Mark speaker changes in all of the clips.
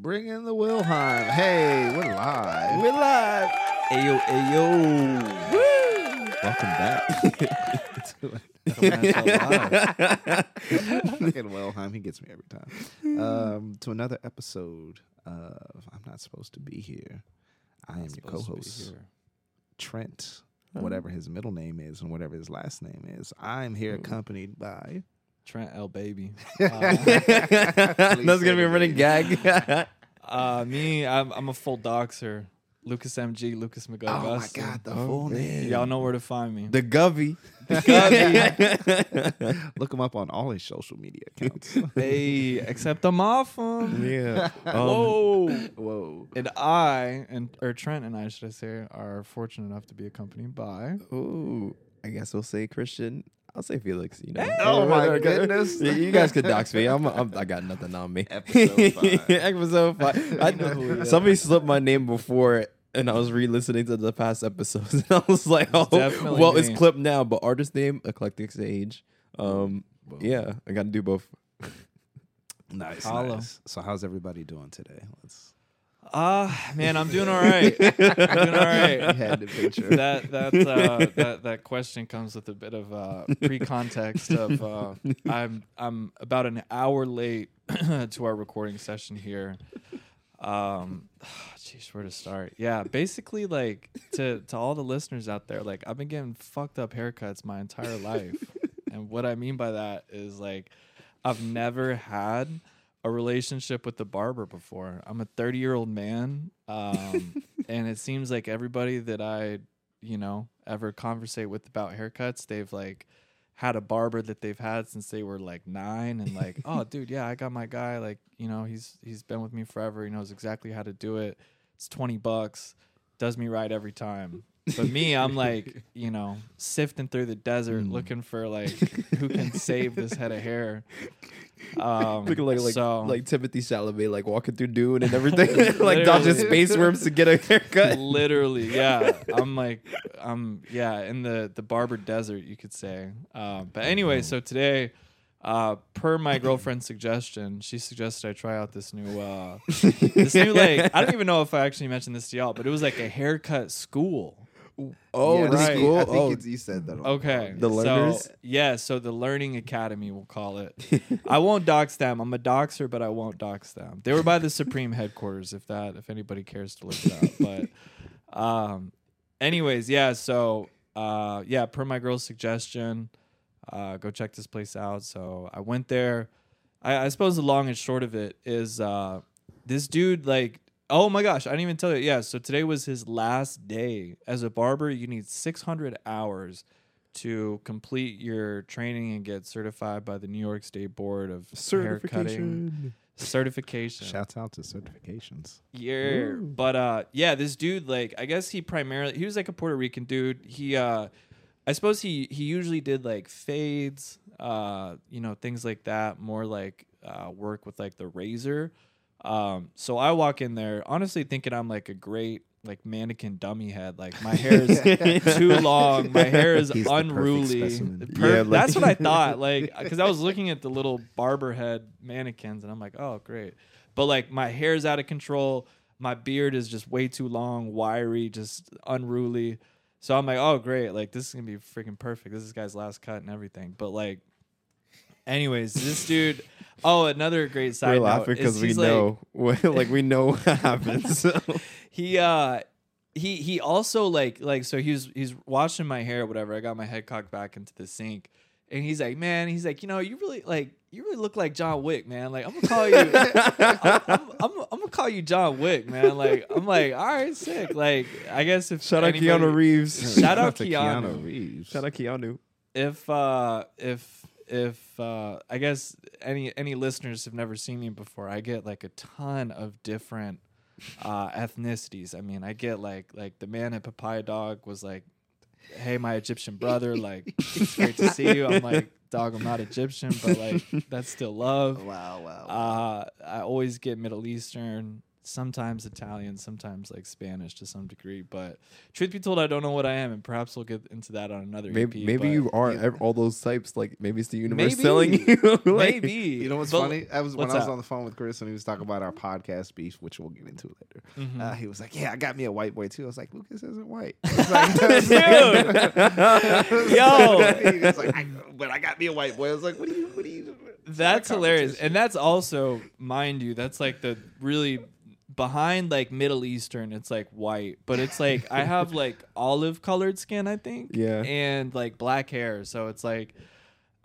Speaker 1: Bring in the Wilhelm. Hey, we're live.
Speaker 2: We're live. Ayo, ayo. Woo! Welcome back.
Speaker 1: Fucking Wilhelm, he gets me every time. Um, to another episode of I'm Not Supposed to Be Here. I am your co host, Trent, whatever his middle name is and whatever his last name is. I'm here accompanied by.
Speaker 3: Trent L. Baby.
Speaker 2: That's gonna be a running gag.
Speaker 3: Uh, me, I'm, I'm a full doxer. Lucas MG, Lucas
Speaker 1: Oh my God, the
Speaker 2: Oh,
Speaker 1: full
Speaker 2: man.
Speaker 1: name.
Speaker 3: Y'all know where to find me.
Speaker 2: the Govey.
Speaker 1: Look him up on all his social media accounts.
Speaker 3: hey, except I'm off 'em.
Speaker 2: Yeah. Um,
Speaker 3: Whoa.
Speaker 1: Whoa.
Speaker 3: And I, and or Trent and I, should I say, are fortunate enough to be accompanied by.
Speaker 2: Ooh. I guess we'll say Christian. I'll say Felix. You know.
Speaker 1: Oh my
Speaker 2: Okay.
Speaker 1: goodness.
Speaker 2: You guys could dox me. I'm, I'm. I got nothing on me.
Speaker 1: Episode five.
Speaker 2: Episode five. I,
Speaker 3: know who we
Speaker 2: somebody slipped my name before, and I was re-listening to the past episodes, and I was like, "Oh,
Speaker 3: definitely
Speaker 2: well, it's
Speaker 3: me.
Speaker 2: clipped now." But artist name, Eclectic Sage. Um, yeah, I got to do both.
Speaker 1: Nice,
Speaker 3: Holla.
Speaker 1: nice. So, how's everybody doing today? Let's.
Speaker 3: Ah, man, I'm doing all right. I'm doing all right.
Speaker 1: To picture.
Speaker 3: that that uh, that that question comes with a bit of uh, pre-context of uh, I'm I'm about an hour late to our recording session here. Um, jeez, where to start? Yeah, basically, like to to all the listeners out there, like I've been getting fucked up haircuts my entire life, and what I mean by that is like I've never had a relationship with the barber before. I'm a 30 year old man, um, and it seems like everybody that I, you know, ever conversate with about haircuts, they've like had a barber that they've had since they were like nine, and like, oh, dude, yeah, I got my guy. Like, you know, he's he's been with me forever. He knows exactly how to do it. It's 20 bucks, does me right every time. But me, I'm like, you know, sifting through the desert looking for like who can save this head of hair. Um,
Speaker 2: Looking like like
Speaker 3: so,
Speaker 2: like Timothée Chalamet, like walking through Dune and everything, like dodging space worms to get a haircut.
Speaker 3: literally, yeah. I'm like, I'm yeah in the the barber desert, you could say. Uh, but anyway, so today. Uh, per my girlfriend's suggestion, she suggested I try out this new, uh, this new like I don't even know if I actually mentioned this to y'all, but it was like a haircut school.
Speaker 2: Oh,
Speaker 1: Yeah,
Speaker 2: the
Speaker 3: right.
Speaker 2: school.
Speaker 1: I think
Speaker 2: oh,
Speaker 1: it's, you said that. on-
Speaker 3: Okay.
Speaker 2: The
Speaker 3: so-
Speaker 2: learners?
Speaker 3: yeah, so the Learning Academy, we'll call it. I won't dox them. I'm a doxer, but I won't dox them. They were by the Supreme headquarters, if that, if anybody cares to look it up. But, um, anyways, yeah. So, uh, yeah, per my girl's suggestion, uh, go check this place out. So I went there. I, I suppose the long and short of it is, uh, this dude like Oh my gosh, I didn't even tell you. Yeah, so today was his last day. As a barber, you need 600 hours to complete your training and get certified by the New York State Board of Haircutting Certification.
Speaker 1: Shouts out to certifications.
Speaker 3: Yeah. But uh yeah, this dude like I guess he primarily he was like a Puerto Rican dude. He uh I suppose he he usually did like fades, uh, you know, things like that, more like uh work with like the razor. Um so I walk in there honestly thinking I'm like a great like mannequin dummy head. Like my hair is too long, my hair is
Speaker 1: He's
Speaker 3: unruly. Per-
Speaker 2: Yeah, like-
Speaker 3: that's what I thought. Like cuz I was looking at the little barber head mannequins and I'm like, "Oh, great." But like my hair is out of control. My beard is just way too long, wiry, just unruly. So I'm like, oh great, like this is gonna be freaking perfect. This is guy's last cut and everything. But like, anyways, this dude. Oh, another great side
Speaker 2: We're laughing because we
Speaker 3: he's like-
Speaker 2: know, what- like we know what happens.
Speaker 3: he uh he he also like like so he was he's washing my hair or whatever. I got my head cocked back into the sink. And he's like, man, he's like, you know, you really like, you really look like John Wick, man. Like, I'm gonna call you, I'm, I'm, I'm, I'm gonna call you John Wick, man. Like, I'm like, all right, sick. Like, I guess if
Speaker 2: Shout out
Speaker 3: anybody-
Speaker 2: Keanu Reeves.
Speaker 3: Shout out
Speaker 1: to
Speaker 3: Keanu.
Speaker 1: Reeves.
Speaker 2: Shout out Keanu.
Speaker 3: if uh if if uh I guess any any listeners have never seen me before, I get like a ton of different uh ethnicities. I mean, I get like like the man at Papaya Dog was like, "Hey, my Egyptian brother, like it's great to see you." I'm like, "Dog, I'm not Egyptian, but like that's still love."
Speaker 1: Wow, wow.
Speaker 3: Uh, I always get Middle Eastern, sometimes Italian, sometimes like Spanish to some degree. But truth be told, I don't know what I am, and perhaps we'll get into that on another.
Speaker 2: Maybe
Speaker 3: EP,
Speaker 2: maybe you are ev- all those types. Like maybe it's the universe
Speaker 3: Maybe.
Speaker 2: telling you. like-
Speaker 3: maybe.
Speaker 1: You know what's
Speaker 3: But-
Speaker 1: funny? I was when I was
Speaker 3: that?
Speaker 1: on the phone with Chris and he was talking about our podcast beef, which we'll get into later.
Speaker 3: Mhm.
Speaker 1: Uh, he was like, "Yeah, I got me a white boy too." I was like, "Lucas isn't white." Was like, I was like-
Speaker 3: Dude. Yo.
Speaker 1: He was like, I, "But I got me a white boy." I was like, "What do you? What do you?"
Speaker 3: That's hilarious. And that's also, mind you, that's like the really behind like Middle Eastern, it's like white. But it's like I have like olive colored skin, I think.
Speaker 2: Yeah.
Speaker 3: And like black hair. So it's like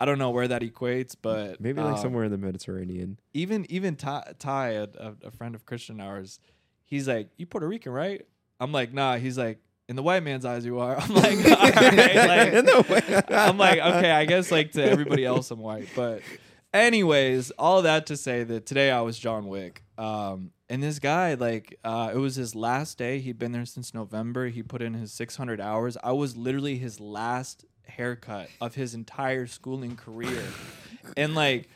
Speaker 3: I don't know where that equates, but
Speaker 2: maybe like
Speaker 3: um,
Speaker 2: somewhere in the Mediterranean.
Speaker 3: even even Ty, Ty a, a, friend of Christian ours, he's like, "You Puerto Rican, right?" I'm like, "Nah." He's like, "In the white man's eyes, you are." I'm like, "All right." Like. I'm like, okay, I guess like to everybody else, I'm white. But, anyways, all that to say that today I was John Wick. Um, and this guy, like, uh, it was his last day. He'd been there since November. He put in his 600 hours. I was literally his last haircut of his entire schooling career. and like,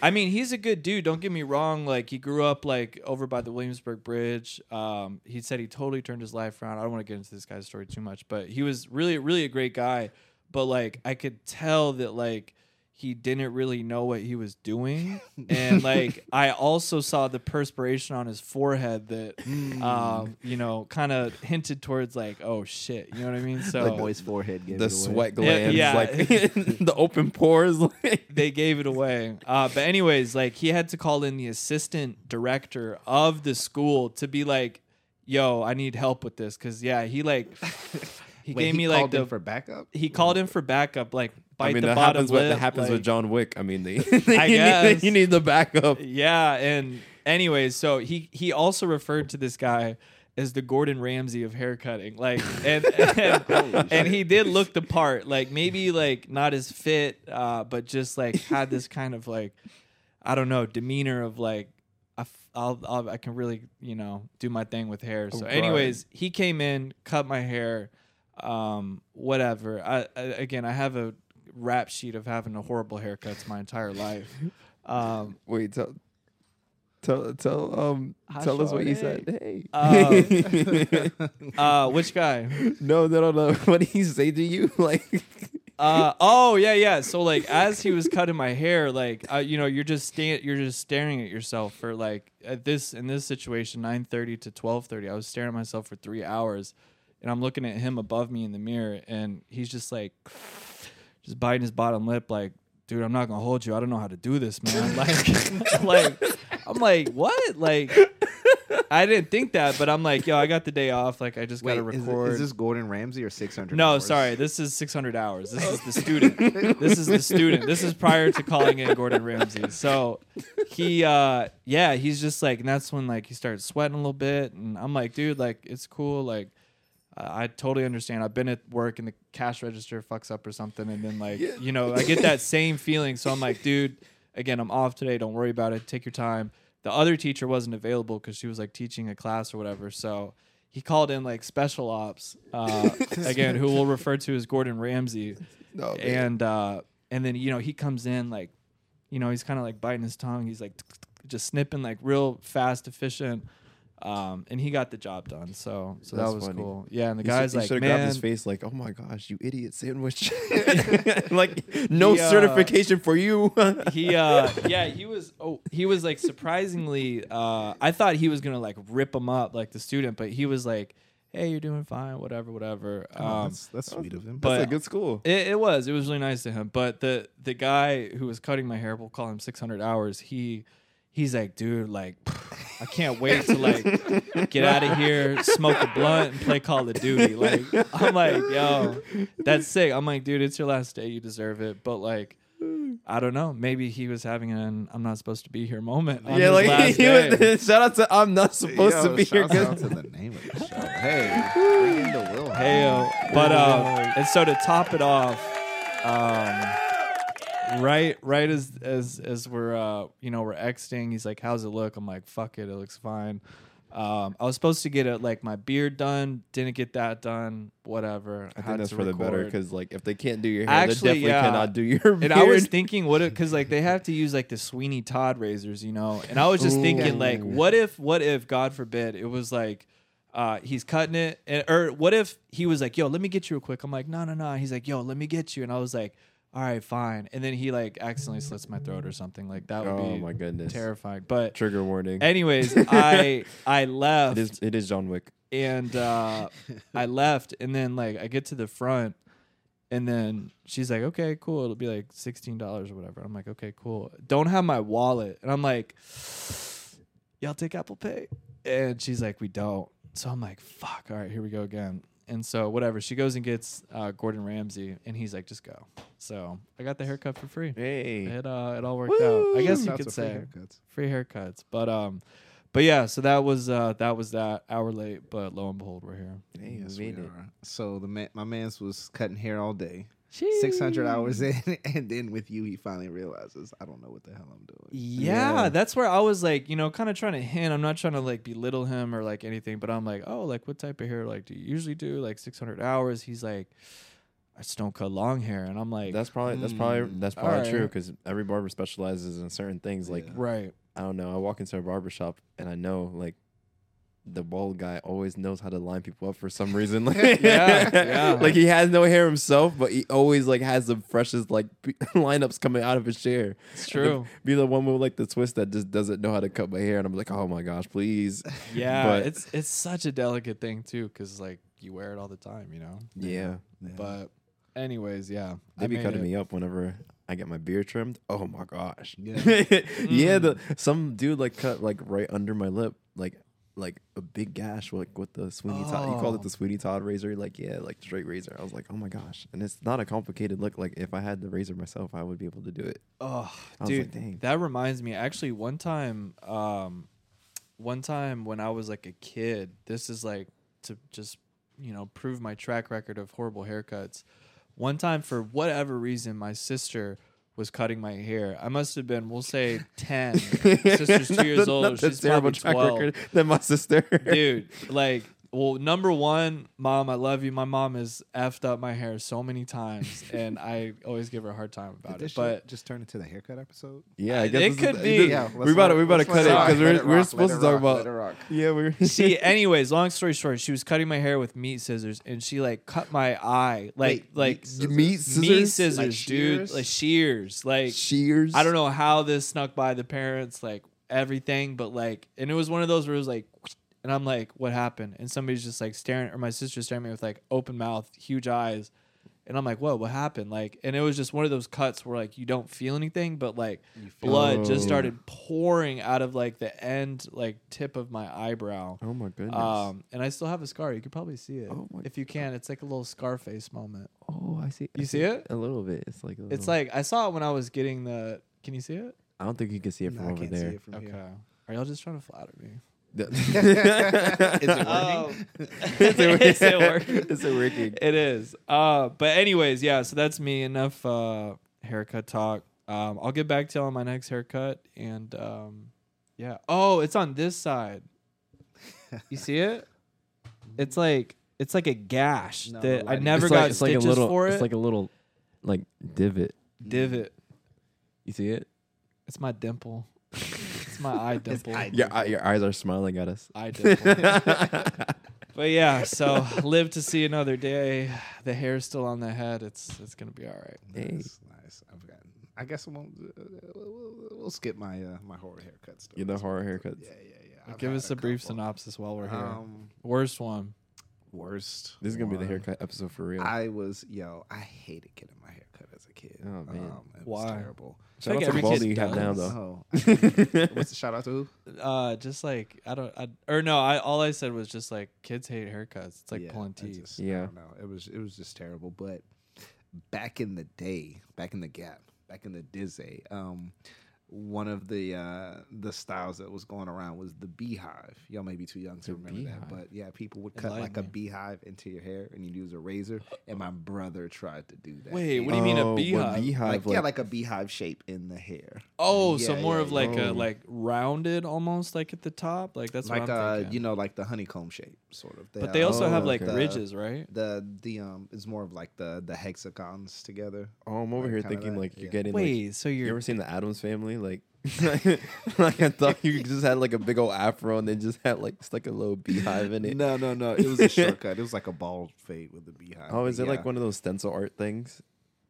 Speaker 3: I mean, he's a good dude. Don't get me wrong. Like, he grew up like over by the Williamsburg Bridge. Um, he said he totally turned his life around. I don't want to get into this guy's story too much, but he was really, really a great guy. But like, I could tell that like he didn't really know what he was doing, and like I also saw the perspiration on his forehead that,
Speaker 1: Hmm.
Speaker 3: um, you know, kind of hinted towards like, oh shit, you know what I mean? So
Speaker 1: the boy's forehead gave
Speaker 2: the
Speaker 1: it away.
Speaker 2: sweat glands,
Speaker 3: yeah.
Speaker 2: like the open pores. Like,
Speaker 3: they gave it away. Uh, but anyways, like he had to call in the assistant director of the school to be like, "Yo, I need help with this," because yeah, he like he
Speaker 1: Wait,
Speaker 3: gave
Speaker 1: he
Speaker 3: me like
Speaker 1: called in
Speaker 3: the
Speaker 1: for backup.
Speaker 3: he called in for backup, like bite
Speaker 2: I mean,
Speaker 3: the
Speaker 2: that
Speaker 3: bottom
Speaker 2: happens. With,
Speaker 3: lip.
Speaker 2: that happens
Speaker 3: like-
Speaker 2: with John Wick. I mean, they,
Speaker 3: I
Speaker 2: you,
Speaker 3: guess.
Speaker 2: need, you need the backup.
Speaker 3: Yeah, and anyways, so he he also referred to this guy as the Gordon Ramsay of haircutting. Like and and, and he did look the part. Like maybe like not as fit, uh, but just like had this kind of like I don't know, demeanor of like I f- I'll, I'll I can really, you know, do my thing with hair. So
Speaker 2: Right.
Speaker 3: anyways, he came in, cut my hair, um whatever. I, I again, I have a rap sheet of having a horrible haircuts my entire life. Um
Speaker 2: Wait, tell, tell, tell, um, tell us what you said. Hey.
Speaker 3: Uh, which guy?
Speaker 2: no, no, no, no. What did he say to you? Like,
Speaker 3: Uh, oh yeah, yeah. So like, as he was cutting my hair, like, uh, you know, you're just sta- you're just staring at yourself for like at this in this situation, nine thirty to twelve thirty. I was staring at myself for three hours, and I'm looking at him above me in the mirror, and he's just like, just biting his bottom lip, like, dude, I'm not gonna hold you. I don't know how to do this, man. Like, like, I'm like, what? Like, I didn't think that, but I'm like, yo, I got the day off. Like, I just
Speaker 1: Wait,
Speaker 3: gotta record.
Speaker 1: is this Gordon Ramsay or six hundred?
Speaker 3: No, sorry. This is 600 hours. This is the student. this is the student. This is prior to calling in Gordon Ramsay. So he, uh, yeah, he's just like, and that's when like he started sweating a little bit, and I'm like, dude, like it's cool. Like I totally understand. I've been at work and the cash register fucks up or something, and then like you know I get that same feeling. So I'm like, dude, again, I'm off today. Don't worry about it. Take your time. The other teacher wasn't available because she was like teaching a class or whatever. So he called in like special ops uh, again, who we'll refer to as Gordon Ramsay,
Speaker 2: no,
Speaker 3: and uh, and then you know he comes in like, you know he's kind of like biting his tongue. He's like just snipping like real fast, efficient. Um, and he got the job done, so so
Speaker 2: That's
Speaker 3: that was
Speaker 2: funny.
Speaker 3: cool. Yeah, and the
Speaker 2: He
Speaker 3: guy's
Speaker 2: should, he
Speaker 3: like,
Speaker 2: should have grabbed his face like, "Oh my gosh, you idiot sandwich!" like, no
Speaker 3: He, uh,
Speaker 2: certification for you.
Speaker 3: he uh yeah he was oh he was like surprisingly uh i thought he was gonna like rip him up like the student but he was like hey you're doing fine whatever whatever
Speaker 1: Oh,
Speaker 3: um
Speaker 1: that's, that's sweet of him.
Speaker 3: but-
Speaker 2: That's a good school.
Speaker 3: it, it was it was really nice to him but the the guy who was cutting my hair we'll call him 600 hours he he's like dude like i can't wait to like get out of here smoke a blunt and play call of duty like i'm like yo that's sick i'm like dude it's your last day you deserve it but like I don't know. Maybe he was having an "I'm not supposed to be here" moment. On
Speaker 2: yeah,
Speaker 3: his
Speaker 2: like
Speaker 3: last
Speaker 2: he
Speaker 3: day.
Speaker 2: was, shout out to I'm not supposed
Speaker 1: Yo,
Speaker 2: to be here.
Speaker 1: shouts out
Speaker 2: 'cause-
Speaker 1: to the name of the show. Hey, bring in the Will.
Speaker 3: Heyo. But um, and so to top it off, um, right, right as as as we're uh, you know, we're exiting, he's like, "How's it look?" I'm like, "Fuck it, it looks fine." Um, I was supposed to get a, like my beard done, didn't get that done. Whatever.
Speaker 2: I think that's for record. the better because like if they can't do your hair, Actually, they definitely yeah. cannot do your beard.
Speaker 3: And I was thinking, what? If because like they have to use like the Sweeney Todd razors, you know. And I was just Ooh. thinking, like, what if, what if, God forbid, it was like. Uh, he's cutting it, and, or what if he was like, "Yo, let me get you real quick." I'm like, "No, no, no." He's like, "Yo, let me get you," and I was like, all right, fine. And then he like accidentally slits my throat or something. Like that would oh, be my goodness. terrifying. But
Speaker 2: trigger warning.
Speaker 3: Anyways, I I left.
Speaker 2: It is it is John Wick.
Speaker 3: And uh, I left, and then like I get to the front, and then she's like, "Okay, cool. It'll be like sixteen dollars or whatever." I'm like, "Okay, cool." Don't have my wallet, and I'm like, "Y'all take Apple Pay?" And she's like, "We don't." So I'm like, "Fuck." All right, here we go again. And so whatever, she goes and gets uh, Gordon Ramsay, and he's like, "Just go." So I got the haircut for free.
Speaker 2: Hey,
Speaker 3: it uh, it all worked Woo! out. I guess you could say free haircuts. free haircuts. But um, but yeah, so that was uh that was that hour late, but lo and behold, we're here.
Speaker 1: Hey, yes, we are. So the man, my man's was cutting hair all day. Six hundred hours in, and then with you, he finally realizes I don't know what the hell I'm doing.
Speaker 3: Yeah, yeah. that's where I was like, you know, kind of trying to hint. I'm not trying to like belittle him or like anything, but I'm like, oh, like what type of hair like do you usually do? Like six hundred hours. He's like, I just don't cut long hair, and I'm like,
Speaker 2: that's probably that's probably mm, that's probably right. true because every barber specializes in certain things. Like,
Speaker 3: right.
Speaker 2: I don't know. I walk into a barber shop and I know like the bald guy always knows how to line people up for some reason. Like, yeah, yeah. Like he has no hair himself, but he always like has the freshest like lineups coming out of his chair.
Speaker 3: It's true.
Speaker 2: Be the one with like the twist that just doesn't know how to cut my hair, and I'm like, oh my gosh, please.
Speaker 3: Yeah, but, it's it's such a delicate thing too, because like you wear it all the time, you know.
Speaker 2: Yeah.
Speaker 3: yeah. But anyways, yeah,
Speaker 2: they be cutting it. me up whenever I get my beard trimmed. Oh my gosh. Yeah. yeah. The mm. some dude like cut like right under my lip, like like a big gash like with the Sweeney oh. Todd. He called it the oh. Sweeney Todd razor. Like, yeah, like straight razor. I was like, oh my gosh. And it's not a complicated look. Like if I had the razor myself, I would be able to do it.
Speaker 3: Oh, dude, like, that reminds me. Actually, one time, um, one time when I was like a kid, this is like to just you know prove my track record of horrible haircuts. One time, for whatever reason, my sister was cutting my hair. I must have been, we'll say, ten. Sister's two years old. She's probably twelve.
Speaker 2: Than my sister,
Speaker 3: dude. Like well, number one, mom, I love you. My mom has effed up my hair so many times, and I always give her a hard time about it. But
Speaker 1: just turn into the haircut episode.
Speaker 2: Yeah, I uh, guess
Speaker 3: it could be.
Speaker 2: Yeah, we about to we about to cut it because we're, we're supposed to talk rock, about. Yeah, we're.
Speaker 3: See, anyways, long story short, she was cutting my hair with meat scissors, and she like cut my eye, like Wait, like
Speaker 2: meat scissors,
Speaker 3: meat scissors, like dude, like shears, like
Speaker 2: shears.
Speaker 3: I don't know how this snuck by the parents, like everything, but like, and it was one of those where it was like and I'm like, what happened? And somebody's just like staring, or my sister's staring at me with like open mouth, huge eyes. And I'm like, whoa, what happened? Like, and it was just one of those cuts where like you don't feel anything, but like blood just started pouring out of like the end, like tip of my eyebrow.
Speaker 2: Oh my goodness.
Speaker 3: Um, and I still have a scar. You could probably see it. Oh if you can, it's like a little Scarface moment.
Speaker 2: Oh, I see.
Speaker 3: You
Speaker 2: I
Speaker 3: see, see it?
Speaker 2: A little bit. It's like
Speaker 3: it's like I saw it when I was getting the. Can you see it?
Speaker 2: I don't think you can see it from no, over there.
Speaker 3: From okay. Here. Are y'all just trying to flatter me?
Speaker 1: Is it working?
Speaker 3: Is, it, is it working?
Speaker 2: is it working?
Speaker 3: It is. Uh, but anyways, yeah. So that's me. Enough uh, haircut talk. Um, I'll get back to you on my next haircut, and um, yeah. Oh, it's on this side. You see it? It's like it's like a gash no, that I never it's got like, stitches
Speaker 2: like a little,
Speaker 3: for it.
Speaker 2: It's like a little like divot.
Speaker 3: Divot.
Speaker 2: You see it?
Speaker 3: It's my dimple. It's my eye dimple. Eye
Speaker 2: your, your eyes are smiling at us.
Speaker 3: Eye dimple. but yeah, so live to see another day. The hair's still on the head. It's it's gonna be all right.
Speaker 1: Hey. Nice, nice. I've got. I guess we'll, uh, we'll, we'll, skip my uh, my horror haircuts.
Speaker 2: Yeah, the horror haircuts.
Speaker 1: Yeah, yeah, yeah.
Speaker 3: I've Give us a, a brief synopsis while we're here. Um, Worst one.
Speaker 1: Worst.
Speaker 2: This is gonna one. be the haircut episode for real.
Speaker 1: I was yo. I hated getting my haircut as a kid.
Speaker 2: Oh man,
Speaker 1: um, it Why? was terrible.
Speaker 2: Shout out to Baldy you have now though.
Speaker 1: Oh. What's the shout out to
Speaker 3: who? Uh, just like I don't, I, or no, I all I said was just like kids hate haircuts. It's like yeah, pulling teeth.
Speaker 1: Just, yeah, no, it was it was just terrible. But back in the day, back in the gap, back in the Dizzy, um, one of the uh, the styles that was going around was the beehive. Y'all may be too young to
Speaker 2: The
Speaker 1: remember
Speaker 2: beehive.
Speaker 1: that, but yeah, people would cut like a beehive into your hair, and you'd use a razor. And my brother tried to do that.
Speaker 3: Wait, what do you mean a
Speaker 2: Oh, what
Speaker 3: beehive?
Speaker 2: beehive
Speaker 1: like, yeah, like a beehive shape in the hair.
Speaker 3: Oh, so
Speaker 1: Yeah,
Speaker 3: more
Speaker 1: yeah,
Speaker 3: of like
Speaker 2: yeah.
Speaker 3: a like rounded almost like at the top. Like that's
Speaker 1: like
Speaker 3: what I'm
Speaker 1: uh,
Speaker 3: thinking.
Speaker 1: you know, like the honeycomb shape, sort of. Thing.
Speaker 3: But they also
Speaker 2: Oh,
Speaker 3: have like
Speaker 2: okay.
Speaker 3: ridges, right?
Speaker 1: The the um, it's more of like the the hexagons together.
Speaker 2: Oh, I'm over
Speaker 1: Like,
Speaker 2: here thinking
Speaker 1: that,
Speaker 2: like you're
Speaker 1: yeah.
Speaker 2: getting. Like,
Speaker 3: Wait, so
Speaker 2: you
Speaker 3: you're
Speaker 2: ever seen the Addams Family? Like, like I thought you just had like a big old afro and then just had like just like a little beehive in it.
Speaker 1: No, no, no. It was a shortcut. It was like a bald fade with a beehive.
Speaker 2: Oh, is it
Speaker 1: yeah.
Speaker 2: like one of those stencil art things?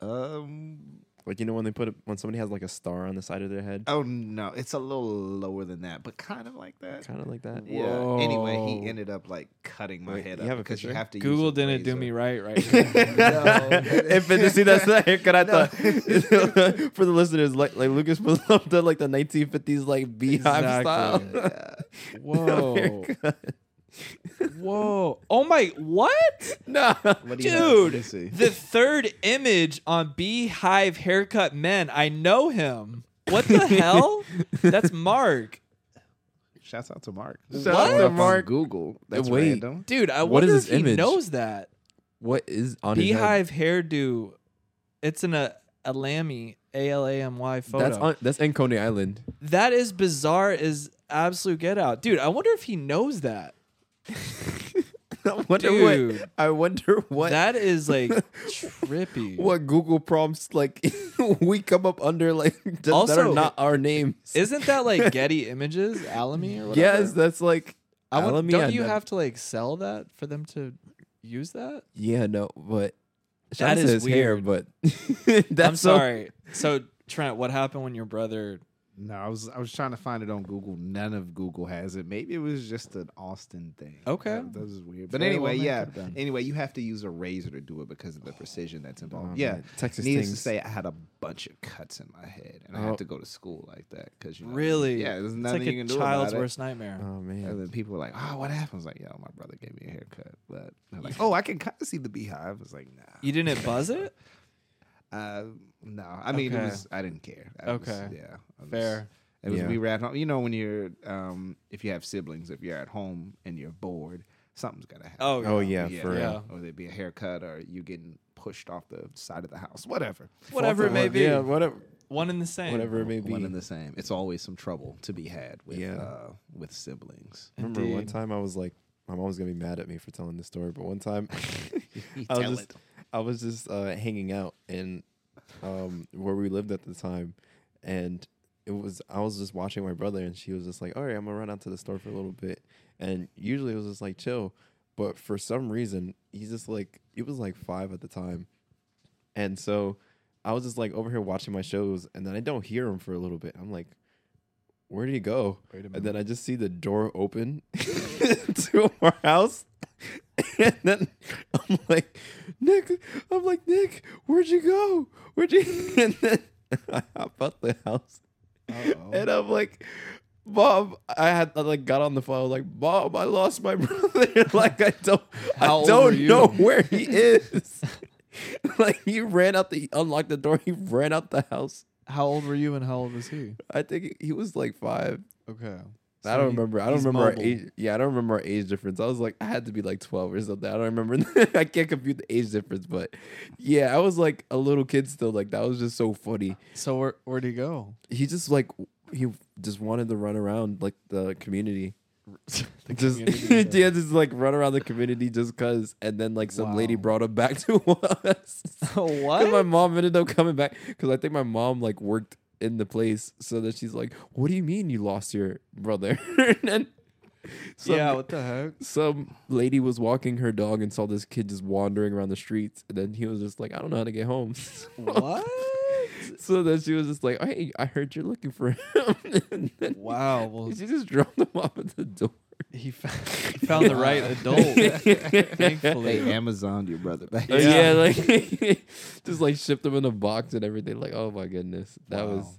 Speaker 1: Um.
Speaker 2: Like you know when they put it when somebody has like a star on the side of their head,
Speaker 1: Oh no, it's a little lower than that, but kind of like that.
Speaker 2: kind of like that.
Speaker 1: Yeah. Anyway, he ended up like cutting my
Speaker 2: Wait,
Speaker 1: head
Speaker 2: you
Speaker 1: up
Speaker 2: have a
Speaker 1: because you have to.
Speaker 3: Google
Speaker 1: use a
Speaker 3: didn't do me right right now.
Speaker 1: No.
Speaker 2: if it, see that's the haircut I thought for the listeners like like Lucas put up the like the 1950s like beehive style.
Speaker 1: Yeah.
Speaker 3: Whoa.
Speaker 2: Haircut.
Speaker 3: Whoa. Oh my what?
Speaker 2: no,
Speaker 1: What do you have? Let me
Speaker 3: Dude,
Speaker 1: see.
Speaker 3: the third image on Beehive Haircut Men. I know him. What the hell? That's Mark.
Speaker 1: Shouts out to Mark.
Speaker 2: Shout
Speaker 3: out to
Speaker 2: Mark.
Speaker 1: Google. That's
Speaker 2: Wait.
Speaker 1: random.
Speaker 3: Dude, I
Speaker 2: What is
Speaker 3: wonder
Speaker 2: this
Speaker 3: if he
Speaker 2: image?
Speaker 3: knows that.
Speaker 2: what is on his head?
Speaker 3: Beehive hairdo. It's an a, a Lamy A L A M Y photo.
Speaker 2: That's on, that's in Coney Island.
Speaker 3: that is bizarre as absolute get out. Dude, I wonder if he knows that.
Speaker 2: I wonder
Speaker 3: Dude.
Speaker 2: what. I wonder what.
Speaker 3: That is like trippy.
Speaker 2: what Google prompts like we come up under like just that
Speaker 3: Also-
Speaker 2: are not our names.
Speaker 3: Isn't that like Getty Images, Alamy or whatever?
Speaker 2: yes, that's like.
Speaker 3: I would,
Speaker 2: Alamy,
Speaker 3: don't you have to like sell that for them to use that?
Speaker 2: Yeah, no, but
Speaker 3: That
Speaker 2: shout out
Speaker 3: is
Speaker 2: hair,
Speaker 3: weird.
Speaker 2: but that's
Speaker 3: I'm
Speaker 2: so-
Speaker 3: sorry. So Trent, what happened when your brother?
Speaker 1: No, I was I was trying to find it on Google. None of Google has it. Maybe it was just an Austin thing.
Speaker 3: Okay.
Speaker 1: that, that was weird. But
Speaker 3: Very
Speaker 1: anyway,
Speaker 3: well,
Speaker 1: yeah. Anyway, you have to use a razor to do it because of the precision that's
Speaker 2: Oh,
Speaker 1: involved. yeah.
Speaker 2: man, Texas
Speaker 1: Needless to say, I had a bunch of cuts in my head, and I
Speaker 2: Oh.
Speaker 1: had to go to school like that because you know,
Speaker 3: Really?
Speaker 1: yeah, there's
Speaker 3: It's
Speaker 1: nothing
Speaker 3: like
Speaker 1: you
Speaker 3: a
Speaker 1: can do
Speaker 3: child's
Speaker 1: about it.
Speaker 3: worst nightmare.
Speaker 2: Oh, oh man,
Speaker 1: And then people were like, "Oh, what happened?" I was like, "Yo, my brother gave me a haircut." But they're like, "Oh, I can kind of see the beehive." I was like, "Nah."
Speaker 3: You didn't buzz it?
Speaker 1: Uh, no, I mean,
Speaker 3: Okay.
Speaker 1: it was. I didn't care. I was-
Speaker 3: Okay.
Speaker 1: yeah, was-
Speaker 3: Fair.
Speaker 1: It was
Speaker 2: Yeah.
Speaker 1: we were at home. You know, when you're um, if you have siblings, if you're at home and you're bored, something's gotta happen.
Speaker 3: Oh,
Speaker 2: Oh, yeah, for
Speaker 3: real.
Speaker 1: yeah. Or there'd be a haircut, or you getting pushed off the side of the house, whatever.
Speaker 3: Whatever it may be.
Speaker 2: Yeah, whatever,
Speaker 3: One in the same.
Speaker 2: whatever it may be.
Speaker 1: One in the same. It's always some trouble to be had with
Speaker 2: Yeah.
Speaker 1: uh, with siblings.
Speaker 2: Remember one time I was like, my mom was gonna be mad at me for telling this story, but one time I was
Speaker 1: tell
Speaker 2: just-
Speaker 1: it.
Speaker 2: I was just uh, hanging out in um, where we lived at the time, and it was I was just watching my brother, and she was just like, "All right, I'm gonna run out to the store for a little bit," and usually it was just like chill, but for some reason he's just like it was like five at the time, and so I was just like over here watching my shows, and then I don't hear him for a little bit. I'm like, "Where did he go?"
Speaker 3: Wait a
Speaker 2: And then I just see the door open to our house. And then I'm like, Nick, I'm like, Nick, where'd you go? Where'd you? And then I hop out the house.
Speaker 1: Uh-oh.
Speaker 2: And I'm like, Mom, I had I like got on the phone. I was like, Mom, I lost my brother. like I don't,
Speaker 3: How
Speaker 2: I don't know where he is. like he ran out the, he unlocked the door. He ran out the house.
Speaker 3: How old were you and how old was he?
Speaker 2: I think he was like five.
Speaker 3: Okay.
Speaker 2: I don't remember. I don't remember our age. Yeah, I don't remember our age difference. I was like, I had to be like twelve or something. I don't remember. I can't compute the age difference, but yeah, I was like a little kid still. Like that was just so funny.
Speaker 3: So where where'd he go?
Speaker 2: He just like he just wanted to run around like the community.
Speaker 3: The
Speaker 2: just
Speaker 3: community.
Speaker 2: yeah, just like run around the community just cause. And then like some lady brought him back to us.
Speaker 3: what?
Speaker 2: And my mom ended up coming back because I think my mom like worked in the place, so that she's like, "What do you mean you lost your brother?" and then some,
Speaker 3: yeah, what the heck?
Speaker 2: some lady was walking her dog and saw this kid just wandering around the streets, and then he was just like, "I don't know how to get home."
Speaker 3: What?
Speaker 2: so then she was just like, "Hey, I heard you're looking for him." and then
Speaker 3: Wow. Well,
Speaker 2: she just dropped him off at the door.
Speaker 3: he, fa- he found the right adult. Thankfully.
Speaker 1: They Amazoned your brother back.
Speaker 2: Uh, yeah, like just like shipped him in a box and everything. Like, oh my goodness, that was
Speaker 3: Wow.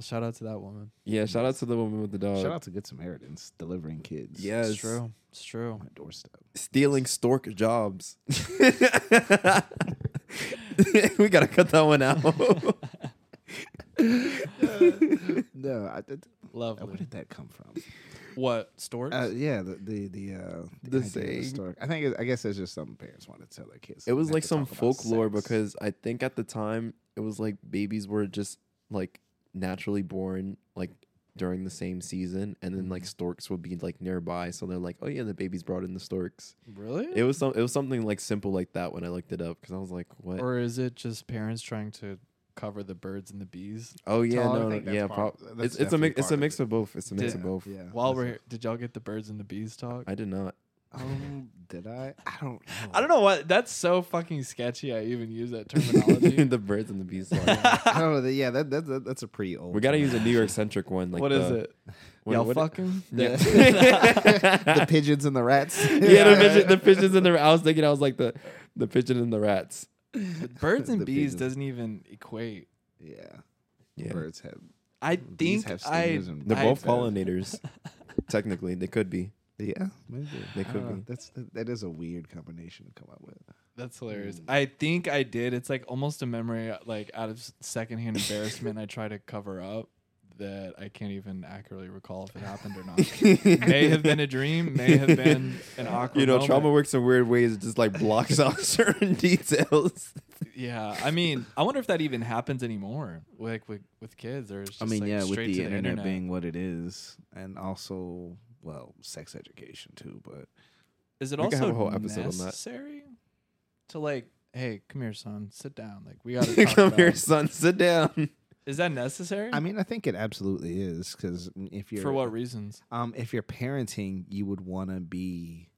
Speaker 3: Shout out to that woman.
Speaker 2: yeah. Shout out to the woman with the dog.
Speaker 1: Shout out to Good Samaritans delivering kids.
Speaker 2: Yeah,
Speaker 3: It's true. It's true.
Speaker 1: on my doorstep.
Speaker 2: stealing stork jobs. we gotta cut that one out.
Speaker 1: no, I, did,
Speaker 3: Lovely.
Speaker 1: where did that come from?
Speaker 3: What storks?
Speaker 1: Uh, yeah, the the the, uh,
Speaker 2: The
Speaker 1: idea of
Speaker 2: saying.
Speaker 1: stork. I think it, I guess it's just something parents want to tell their kids.
Speaker 2: It was like some folklore because I think at the time it was like babies were just like naturally born like during the same season and then
Speaker 1: Mm-hmm.
Speaker 2: like storks would be like nearby so they're like oh yeah the babies brought in the storks
Speaker 3: really?
Speaker 2: it was some it was something like simple like that when i looked it up because i was like what
Speaker 3: or is it just parents trying to cover the birds and the bees?
Speaker 2: oh yeah
Speaker 1: Tall,
Speaker 2: no, no yeah
Speaker 1: part-
Speaker 2: prob-
Speaker 1: that's
Speaker 2: it's, it's a mix it's a
Speaker 1: part of
Speaker 2: mix of both it's a mix
Speaker 3: Did-
Speaker 2: of both
Speaker 1: Yeah.
Speaker 3: While we're here, did y'all get the birds and the bees talk?
Speaker 2: i did not
Speaker 1: Um, did I? I don't. know.
Speaker 3: I don't know what. That's so fucking sketchy. I even use that terminology.
Speaker 2: the birds and the bees song.
Speaker 1: I don't know. Yeah, that, that, that that's a pretty old.
Speaker 2: we gotta use a new york centric one like
Speaker 3: what is
Speaker 2: the-
Speaker 3: it?
Speaker 2: what-
Speaker 3: Y'all
Speaker 2: what-
Speaker 3: fucking?
Speaker 2: Yeah.
Speaker 1: the pigeons and the rats.
Speaker 2: yeah, the, pigeon, the pigeons and the. Rats I was thinking, I was like the, the pigeon and the rats.
Speaker 3: The birds and
Speaker 1: The
Speaker 3: bees
Speaker 1: pigeons.
Speaker 3: doesn't even equate.
Speaker 1: yeah.
Speaker 2: Yeah,
Speaker 1: Birds have.
Speaker 3: I
Speaker 1: Bees
Speaker 3: think
Speaker 1: have
Speaker 3: I.
Speaker 1: stingers and
Speaker 2: they're
Speaker 3: I-
Speaker 2: both pollinators. Technically, they could be.
Speaker 1: Yeah, maybe
Speaker 2: They
Speaker 1: I
Speaker 2: could
Speaker 1: don't know.
Speaker 2: be.
Speaker 1: That's that is a weird combination to come up with.
Speaker 3: That's hilarious.
Speaker 1: Mm.
Speaker 3: I think I did. It's like almost a memory, like out of s- secondhand embarrassment. I try to cover up that I can't even accurately recall if it happened or not. may have been a dream. May have been an awkward.
Speaker 2: You know,
Speaker 3: moment.
Speaker 2: trauma works in weird ways. It just like blocks out certain details.
Speaker 3: Yeah, I mean, I wonder if that even happens anymore, like with with kids, or it's just
Speaker 1: I mean,
Speaker 3: like
Speaker 1: yeah, with
Speaker 3: straight
Speaker 1: the internet,
Speaker 3: the internet
Speaker 1: being what it is, and also, well, sex education too. But
Speaker 3: Is it
Speaker 2: We
Speaker 3: also
Speaker 2: a whole episode
Speaker 3: necessary to like, hey, come here, son, sit down. Like we got to
Speaker 2: Come here, son. Sit down.
Speaker 3: Is that necessary?
Speaker 1: I mean, I think it absolutely is because if you're
Speaker 3: for what reasons?
Speaker 1: um, if you're parenting, you would want to be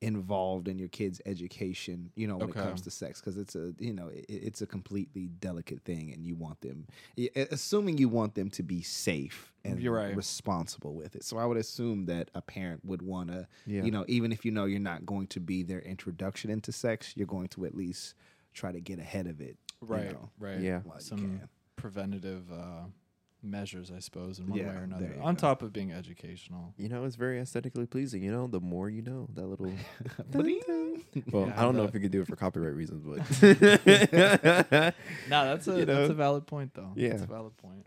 Speaker 1: involved in your kid's education. You know, when
Speaker 3: Okay.
Speaker 1: it comes to sex, because it's a you know it, it's a completely delicate thing, and you want them, assuming you want them to be safe and
Speaker 3: You're right.
Speaker 1: responsible with it. So I would assume that a parent would want to,
Speaker 2: Yeah.
Speaker 1: you know, even if you know you're not going to be their introduction into sex, you're going to at least try to get ahead of it. you
Speaker 3: Right,
Speaker 1: know,
Speaker 3: right.
Speaker 2: Yeah.
Speaker 1: while you
Speaker 3: Some
Speaker 1: can.
Speaker 3: Preventative uh, measures, I suppose, in one
Speaker 1: Yeah,
Speaker 3: way or another. On
Speaker 1: go.
Speaker 3: top of being educational.
Speaker 2: You know, it's very aesthetically pleasing. You know, the more you know, that little. Well,
Speaker 3: Yeah,
Speaker 2: I don't know if we could do it for copyright reasons, but
Speaker 3: No, that's a
Speaker 2: You
Speaker 3: that's a valid point, though.
Speaker 2: Yeah.
Speaker 3: that's a valid point.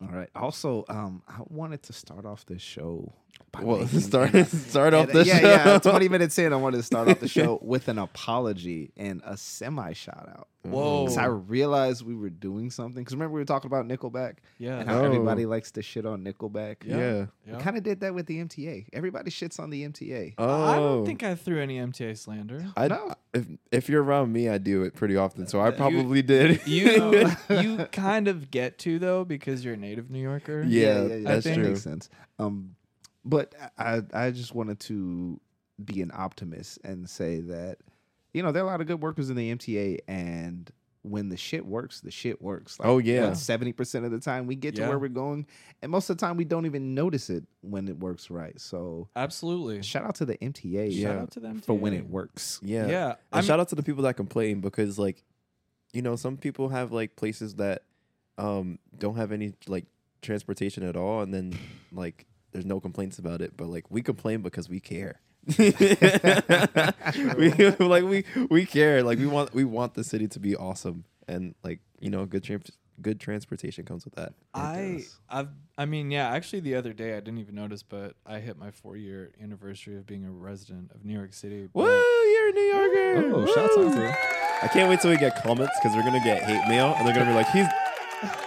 Speaker 1: All right. Also, um, I wanted to start off this show. By
Speaker 2: well,
Speaker 1: making
Speaker 2: start start off the
Speaker 1: yeah,
Speaker 2: show.
Speaker 1: yeah. Twenty minutes in, I wanted to start off the show with an apology and a semi shout out.
Speaker 3: Whoa.
Speaker 1: Because I realized we were doing something. Because remember we were talking about Nickelback
Speaker 3: Yeah.
Speaker 1: and how
Speaker 2: Oh.
Speaker 1: everybody likes to shit on Nickelback.
Speaker 3: Yeah.
Speaker 2: Yeah.
Speaker 3: yeah.
Speaker 1: We kind of did that with the MTA. Everybody shits on the MTA.
Speaker 2: Oh,
Speaker 3: I don't think I threw any MTA slander.
Speaker 2: I
Speaker 1: No.
Speaker 2: If if you're around me, I do it pretty often. So I
Speaker 3: You-
Speaker 2: probably did.
Speaker 3: You you kind of get to though because you're a native New Yorker.
Speaker 2: Yeah,
Speaker 3: I
Speaker 2: that's
Speaker 3: think-
Speaker 2: true.
Speaker 1: makes sense. Um, but I I just wanted to be an optimist and say that you know there are a lot of good workers in the MTA, and when the shit works, the shit works.
Speaker 2: Like, Oh, yeah.
Speaker 1: seventy percent of the time we get to
Speaker 3: Yeah.
Speaker 1: where we're going, and most of the time we don't even notice it when it works right. So
Speaker 3: Absolutely.
Speaker 1: shout out to the MTA
Speaker 2: Yeah.
Speaker 3: Shout out to them
Speaker 1: for when it works.
Speaker 2: Yeah.
Speaker 3: Yeah.
Speaker 2: And
Speaker 3: I'm-
Speaker 2: shout out to the people that complain because like, you know, some people have like places that um don't have any like transportation at all and then like there's no complaints about it, but like we complain because we care. we like we we care. Like we want we want the city to be awesome and like, you know, good trans good transportation comes with that.
Speaker 3: I. I've I mean yeah actually the other day I didn't even notice but I hit my four year anniversary of being a resident of New York City.
Speaker 2: Woo, you're a New Yorker.
Speaker 1: Oh, shouts out to you.
Speaker 2: I can't wait till we get comments because we're gonna get hate mail and they're gonna be like, he's
Speaker 3: Play it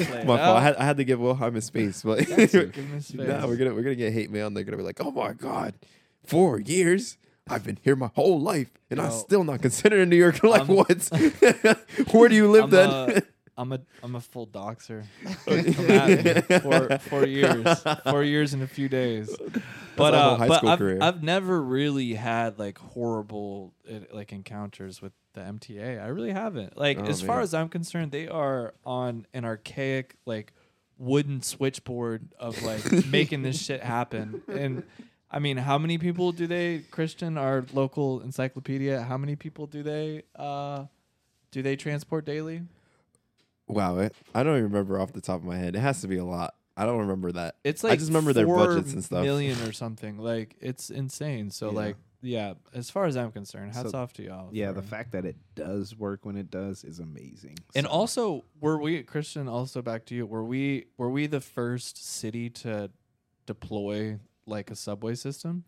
Speaker 2: My fault. I had, I had to give Wilhelm his space, but nah, we're gonna we're gonna get hate mail, and they're gonna be like, "Oh my god, four years! I've been here my whole life, and I'm still not considered a New Yorker like, what? Where do you live
Speaker 3: I'm
Speaker 2: then?
Speaker 3: A, I'm a I'm a full doxer. Me. Four four years, four years in a few days. But uh, but I've,
Speaker 2: career.
Speaker 3: I've never really had like horrible uh, like encounters with the MTA. I really haven't. Like
Speaker 2: Oh,
Speaker 3: as far as I'm concerned, they are on an archaic like wooden switchboard of like making this shit happen. And I mean, how many people do they Christian our local encyclopedia? How many people do they uh do they transport daily?
Speaker 2: Wow, it, I don't even remember off the top of my head. It has to be a lot. I don't remember that.
Speaker 3: It's like
Speaker 2: I
Speaker 3: like
Speaker 2: just remember their budgets and stuff.
Speaker 3: million or something. Like it's insane. So
Speaker 1: Yeah.
Speaker 3: like yeah, as far as I'm concerned, hats
Speaker 1: So,
Speaker 3: off to y'all.
Speaker 1: Yeah, the
Speaker 3: for-
Speaker 1: fact that it does work when it does is amazing.
Speaker 3: And
Speaker 1: So,
Speaker 3: also, were we Christian? Also, back to you. Were we were we the first city to deploy like a subway system?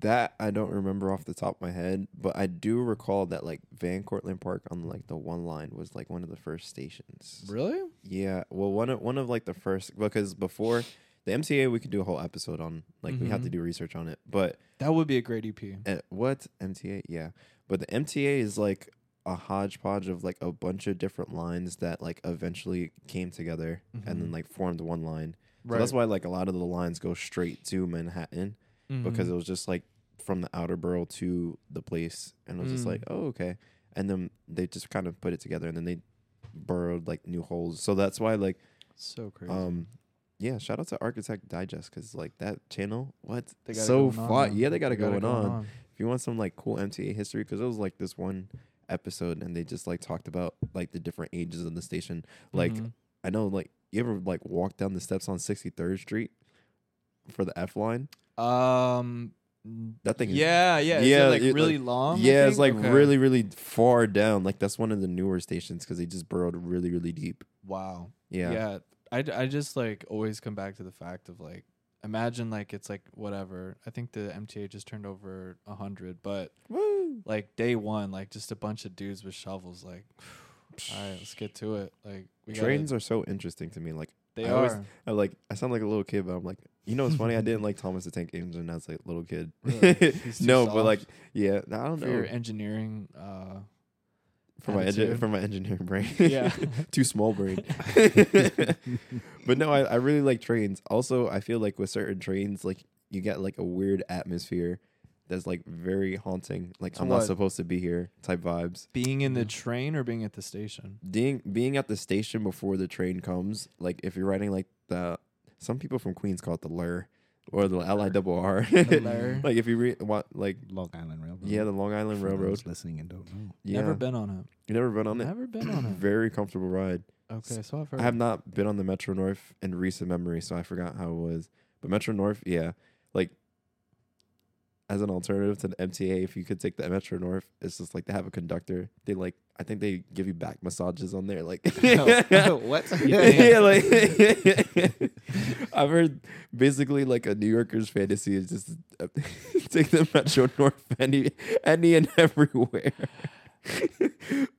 Speaker 2: That I don't remember off the top of my head, but I do recall that like Van Cortlandt Park on like the one line was like one of the first stations.
Speaker 3: Really?
Speaker 2: Yeah, well, one of one of like the first because before the MTA we could do a whole episode on like we have to do research on it, but
Speaker 3: That would be a great EP.
Speaker 2: uh, what MTA? Yeah, but the MTA is like a hodgepodge of like a bunch of different lines that like eventually came together and then
Speaker 3: Mhm.
Speaker 2: like formed one line. So that's why like a lot of the lines go straight to Manhattan because
Speaker 3: Mhm.
Speaker 2: it was just like from the outer borough to the place and it was just
Speaker 3: Mm.
Speaker 2: like oh okay and then they just kind of put it together and then they burrowed like new holes so that's why like
Speaker 3: so crazy.
Speaker 2: um yeah shout out to architect digest because like that channel what
Speaker 3: They got
Speaker 2: so
Speaker 3: going on,
Speaker 2: fun yeah they got it
Speaker 3: They
Speaker 2: going, on. if you want some like cool mta history because it was like this one episode and they just like talked about like the different ages of the station like
Speaker 3: Mhm.
Speaker 2: i know like you ever like walk down the steps on 63rd street for the f line
Speaker 3: um,
Speaker 2: That thing
Speaker 3: Yeah, yeah. Is
Speaker 2: Yeah,
Speaker 3: it like
Speaker 2: it,
Speaker 3: really
Speaker 2: like-
Speaker 3: long?
Speaker 2: Yeah, it's like
Speaker 3: Okay.
Speaker 2: really, really far down. Like that's one of the newer stations because they just burrowed really, really deep.
Speaker 3: wow.
Speaker 2: Yeah.
Speaker 3: Yeah. I, I just like always come back to the fact of like imagine like it's like whatever. I think the MTA just turned over a hundred, but
Speaker 2: Woo.
Speaker 3: like day one, like just a bunch of dudes with shovels. Like, all right, let's get to it. Like we
Speaker 2: Trains
Speaker 3: gotta,
Speaker 2: are so interesting to me. Like
Speaker 3: they
Speaker 2: I
Speaker 3: are.
Speaker 2: always- I like I sound like a little kid, but I'm like, you know, it's funny. I didn't like Thomas the Tank Engine as a little kid.
Speaker 3: Really?
Speaker 2: No, but like, yeah, I don't
Speaker 3: for
Speaker 2: know.
Speaker 3: your engineering. Uh,
Speaker 2: for my engi- for my engineering brain.
Speaker 3: Yeah.
Speaker 2: too small brain. but no, I, I really like trains. Also, I feel like with certain trains, like you get like a weird atmosphere that's like very haunting. Like
Speaker 3: So
Speaker 2: I'm
Speaker 3: what?
Speaker 2: not supposed to be here type vibes.
Speaker 3: being in the train or being at the station.
Speaker 2: Being being at the station before the train comes, like if you're riding like the some people from Queens call it the lur or the L I double R. Like if you read what like
Speaker 1: Long Island Railroad.
Speaker 2: yeah, the Long Island
Speaker 1: For those
Speaker 2: Railroad.
Speaker 1: listening and don't know.
Speaker 2: Yeah.
Speaker 3: Never been on it.
Speaker 2: You never been on it?
Speaker 3: Never been on it.
Speaker 2: Very comfortable ride.
Speaker 3: Okay, so I've heard.
Speaker 2: I have not been on the Metro North in recent memory, so I forgot how it was. But Metro North, yeah, like as an alternative to the MTA, if you could take the Metro North, it's just like they have a conductor. They like, I think they give you back massages on there, like.
Speaker 1: what?
Speaker 2: yeah, like I've heard basically like a New Yorker's fantasy is just uh, take the Metro North any any and everywhere.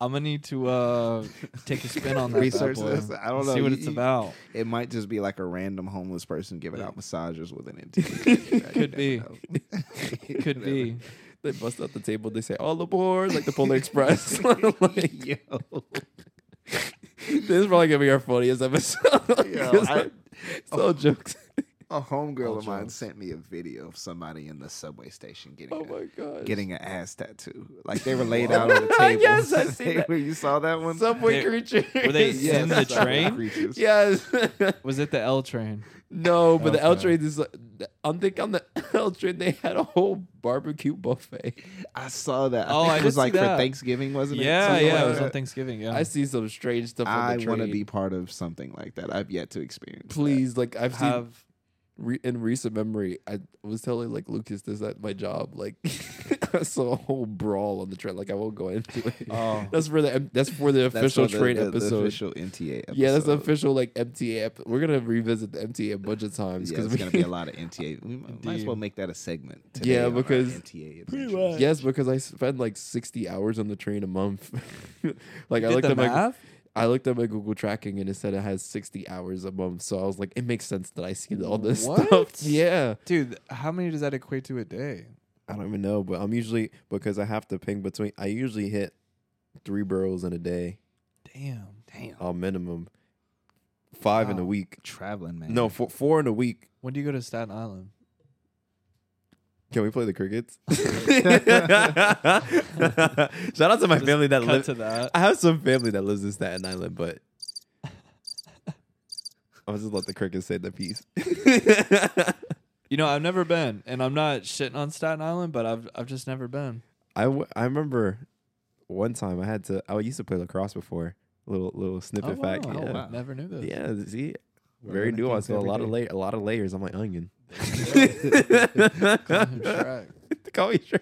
Speaker 3: I'm gonna need to uh take a spin on that.
Speaker 1: Research
Speaker 3: bad boy.
Speaker 1: this. I don't know.
Speaker 3: See what
Speaker 1: You-
Speaker 3: it's
Speaker 1: you-
Speaker 3: about.
Speaker 1: It might just be like a random homeless person giving
Speaker 3: Yeah.
Speaker 1: out massages with an NT.
Speaker 3: Could be. It could be.
Speaker 2: They bust out the table. They say all aboard, like the Polar Express. like,
Speaker 1: Yo,
Speaker 2: this is probably gonna be our funniest episode.
Speaker 1: Yo,
Speaker 2: 'Cause
Speaker 1: I-
Speaker 2: it's all jokes.
Speaker 1: A homegirl
Speaker 3: oh,
Speaker 1: of mine sent me a video of somebody in the subway station getting
Speaker 2: Oh
Speaker 1: a,
Speaker 2: my god.
Speaker 1: getting an ass tattoo. Like they were laid out on the table.
Speaker 2: Yes, I see that.
Speaker 1: you saw that one?
Speaker 2: Subway
Speaker 3: They-
Speaker 2: creature.
Speaker 3: were they in the train?
Speaker 2: yes.
Speaker 3: Was it the L train?
Speaker 2: no, but the L train is. like- I'm thinking on the L train they had a whole barbecue buffet.
Speaker 1: I saw that. I
Speaker 3: Oh,
Speaker 1: think
Speaker 3: I
Speaker 1: it was like
Speaker 3: that.
Speaker 1: for Thanksgiving, wasn't it?
Speaker 3: Yeah,
Speaker 1: Something
Speaker 3: yeah.
Speaker 1: like
Speaker 3: It was
Speaker 1: that.
Speaker 3: on Thanksgiving. Yeah.
Speaker 2: I see some strange stuff
Speaker 1: I want to be part of something like that. I've yet to experience. that.
Speaker 2: Please, like I've seen
Speaker 3: have.
Speaker 2: Re- in recent memory, I was telling like Lucas this at my job. Like I saw a whole brawl on the train. Like I won't go into it.
Speaker 3: Oh.
Speaker 2: That's for the that's for the official
Speaker 1: for the-
Speaker 2: train
Speaker 1: the- the
Speaker 2: episode.
Speaker 1: official MTA episode.
Speaker 2: yeah, that's the official like MTA. Ep- We're gonna revisit the MTA a bunch of times
Speaker 1: Yeah,
Speaker 2: because
Speaker 1: it's gonna be a lot of MTA. We might, might as well make that a segment. today
Speaker 2: Yeah, because-
Speaker 1: MTA
Speaker 3: Pretty
Speaker 1: adventures.
Speaker 3: much.
Speaker 2: yes, because I spend like sixty hours on the train a month. like I
Speaker 3: Did
Speaker 2: looked
Speaker 3: the
Speaker 2: at my
Speaker 3: math?
Speaker 2: I looked at my Google tracking and it said it has sixty hours a month. So I was like, it makes sense that I see all this
Speaker 3: What?
Speaker 2: stuff. Yeah.
Speaker 3: Dude, how many does that equate to a day?
Speaker 2: I don't even know, but I'm usually because I have to ping between. I usually hit three boroughs in a day,
Speaker 3: Damn.
Speaker 1: Damn,
Speaker 2: a minimum. Five in a week.
Speaker 1: traveling man.
Speaker 2: No, four, four in a week.
Speaker 3: When do you go to Staten Island?
Speaker 2: Can we play the crickets? Shout out to my
Speaker 3: Just
Speaker 2: family that
Speaker 3: Cut
Speaker 2: lives.
Speaker 3: to that.
Speaker 2: I have some family that lives in Staten Island, but I'll just let the crickets say the piece.
Speaker 3: You know, I've never been, and I'm not shitting on Staten Island, but I've I've just never been.
Speaker 2: I, w- I remember one time I had to. I used to play lacrosse before. Little little snippet
Speaker 3: oh,
Speaker 2: fact.
Speaker 3: wow.
Speaker 2: Yeah.
Speaker 1: wow.
Speaker 3: Never knew this.
Speaker 2: Yeah, see, very
Speaker 1: learning things
Speaker 2: nuanced. A
Speaker 1: every
Speaker 2: lot of
Speaker 1: day.
Speaker 2: la- a lot of layers on my onion.
Speaker 3: Call him Shrek.
Speaker 2: call me Shrek.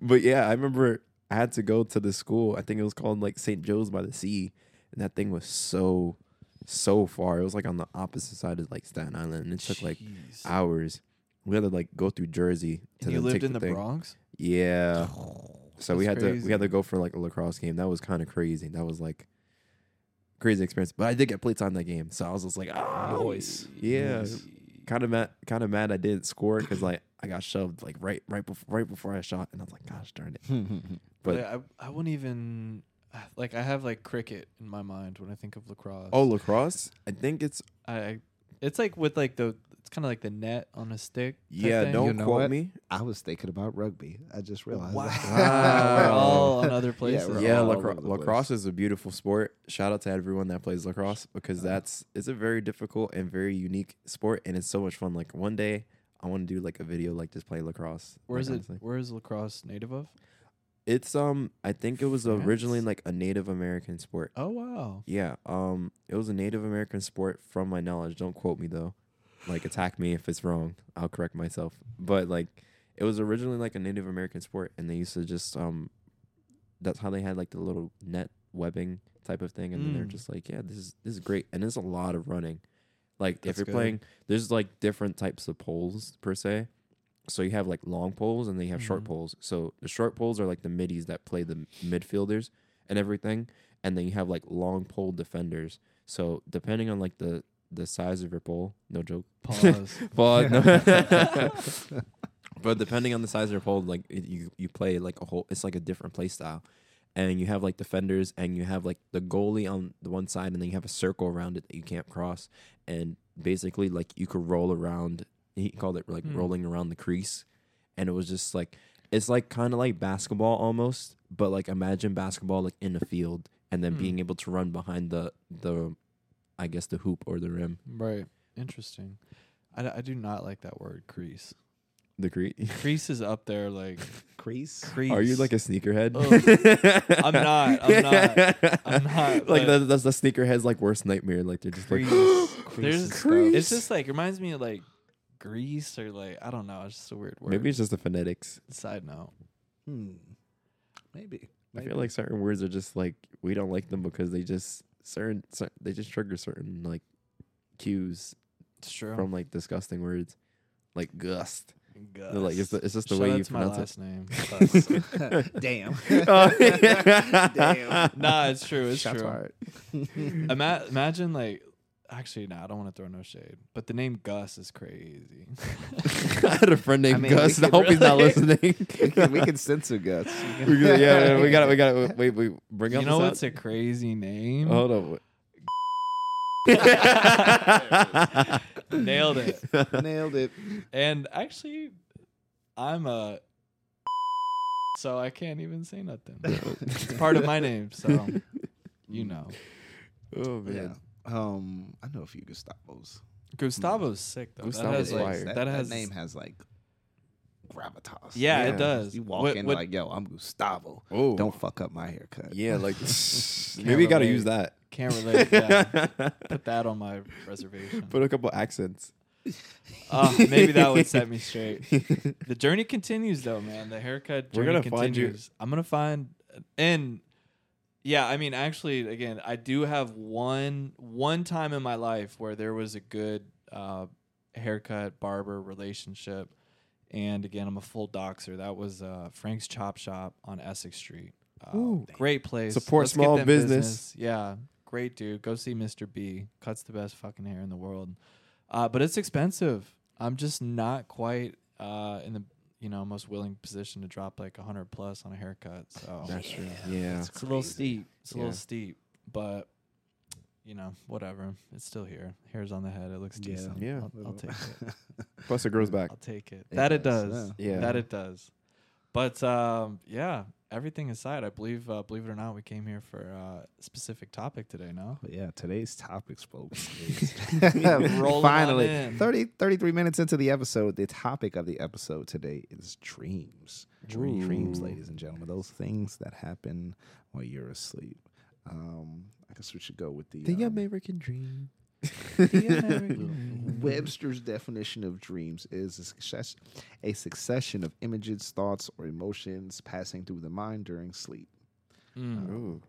Speaker 2: But yeah, I remember I had to go to the school. I think it was called like St. Joe's by the Sea, and that thing was so so far. It was like on the opposite side of like Staten Island, and it took like
Speaker 3: Jeez.
Speaker 2: hours. We had to like go through Jersey to
Speaker 3: And you
Speaker 2: then
Speaker 3: lived
Speaker 2: take
Speaker 3: in the
Speaker 2: thing.
Speaker 3: Bronx?
Speaker 2: Yeah. So we had
Speaker 3: That's
Speaker 2: to we had to go for like a lacrosse game. That was kind of crazy. That was like crazy experience. But I did get plates on that game, so I was just like, ah,
Speaker 1: Noise.
Speaker 2: Yeah, kind of mad. Kind of mad I didn't score because like I got shoved like right right before right before I shot, and I was like, gosh darn it.
Speaker 3: But I, I wouldn't even like. I have like cricket in my mind when I think of lacrosse.
Speaker 2: oh, lacrosse. I think it's
Speaker 3: I it's like with like the it's kind of like the net on a stick.
Speaker 2: yeah.
Speaker 3: thing.
Speaker 2: Don't
Speaker 1: You know
Speaker 2: quote
Speaker 1: what?
Speaker 2: me.
Speaker 1: I was thinking about rugby. I just realized.
Speaker 3: Wow, we're all on other places.
Speaker 1: we're
Speaker 2: Yeah,
Speaker 1: all
Speaker 2: lacro-
Speaker 1: over the
Speaker 2: lacrosse
Speaker 1: place.
Speaker 2: is a beautiful sport. Shout out to everyone that plays lacrosse because
Speaker 1: Uh-huh.
Speaker 2: that's it's a very difficult and very unique sport, and it's so much fun. Like one day, I want to do like a video like just play lacrosse.
Speaker 3: Where is
Speaker 2: like,
Speaker 3: it?
Speaker 2: honestly.
Speaker 3: Where is lacrosse native of?
Speaker 2: It's um, I think it was originally
Speaker 3: France?
Speaker 2: like a Native American sport.
Speaker 3: Oh wow.
Speaker 2: Yeah, um, it was a Native American sport from my knowledge. Don't quote me though. Like attack me if it's wrong. I'll correct myself. But like, it was originally like a Native American sport, and they used to just um, that's how they had like the little net webbing type of thing, and then they're
Speaker 3: Mm.
Speaker 2: just like, yeah, this is this is great, and there's a lot of running. Like
Speaker 3: That's
Speaker 2: if you're
Speaker 3: good.
Speaker 2: playing, there's like different types of poles per se. So you have like long poles and then you have short
Speaker 3: Mhm.
Speaker 2: poles. So the short poles are like the middies that play the midfielders and everything, and then you have like long pole defenders. So depending on like the the size of your pole, no joke,
Speaker 3: Pause.
Speaker 2: but no. but depending on the size of your pole, like it, you you play like a whole. It's like a different play style, and you have like defenders, and you have like the goalie on the one side, and then you have a circle around it that you can't cross, and basically like you could roll around. He called it like
Speaker 3: Hmm.
Speaker 2: rolling around the crease, and it was just like it's like kind of like basketball almost, but like imagine basketball like in a field, and then
Speaker 3: Hmm.
Speaker 2: being able to run behind the the, I guess the hoop or the rim.
Speaker 3: right. Interesting. I, d- I do not like that word crease.
Speaker 2: The crease.
Speaker 3: Crease is up there like
Speaker 1: Crease.
Speaker 3: crease.
Speaker 2: Are you like a sneakerhead?
Speaker 3: Ugh. I'm not, I'm not, I'm not,
Speaker 2: like
Speaker 3: but-
Speaker 2: that, that's the sneakerhead's like worst nightmare. Like they're just like
Speaker 3: Crease.
Speaker 1: Crease
Speaker 3: There's.
Speaker 2: Crease.
Speaker 3: It's just like reminds me of like grease or like I don't know. It's just a weird word.
Speaker 2: maybe it's just the phonetics.
Speaker 3: side note.
Speaker 1: Hmm. Maybe.
Speaker 2: I feel like certain words are just like we don't like them because they just certain, cer- they just trigger certain like cues
Speaker 3: It's true.
Speaker 2: from like disgusting words, like gust.
Speaker 3: Gus.
Speaker 2: They're like it's, the, it's just the
Speaker 3: Shout
Speaker 2: way
Speaker 3: out
Speaker 2: you
Speaker 3: to my
Speaker 2: pronounce it.
Speaker 3: name. Gus.
Speaker 1: Damn.
Speaker 2: Oh, Damn.
Speaker 3: nah, it's true. It's
Speaker 1: Shots
Speaker 3: true.
Speaker 1: fired.
Speaker 3: Ima- imagine like. Actually, no, I don't want to throw no shade. But the name Gus is crazy.
Speaker 2: I had a friend named
Speaker 1: I mean, we
Speaker 2: Gus. I
Speaker 1: could
Speaker 2: hope he's not listening.
Speaker 1: we, can, we can censor Gus. We
Speaker 2: We
Speaker 1: can-
Speaker 2: could- yeah, yeah, we got it. We got it. Wait, wait. Bring up.
Speaker 3: you know
Speaker 2: sound.
Speaker 3: what's a crazy name?
Speaker 2: Hold on.
Speaker 3: Nailed it.
Speaker 1: Nailed it.
Speaker 3: And actually, I'm a. So I can't even say nothing. it's part of my name, so you know.
Speaker 2: Oh man.
Speaker 1: Yeah. Um, I know a few Gustavos.
Speaker 3: Gustavo's sick though.
Speaker 2: Gustavo's
Speaker 3: that has,
Speaker 2: fire.
Speaker 3: like,
Speaker 1: That,
Speaker 3: that has
Speaker 1: name has like gravitas.
Speaker 3: Yeah,
Speaker 2: it
Speaker 3: does.
Speaker 1: You walk
Speaker 3: What-
Speaker 1: in
Speaker 3: what-
Speaker 1: like, yo, I'm Gustavo.
Speaker 2: Oh.
Speaker 1: Don't fuck up my haircut.
Speaker 2: Yeah, like maybe you got to use that.
Speaker 3: can't relate. Yeah. Put that on my reservation.
Speaker 2: Put a couple accents.
Speaker 3: Uh, maybe that would set me straight. The journey continues, though, man. The haircut
Speaker 2: We're
Speaker 3: journey
Speaker 2: gonna find you-
Speaker 3: continues. I'm gonna find, and yeah, I mean, actually, again, I do have one one time in my life where there was a good uh, haircut barber relationship, and again, I'm a full doxer. That was uh, Frank's Chop Shop on Essex Street. Uh,
Speaker 2: Ooh.
Speaker 3: great place.
Speaker 2: Support
Speaker 3: Let's
Speaker 2: small
Speaker 3: them
Speaker 2: business.
Speaker 3: Yeah, great dude. Go see Mr. B. Cuts the best fucking hair in the world. Uh, but it's expensive. I'm just not quite uh, in the you know most willing position to drop like a hundred plus on a haircut. So
Speaker 2: That's true. Yeah.
Speaker 3: it's a little steep. It's a
Speaker 2: Yeah.
Speaker 3: little steep, but you know whatever. It's still here. Hair's on the head. It looks
Speaker 1: Yeah.
Speaker 3: decent.
Speaker 2: Yeah.
Speaker 3: I'll, I'll take it.
Speaker 2: Plus it grows back.
Speaker 3: I'll take it.
Speaker 1: It
Speaker 3: that it
Speaker 1: does,
Speaker 3: does.
Speaker 2: yeah.
Speaker 3: That it does. But um, yeah, everything aside, I believe, uh, believe it or not, we came here for uh, a specific topic today. No.
Speaker 1: But yeah, today's topics, folks. is- Finally,
Speaker 3: in.
Speaker 1: 30, 33 minutes into the episode, the topic of the episode today is dreams. Dream, dreams, ladies and gentlemen. Those things that happen while you're asleep. Um, I guess we should go with the.
Speaker 2: The
Speaker 1: um,
Speaker 2: American dream.
Speaker 1: Webster's definition of dreams is a success, a succession of images, thoughts, or emotions passing through the mind during sleep.
Speaker 3: Mm.
Speaker 2: Ooh.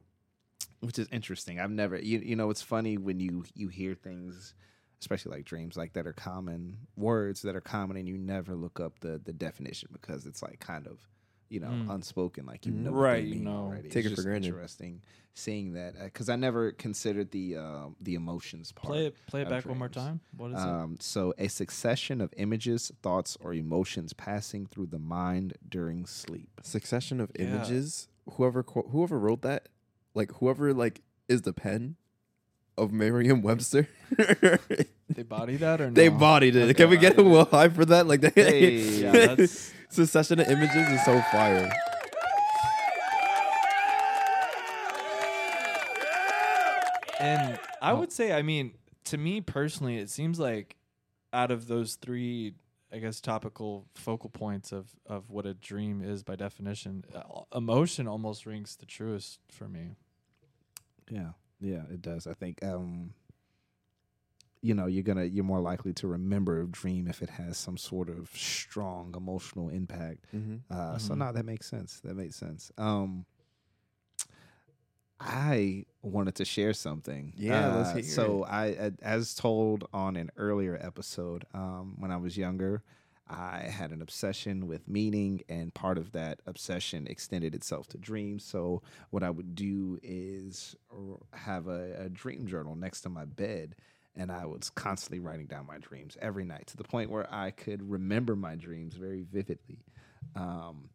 Speaker 1: which is interesting. I've never, you, you know, it's funny when you you hear things, especially like dreams, like that are common words that are common, and you never look up the the definition because it's like kind of, you know,
Speaker 3: Mm.
Speaker 1: unspoken, like you know,
Speaker 3: Right, you know.
Speaker 1: already.
Speaker 2: Take
Speaker 1: It's
Speaker 2: it for
Speaker 1: just
Speaker 2: granted.
Speaker 1: Interesting seeing that because I never considered the uh, the emotions part.
Speaker 3: Play it. Play it
Speaker 1: of
Speaker 3: back one more time. What is it?
Speaker 1: Um, so, a succession of images, thoughts, or emotions passing through the mind during sleep.
Speaker 2: Succession of
Speaker 3: Yeah.
Speaker 2: images. Whoever whoever wrote that, like whoever like is the pen of Merriam-Webster.
Speaker 3: They body that or
Speaker 2: they
Speaker 3: no?
Speaker 2: bodied it.
Speaker 3: Okay,
Speaker 2: Can we get a
Speaker 3: bodied
Speaker 2: well high for that? Like,
Speaker 1: Hey.
Speaker 3: Yeah, that's
Speaker 2: succession of images is so fire.
Speaker 3: And I
Speaker 1: Oh.
Speaker 3: would say, I mean, to me personally, it seems like out of those three, I guess, topical focal points of of what a dream is by definition, uh, emotion almost rings the truest for me.
Speaker 1: Yeah, yeah, it does. I think um you know, you're gonna you're more likely to remember a dream if it has some sort of strong emotional impact.
Speaker 2: Mm-hmm.
Speaker 1: Uh so
Speaker 3: Mhm.
Speaker 1: no, that makes sense. That makes sense. Um I wanted to share something.
Speaker 2: Yeah, let's
Speaker 1: Uh,
Speaker 2: hear
Speaker 1: So I, I as told on an earlier episode, um, when I was younger, I had an obsession with meaning, and part of that obsession extended itself to dreams. So, what I would do is have a, a dream journal next to my bed, and I was constantly writing down my dreams every night to the point where I could remember my dreams very vividly. Um,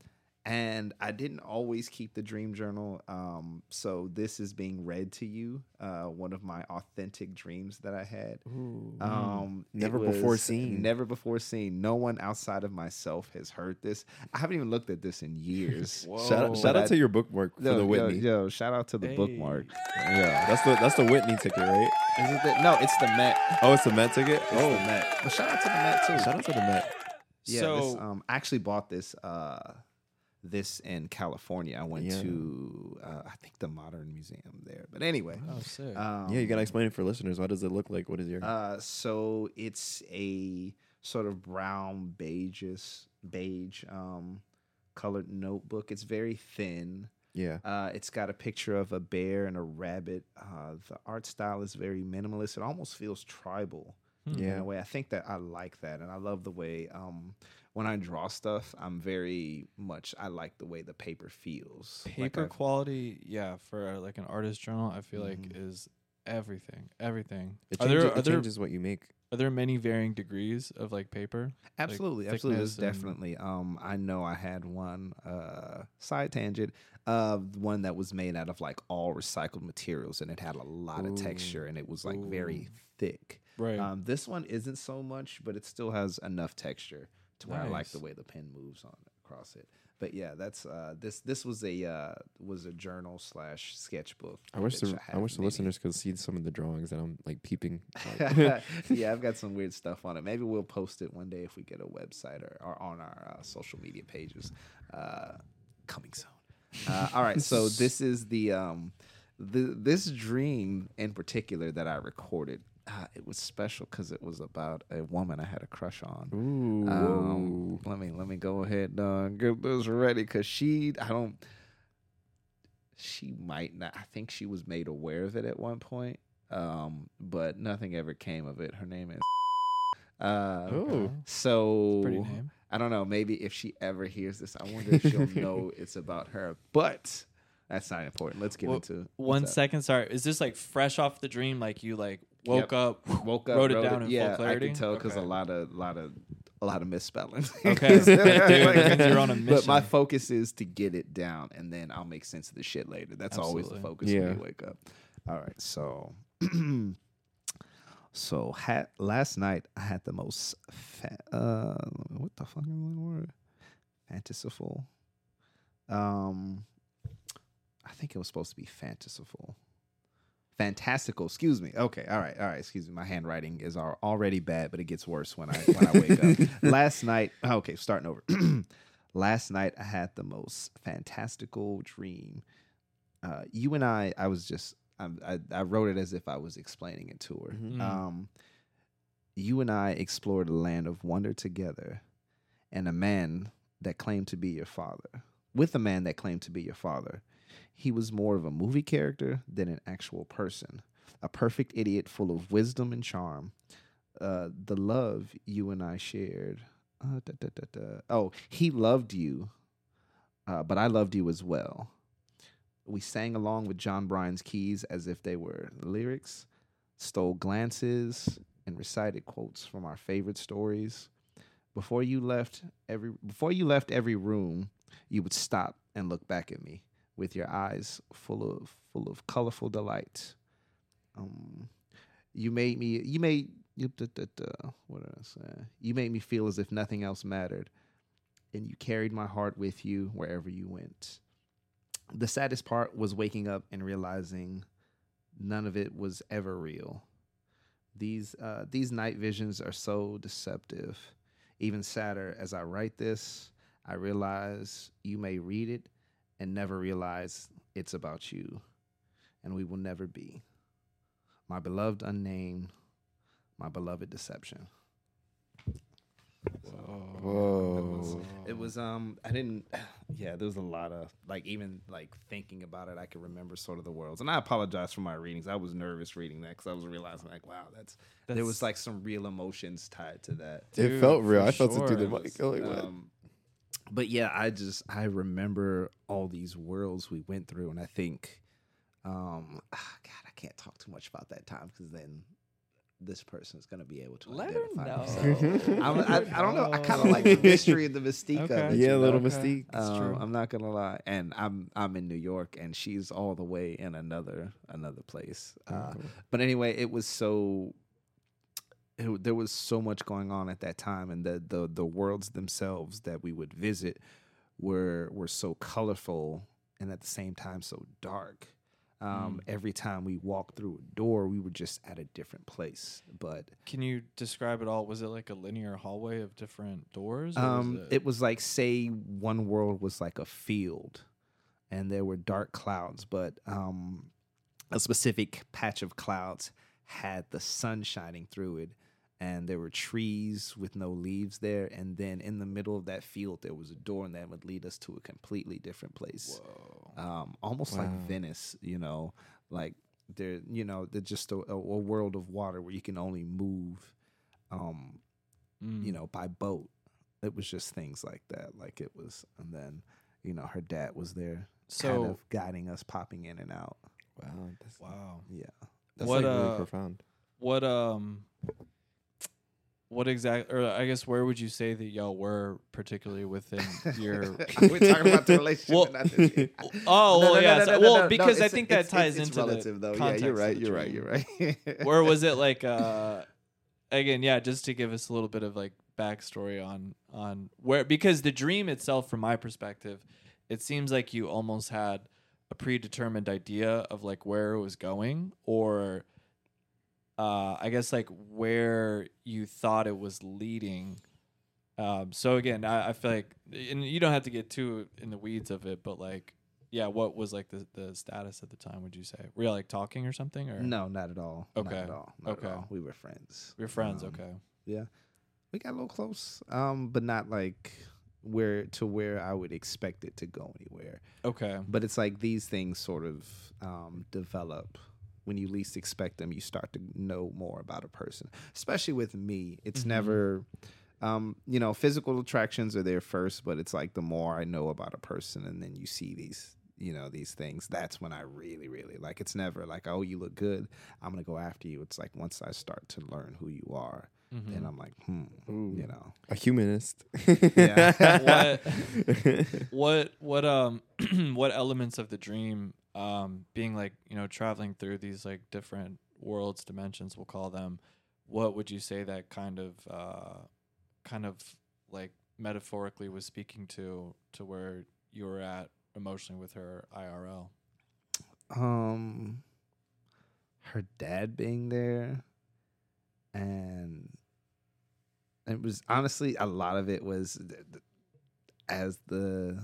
Speaker 1: and I didn't always keep the dream journal. Um, so, this is being read to you, uh, one of my authentic dreams that I had. Um,
Speaker 2: Never before seen.
Speaker 1: Never before seen. No one outside of myself has heard this. I haven't even looked at this in years.
Speaker 2: Shout, out, shout out
Speaker 1: I-
Speaker 2: to your bookmark for
Speaker 1: Yo,
Speaker 2: the
Speaker 1: yo,
Speaker 2: Whitney.
Speaker 1: Yo, shout out to the
Speaker 3: Hey.
Speaker 1: bookmark. Yeah.
Speaker 2: That's the that's the Whitney ticket, right?
Speaker 1: Is it the, no, it's the Met.
Speaker 2: Oh, it's the Met ticket.
Speaker 1: It's
Speaker 2: oh,
Speaker 1: the Met. But shout out to the Met too.
Speaker 2: shout out to the Met.
Speaker 1: Yeah,
Speaker 3: so
Speaker 1: this, um, I actually bought this uh, this in California. I went
Speaker 2: Yeah.
Speaker 1: to uh, I think the Modern Museum there. But anyway,
Speaker 3: oh, sick.
Speaker 1: um,
Speaker 2: Yeah, you gotta explain it for listeners. What does it look like? What is your?
Speaker 1: Uh, so it's a sort of brown beiges beige um, colored notebook. It's very thin.
Speaker 2: Yeah.
Speaker 1: Uh, it's got a picture of a bear and a rabbit. Uh, the art style is very minimalist. It almost feels tribal
Speaker 3: Hmm.
Speaker 1: in
Speaker 2: Yeah.
Speaker 1: a way. I think that I like that, and I love the way um, when I draw stuff, I'm very much. I like the way the paper feels.
Speaker 3: Paper
Speaker 1: I've-
Speaker 3: quality, yeah, for uh, like an artist journal, I feel like
Speaker 1: Mhm.
Speaker 3: is everything. Everything.
Speaker 2: It
Speaker 3: are there are
Speaker 2: it
Speaker 3: there
Speaker 2: changes what you make.
Speaker 3: Are there many varying degrees of like paper?
Speaker 1: Absolutely, absolutely. There's
Speaker 3: and-
Speaker 1: definitely. Um, I know I had one uh side tangent, uh, one that was made out of like all recycled materials, and it had a lot of texture, and it was like very thick.
Speaker 3: Right.
Speaker 1: Um, this one isn't so much, but it still has enough texture to where I like the way the pen moves on across it. But yeah, that's uh, this. This was a uh, was a journal slash sketchbook.
Speaker 2: I wish the I
Speaker 1: have
Speaker 2: wish the listeners could see some of the drawings that I'm like peeping.
Speaker 1: yeah, I've got some weird stuff on it. Maybe we'll post it one day if we get a website or, or on our uh, social media pages. Uh, coming soon. Uh, all right, so this is the um, the this dream in particular that I recorded. Uh, it was special because it was about a woman I had a crush on.
Speaker 2: Ooh.
Speaker 1: Um, let me let me go ahead and get this ready because she I don't she might not I think she was made aware of it at one point um but nothing ever came of it her name is uh
Speaker 2: Oh.
Speaker 1: so
Speaker 3: name.
Speaker 1: I don't know maybe if she ever hears this I wonder if she'll know it's about her but that's not important let's get
Speaker 3: Well,
Speaker 1: into
Speaker 3: One
Speaker 1: what's up.
Speaker 3: sorry. Is this like fresh off the dream? Like you like woke
Speaker 1: Yep.
Speaker 3: up,
Speaker 1: woke up
Speaker 3: wrote it down in full
Speaker 1: yeah
Speaker 3: clarity?
Speaker 1: I can tell because
Speaker 3: Okay.
Speaker 1: a lot of lot of a lot of misspellings
Speaker 3: Okay. Dude, you're on a mission.
Speaker 1: But my focus is to get it down, and then I'll make sense of the shit later. That's always the
Speaker 3: Absolutely.
Speaker 1: focus when you wake up. All right, so so had last night I had the most fa- uh what the fuck is the word fantasiful. Um, I think it was supposed to be fantasiful. Fantastical, excuse me. Okay, all right, all right. Excuse me. My handwriting is already bad, but it gets worse when I when I wake up. Last night, okay, starting over. Last night I had the most fantastical dream. Uh, you and I, I was just, I, I, I wrote it as if I was explaining it to her.
Speaker 2: Mhm.
Speaker 3: Mm.
Speaker 1: Um, you and I explored a land of wonder together, and a man that claimed to be your father, with a man that claimed to be your father. He was more of a movie character than an actual person, a perfect idiot full of wisdom and charm. Uh, the love you and I shared. Uh, da, da, da. Oh, he loved you, uh, but I loved you as well. We sang along with Jon Brion's keys as if they were lyrics, stole glances, and recited quotes from our favorite stories. Before you left every before you left every room, you would stop and look back at me with your eyes full of full of colorful delight. Um, you made me. You made you. What did I? You made me feel as if nothing else mattered, and you carried my heart with you wherever you went. The saddest part was waking up and realizing none of it was ever real. These uh, these night visions are so deceptive. Even sadder, as I write this, I realize you may read it and never realize it's about you, and we will never be. My beloved unnamed, my beloved deception.
Speaker 2: Whoa.
Speaker 1: It was um I didn't yeah, there was a lot of like even like thinking about it, I could remember sort of the worlds. And I apologize for my readings. I was nervous reading that because I was realizing like, wow, that's, there was like some real emotions tied to that.
Speaker 2: it
Speaker 3: Dude,
Speaker 2: felt real. I felt it through the
Speaker 3: sure.
Speaker 2: mic. Like.
Speaker 1: Um, but yeah, I just I remember all these worlds we went through, and I think, um, ah, God, I can't talk too much about that time because then this person is going to be able to
Speaker 3: Let her know.
Speaker 1: themselves. I'm, I, I don't know. I kind of like the mystery and the mystique
Speaker 3: Okay.
Speaker 1: of it.
Speaker 2: yeah, a little
Speaker 1: know?
Speaker 2: mystique.
Speaker 3: That's
Speaker 1: Um,
Speaker 3: true.
Speaker 1: I'm not gonna lie, and I'm I'm in New York, and she's all the way in another another place. Uh, but anyway, it was so. It, there was so much going on at that time, and the, the the worlds themselves that we would visit were were so colorful and at the same time so dark. Um, Every time we walked through a door, we were just at a different place. But
Speaker 3: Can you describe it all? Was it like a linear hallway of different doors? or
Speaker 1: Um,
Speaker 3: was
Speaker 1: it was like say one world was like a field, and there were dark clouds, but um, a specific patch of clouds had the sun shining through it, and there were trees with no leaves there, and then in the middle of that field there was a door, and that would lead us to a completely different place, um, almost like Venice, you know, like there, you know, there's just a, a, a world of water where you can only move. Um,
Speaker 3: Mm.
Speaker 1: you know, by boat. It was just things like that. Like it was, and then, you know, her dad was there,
Speaker 3: So
Speaker 1: kind of guiding us, popping in and out.
Speaker 2: Wow. That's,
Speaker 3: wow.
Speaker 1: Yeah.
Speaker 2: that's
Speaker 3: What,
Speaker 2: like really
Speaker 3: uh,
Speaker 2: profound.
Speaker 3: What um what exactly, or I guess where would you say that y'all were particularly within your
Speaker 1: We're talking about the relationship.
Speaker 3: Well-
Speaker 1: the-
Speaker 3: Oh,
Speaker 1: No, no,
Speaker 3: well,
Speaker 1: no,
Speaker 3: yeah.
Speaker 1: no,
Speaker 3: so- well, because I think that ties
Speaker 1: it's
Speaker 3: into
Speaker 1: relative,
Speaker 3: the
Speaker 1: though. Yeah, you're right. You're right. You're right.
Speaker 3: where was it like uh again, yeah, just to give us a little bit of like backstory on on where because the dream itself from my perspective, it seems like you almost had a predetermined idea of like where it was going or uh I guess like where you thought it was leading. Um so again, I, I feel like and you don't have to get too in the weeds of it, but like yeah, what was like the, the status at the time, would you say? Were you like talking or something or
Speaker 1: No, not at all. Not
Speaker 3: Okay.
Speaker 1: at all. Not
Speaker 3: Okay.
Speaker 1: At all. We were friends.
Speaker 3: We're friends,
Speaker 1: Um,
Speaker 3: okay.
Speaker 1: Yeah. We got a little close, um, but not like where to where I would expect it to go anywhere.
Speaker 3: Okay.
Speaker 1: but it's like these things sort of um, develop when you least expect them you start to know more about a person especially with me it's
Speaker 3: Mhm.
Speaker 1: never um, you know physical attractions are there first but it's like the more i know about a person and then you see these you know these things that's when i really really like it's never like oh you look good i'm gonna go after you it's like once i start to learn who you are
Speaker 3: Mhm.
Speaker 1: then i'm like hmm
Speaker 2: Ooh.
Speaker 1: you know
Speaker 2: A humanist.
Speaker 1: Yeah.
Speaker 3: what what um what elements of the dream um being like you know traveling through these like different worlds dimensions we'll call them what would you say that kind of uh kind of like metaphorically was speaking to to where you were at emotionally with her IRL
Speaker 1: um her dad being there and it was honestly a lot of it was th- th- as the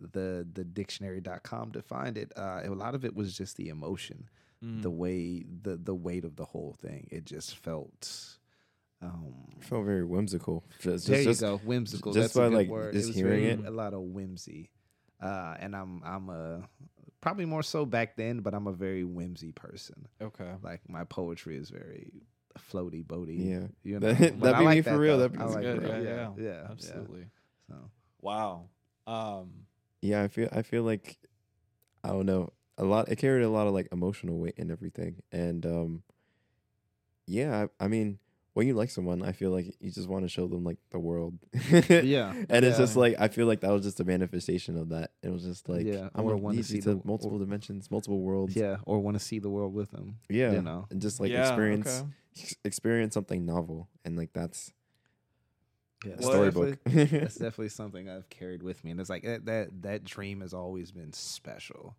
Speaker 1: the the dictionary.com defined it uh a lot of it was just the emotion
Speaker 3: Mm.
Speaker 1: the way the the weight of the whole thing. It just felt. Um,
Speaker 2: felt very whimsical. Just,
Speaker 1: there
Speaker 2: just,
Speaker 1: you go, whimsical.
Speaker 2: just
Speaker 1: That's a
Speaker 2: by,
Speaker 1: good
Speaker 2: like,
Speaker 1: word.
Speaker 2: just
Speaker 1: it was
Speaker 2: hearing
Speaker 1: very,
Speaker 2: it.
Speaker 1: a lot of whimsy, uh, and I'm I'm a probably more so back then, but I'm a very whimsy person.
Speaker 3: Okay.
Speaker 1: Like my poetry is very floaty, boaty.
Speaker 2: Yeah.
Speaker 1: you know.
Speaker 2: That-
Speaker 1: But
Speaker 2: that'd
Speaker 1: I
Speaker 2: be me
Speaker 1: like
Speaker 2: for real.
Speaker 1: though.
Speaker 2: That'd be
Speaker 1: I
Speaker 3: That's
Speaker 1: like
Speaker 3: good.
Speaker 1: that.
Speaker 3: Yeah,
Speaker 1: yeah,
Speaker 3: yeah,
Speaker 1: yeah, yeah.
Speaker 3: Absolutely.
Speaker 1: So.
Speaker 3: Wow. Um.
Speaker 2: Yeah, I feel I feel like I don't know a lot. It carried a lot of like emotional weight and everything, and um, yeah, I, I mean, when you like someone, I feel like you just want to show them like the world.
Speaker 1: Yeah,
Speaker 2: and it's just like I feel like that was just a manifestation of that. It was just like
Speaker 1: Yeah,
Speaker 2: I'm gonna
Speaker 1: wanna see
Speaker 2: to
Speaker 1: the-
Speaker 2: multiple
Speaker 1: or-
Speaker 2: dimensions, multiple worlds.
Speaker 1: yeah, or want to see the world with them.
Speaker 2: yeah,
Speaker 1: you know.
Speaker 2: and just like
Speaker 3: yeah,
Speaker 2: experience
Speaker 3: okay.
Speaker 2: experience something novel, and like that's
Speaker 1: Yeah,
Speaker 2: a
Speaker 1: that's
Speaker 2: storybook.
Speaker 1: definitely- That's definitely something I've carried with me, and it's like that that that dream has always been special.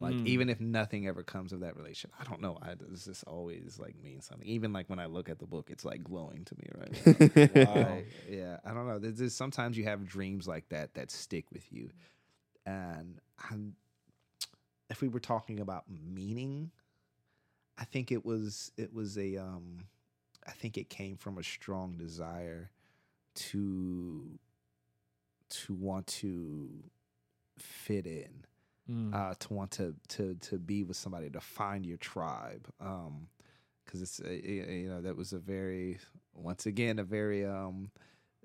Speaker 1: Like
Speaker 3: Mm.
Speaker 1: even if nothing ever comes of that relationship, I don't know. I this just always like means something. Even like when I look at the book, it's like glowing to me right now.
Speaker 3: Wow.
Speaker 1: Like, yeah, I don't know. There's just sometimes you have dreams like that that stick with you, and I'm, if we were talking about meaning, I think it was it was a um, I think it came from a strong desire to to want to fit in
Speaker 3: Mm.
Speaker 1: uh, to want to to to be with somebody to find your tribe um because it's uh, y- y- you know that was a very once again a very um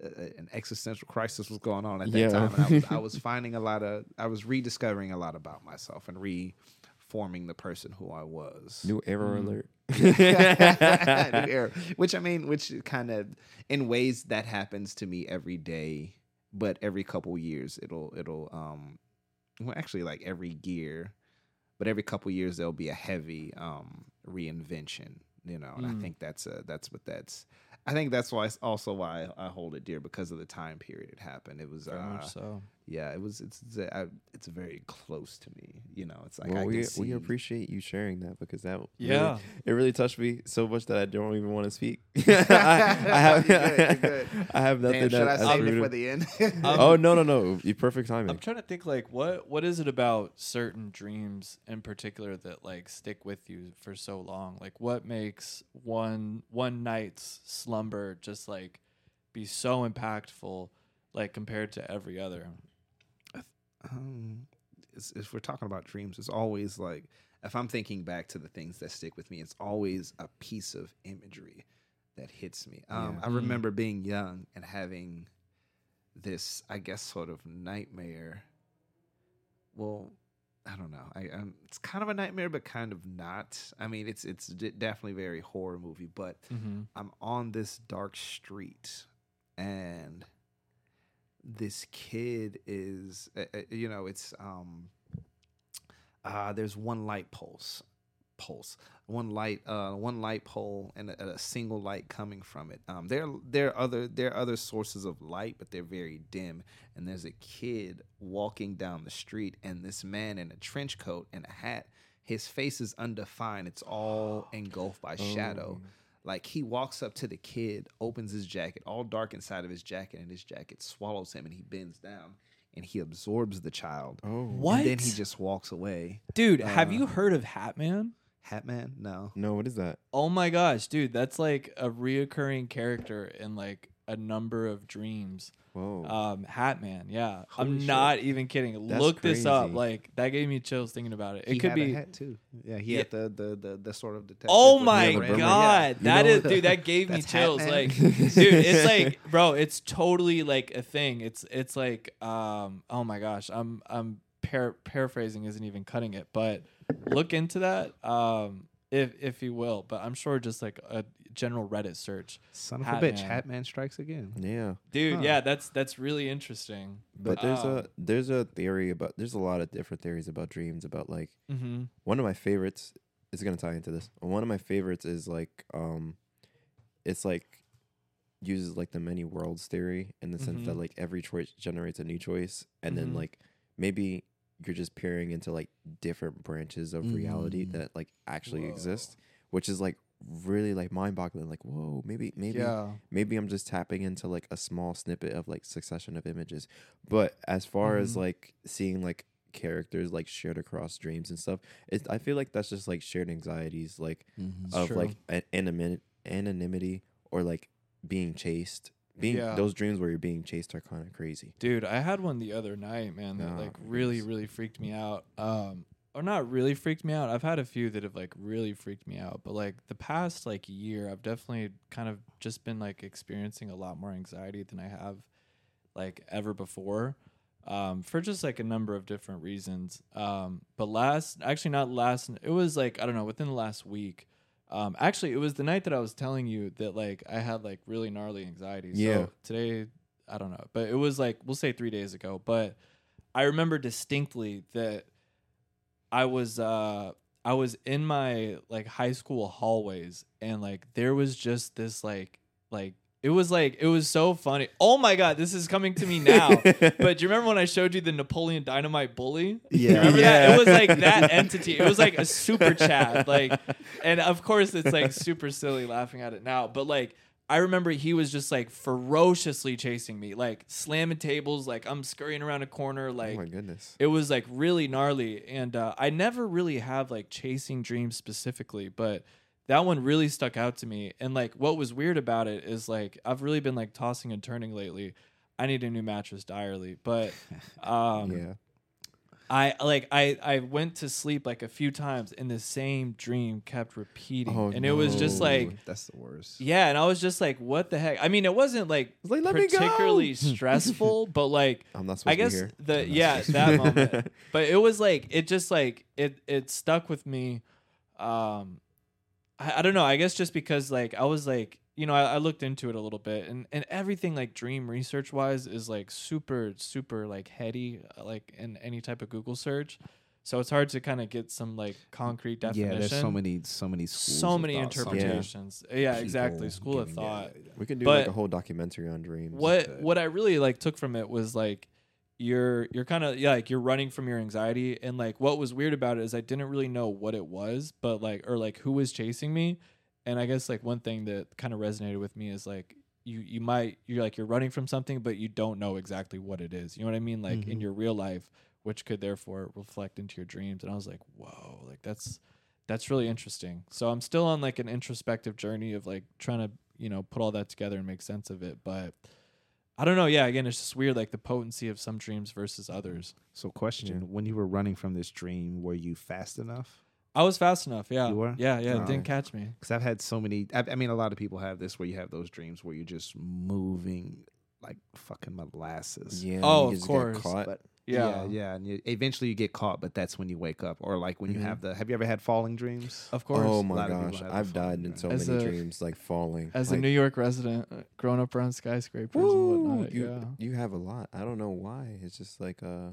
Speaker 1: uh, an existential crisis was going on at that
Speaker 2: Yeah.
Speaker 1: time and I was, I was finding a lot of I was rediscovering a lot about myself and reforming the person who I was
Speaker 2: New error
Speaker 3: Mm.
Speaker 2: alert.
Speaker 1: Which I mean, which kind of in ways that happens to me every day, but every couple years it'll it'll um well actually like every year, but every couple years there'll be a heavy um reinvention, you know, and I
Speaker 3: Mm.
Speaker 1: think that's a that's what that's I think that's why it's also why I hold it dear because of the time period it happened. It was uh,
Speaker 3: so.
Speaker 1: Yeah, it was it's it's, uh, it's very close to me, you know. It's like
Speaker 2: well,
Speaker 1: I
Speaker 2: we
Speaker 1: can see
Speaker 2: we appreciate you sharing that because that really-
Speaker 3: Yeah.
Speaker 2: it really touched me so much that I don't even want to speak. I, I have
Speaker 1: You're good, you're good.
Speaker 2: I have nothing.
Speaker 1: Damn, should I
Speaker 2: that- as
Speaker 1: save it for the end?
Speaker 2: oh no no no! You perfect timing.
Speaker 3: I'm trying to think like what what is it about certain dreams in particular that like stick with you for so long? Like what makes one one night's slumber just like be so impactful like compared to every other?
Speaker 1: Um, if we're talking about dreams, it's always like if I'm thinking back to the things that stick with me, it's always a piece of imagery that hits me. Um,
Speaker 2: Yeah.
Speaker 1: I
Speaker 3: Mm.
Speaker 1: remember being young and having this, I guess, sort of nightmare. Well, I don't know. I um, it's kind of a nightmare, but kind of not. I mean, it's it's d- definitely very horror movie, but
Speaker 3: Mm-hmm.
Speaker 1: I'm on this dark street and this kid is uh, you know it's um uh there's one light pulse pulse one light uh one light pole and a, a single light coming from it. Um there there are other there are other sources of light but they're very dim. And there's a kid walking down the street and this man in a trench coat and a hat his face is undefined. It's all engulfed by shadow.
Speaker 2: Oh.
Speaker 1: Like he walks up to the kid, opens his jacket, all dark inside of his jacket, and his jacket swallows him, and he bends down and he absorbs the child.
Speaker 2: Oh
Speaker 3: What?
Speaker 1: And then he just walks away.
Speaker 3: Dude, have
Speaker 1: Uh,
Speaker 3: you heard of Hatman?
Speaker 1: Hatman? No.
Speaker 2: no! What is that?
Speaker 3: Oh my gosh, dude, that's like a reoccurring character in like a number of dreams.
Speaker 2: Whoa!
Speaker 3: Um, Hatman, yeah.
Speaker 1: Holy
Speaker 3: I'm
Speaker 1: shit.
Speaker 3: not even kidding.
Speaker 2: That's
Speaker 3: Look this up.
Speaker 2: crazy.
Speaker 3: Like that gave me chills thinking about it. It
Speaker 1: he
Speaker 3: could
Speaker 1: had
Speaker 3: be
Speaker 1: a hat too. Yeah, he
Speaker 3: Yeah.
Speaker 1: had the, the the the sort of detective.
Speaker 3: Oh
Speaker 1: with
Speaker 3: my
Speaker 1: the red-
Speaker 3: god,
Speaker 2: You
Speaker 3: that
Speaker 2: know-
Speaker 3: is dude. That gave me
Speaker 1: That's
Speaker 3: chills.
Speaker 1: Hatman.
Speaker 3: Like, dude, it's like, bro, it's totally like a thing. It's it's like, um, oh my gosh, I'm I'm par- paraphrasing isn't even cutting it, but look into that, um, if if you will. But I'm sure just like a general Reddit search,
Speaker 1: Son of a bitch,
Speaker 3: Hatman.
Speaker 1: Hatman strikes again.
Speaker 2: yeah,
Speaker 3: dude.
Speaker 1: Huh.
Speaker 3: Yeah, that's that's really interesting.
Speaker 2: but there's
Speaker 3: Um,
Speaker 2: a there's a theory about there's a lot of different theories about dreams about like
Speaker 3: Mm-hmm.
Speaker 2: one of my favorites is gonna tie into this. One of my favorites is like um, it's like uses like the many worlds theory in the sense that
Speaker 3: Mhm.
Speaker 2: like every choice generates a new choice, and
Speaker 3: Mhm.
Speaker 2: then like maybe you're just peering into like different branches of reality
Speaker 1: Mm.
Speaker 2: that like actually
Speaker 3: Whoa.
Speaker 2: exist, which is like really like mind boggling. Like whoa, maybe maybe
Speaker 3: Yeah.
Speaker 2: maybe I'm just tapping into like a small snippet of like succession of images. But as far as
Speaker 3: Mhm.
Speaker 2: like seeing like characters like shared across dreams and stuff. It, I feel like that's just like shared anxieties, like
Speaker 1: Mhm.
Speaker 2: of
Speaker 3: true.
Speaker 2: like an anonymity, anonymity or like being chased. Being
Speaker 3: Yeah.
Speaker 2: those dreams where you're being chased are kind of crazy.
Speaker 3: Dude, I had one the other night, man, that like really, really freaked me out. Um, or not really freaked me out. I've had a few that have like really freaked me out, but like the past like year, I've definitely kind of just been like experiencing a lot more anxiety than I have like ever before. Um, for just like a number of different reasons. Um, but last, actually not last, it was like I don't know, within the last week. Um, actually, it was the night that I was telling you that like I had like really gnarly anxiety.
Speaker 2: Yeah.
Speaker 3: So today, I don't know, but it was like we'll say three days ago. But I remember distinctly that I was uh I was in my like high school hallways and like there was just this like like it was like it was so funny. Oh my god, this is coming to me now. but do you remember when I showed you the Napoleon Dynamite bully?
Speaker 1: Yeah.
Speaker 3: Remember
Speaker 2: Yeah.
Speaker 3: that? It was like that entity. It was like a super chat. Like and of course it's like super silly laughing at it now. But like I remember he was just like ferociously chasing me, like slamming tables, like I'm scurrying around a corner,
Speaker 2: oh
Speaker 3: like
Speaker 2: my goodness.
Speaker 3: it was like really gnarly and uh, i never really have like chasing dreams specifically but that one really stuck out to me and like what was weird about it is like i've really been like tossing and turning lately i need a new mattress direly but um
Speaker 2: yeah.
Speaker 3: I like i i went to sleep like a few times and the same dream kept repeating
Speaker 2: Oh,
Speaker 3: and it was just like
Speaker 1: That's the worst.
Speaker 3: yeah and i was just like what the heck i mean it wasn't like
Speaker 2: like, "Let me go."
Speaker 3: particularly stressful but like
Speaker 2: I'm not supposed
Speaker 3: I guess
Speaker 2: to be here.
Speaker 3: the yeah that moment, but it was like it just like it it stuck with me. Um, I, I don't know. I guess just because like I was like you know I, I looked into it a little bit and and everything like dream research wise is like super super like heady uh, like in any type of Google search. So it's hard to kind of get some like concrete definition.
Speaker 1: Yeah, there's so many, so many, schools
Speaker 3: so
Speaker 1: of
Speaker 3: many
Speaker 1: thought,
Speaker 3: interpretations. Yeah, exactly. School of thought
Speaker 1: yeah, yeah.
Speaker 2: we can do like a whole documentary on dreams.
Speaker 3: what
Speaker 1: Okay.
Speaker 3: what I really like took from it was like you're you're kind of yeah like you're running from your anxiety and like what was weird about it is I didn't really know what it was but like or like who was chasing me and I guess like one thing that kind of resonated with me is like you you might you're like you're running from something but you don't know exactly what it is you know what I mean like in
Speaker 1: Mhm.
Speaker 3: your real life which could therefore reflect into your dreams and I was like whoa like that's that's really interesting so I'm still on like an introspective journey of like trying to you know put all that together and make sense of it but I don't know. Yeah, again, it's just weird, like the potency of some dreams versus others.
Speaker 1: So, question: When you were running from this dream, were you fast enough?
Speaker 3: I was fast enough. Yeah,
Speaker 1: You were?
Speaker 3: Yeah, yeah. It
Speaker 1: Oh.
Speaker 3: didn't catch me.
Speaker 1: Because I've had so many. I, I mean, a lot of people have this where you have those dreams where you're just moving like fucking molasses.
Speaker 2: Yeah.
Speaker 3: Oh,
Speaker 2: you
Speaker 3: of
Speaker 2: just get
Speaker 3: course.
Speaker 2: caught.
Speaker 1: But
Speaker 3: Yeah.
Speaker 1: yeah, yeah, and you, eventually you get caught, but that's when you wake up, or like when you
Speaker 2: Mhm.
Speaker 1: have the. Have you ever had falling dreams?
Speaker 3: Of course.
Speaker 2: Oh
Speaker 1: A
Speaker 2: my
Speaker 1: lot of people
Speaker 2: gosh,
Speaker 1: have the
Speaker 2: I've died
Speaker 1: falling
Speaker 2: in so
Speaker 3: As
Speaker 2: many
Speaker 3: a-
Speaker 2: dreams, like falling.
Speaker 3: As
Speaker 2: like,
Speaker 3: a New York resident, uh, growing up around skyscrapers and
Speaker 2: Woo!
Speaker 3: whatnot.
Speaker 2: you
Speaker 3: yeah.
Speaker 2: you have a lot. I don't know why. It's just like uh,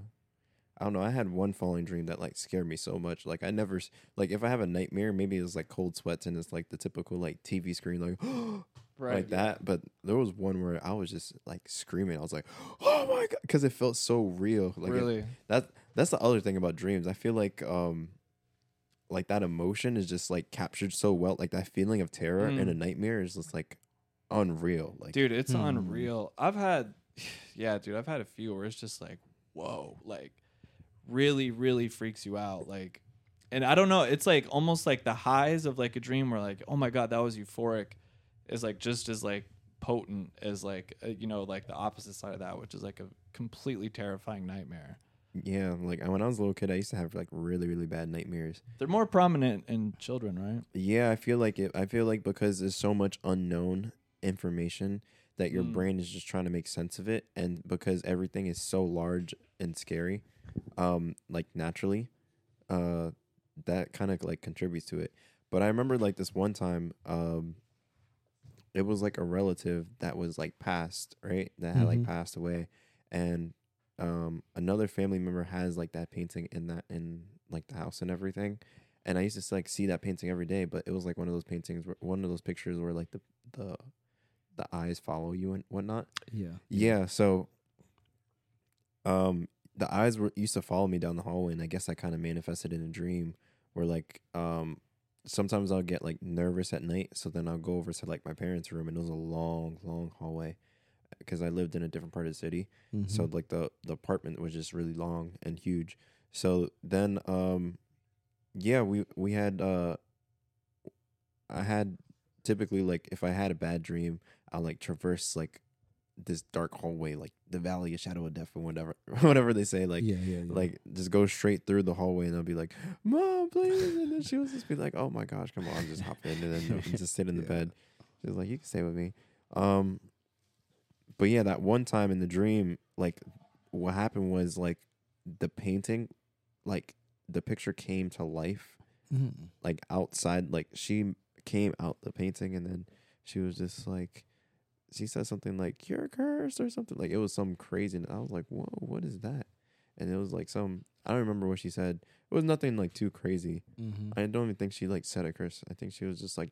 Speaker 2: I don't know. I had one falling dream that like scared me so much. Like I never like if I have a nightmare, maybe it's like cold sweats and it's like the typical like TV screen like
Speaker 3: Right.
Speaker 2: like that. But there was one where I was just like screaming. I was like, oh my god, because it felt so real. Like it-
Speaker 3: really.
Speaker 2: that that's the other thing about dreams. I feel like um like that emotion is just like captured so well. Like that feeling of terror in
Speaker 3: Mm.
Speaker 2: a nightmare is just like unreal. Like
Speaker 3: dude, it's
Speaker 1: Hmm.
Speaker 3: unreal. I've had, yeah, dude, I've had a few where it's just like, whoa, like really, really freaks you out. Like, and I don't know, it's like almost like the highs of like a dream where like, oh my God, that was euphoric is like just as like potent as like, uh, you know, like the opposite side of that, which is like a completely terrifying nightmare.
Speaker 2: yeah, like when I was a little kid, I used to have like really really bad nightmares.
Speaker 3: They're more prominent in children, right?
Speaker 2: Yeah, I feel like it. I feel like because there's so much unknown information that your
Speaker 3: Mm.
Speaker 2: brain is just trying to make sense of it, and because everything is so large and scary, um, like naturally, uh, that kind of like contributes to it. But I remember like this one time, um, it was like a relative that was like passed, right? That had like
Speaker 1: Mhm.
Speaker 2: passed away, and um, another family member has like that painting in that in like the house and everything. And I used to like see that painting every day, but it was like one of those paintings, where, one of those pictures where like the the the eyes follow you and whatnot.
Speaker 1: Yeah.
Speaker 2: Yeah, so um the eyes were used to follow me down the hallway and I guess I kind of manifested in a dream where like um sometimes I'll get like nervous at night, so then I'll go over to like my parents' room and it was a long, long hallway because I lived in a different part of the city. So
Speaker 1: Mhm.
Speaker 2: like the the apartment was just really long and huge. So then, um, yeah, we we had. Uh, I had typically like if I had a bad dream, I'll like traverse like this dark hallway, like the Valley of Shadow of Death or whatever, whatever they say. Like,
Speaker 1: yeah, yeah, yeah.
Speaker 2: like just go straight through the hallway, and I'll be like, "Mom, please!" And then she would just be like, "Oh my gosh, come on, just hop in," and then just sit in the bed. She was like, "You can stay with me." Um, but yeah, that one time in the dream, like what happened was like the painting, like the picture came to life,
Speaker 1: Mhm.
Speaker 2: like outside, like she came out the painting, and then she was just like, she said something like "You're cursed" or something. Like it was some crazy. And I was like, "Whoa, what is that?" And it was like some I don't remember what she said. It was nothing like too crazy.
Speaker 1: Mhm.
Speaker 2: I don't even think she like said a curse. I think she was just like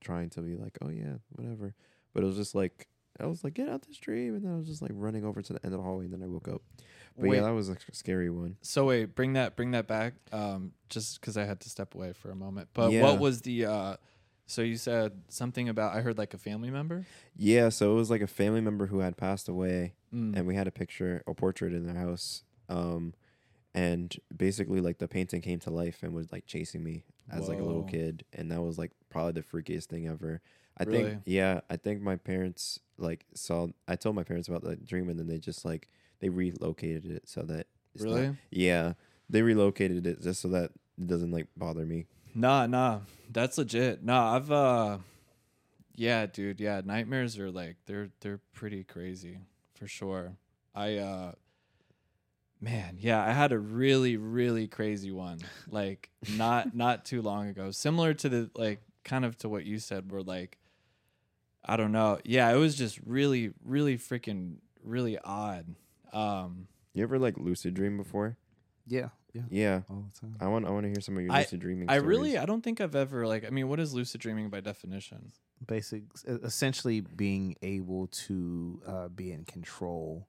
Speaker 2: trying to be like, "Oh yeah, whatever." But it was just like I was like, "Get out this dream," and then I was just like running over to the end of the hallway, and then I woke up. But
Speaker 3: Wait.
Speaker 2: yeah, that was a scary one.
Speaker 3: So wait, bring that bring that back. Um, just because I had to step away for a moment. But
Speaker 2: Yeah.
Speaker 3: what was the? Uh, so you said something about I heard like a family member.
Speaker 2: Yeah, so it was like a family member who had passed away,
Speaker 3: Mm.
Speaker 2: and we had a picture, a portrait in their house. Um, and basically, like the painting came to life and was like chasing me as like a little kid, and that was like probably the freakiest thing ever. I
Speaker 3: Really?
Speaker 2: think, yeah, I think my parents like saw. I told my parents about the dream, and then they just like they relocated it so that it's not-
Speaker 3: really?
Speaker 2: yeah, they relocated it just so that it doesn't like bother me.
Speaker 3: Nah, nah, that's legit. Nah, I've uh, yeah, dude, yeah, nightmares are like they're they're pretty crazy for sure. I uh, man, yeah, I had a really really crazy one like not not too long ago, similar to the like kind of to what you said, where like I don't know, yeah, it was just really really freaking really odd. Um,
Speaker 2: You ever like lucid dream before?
Speaker 1: Yeah, yeah,
Speaker 2: Yeah,
Speaker 1: all the time.
Speaker 2: I want I want to hear some of your
Speaker 3: I-
Speaker 2: lucid dreaming.
Speaker 3: I
Speaker 2: stories.
Speaker 3: really I don't think I've ever like I mean, what is lucid dreaming by definition?
Speaker 1: Basic, essentially being able to uh, be in control,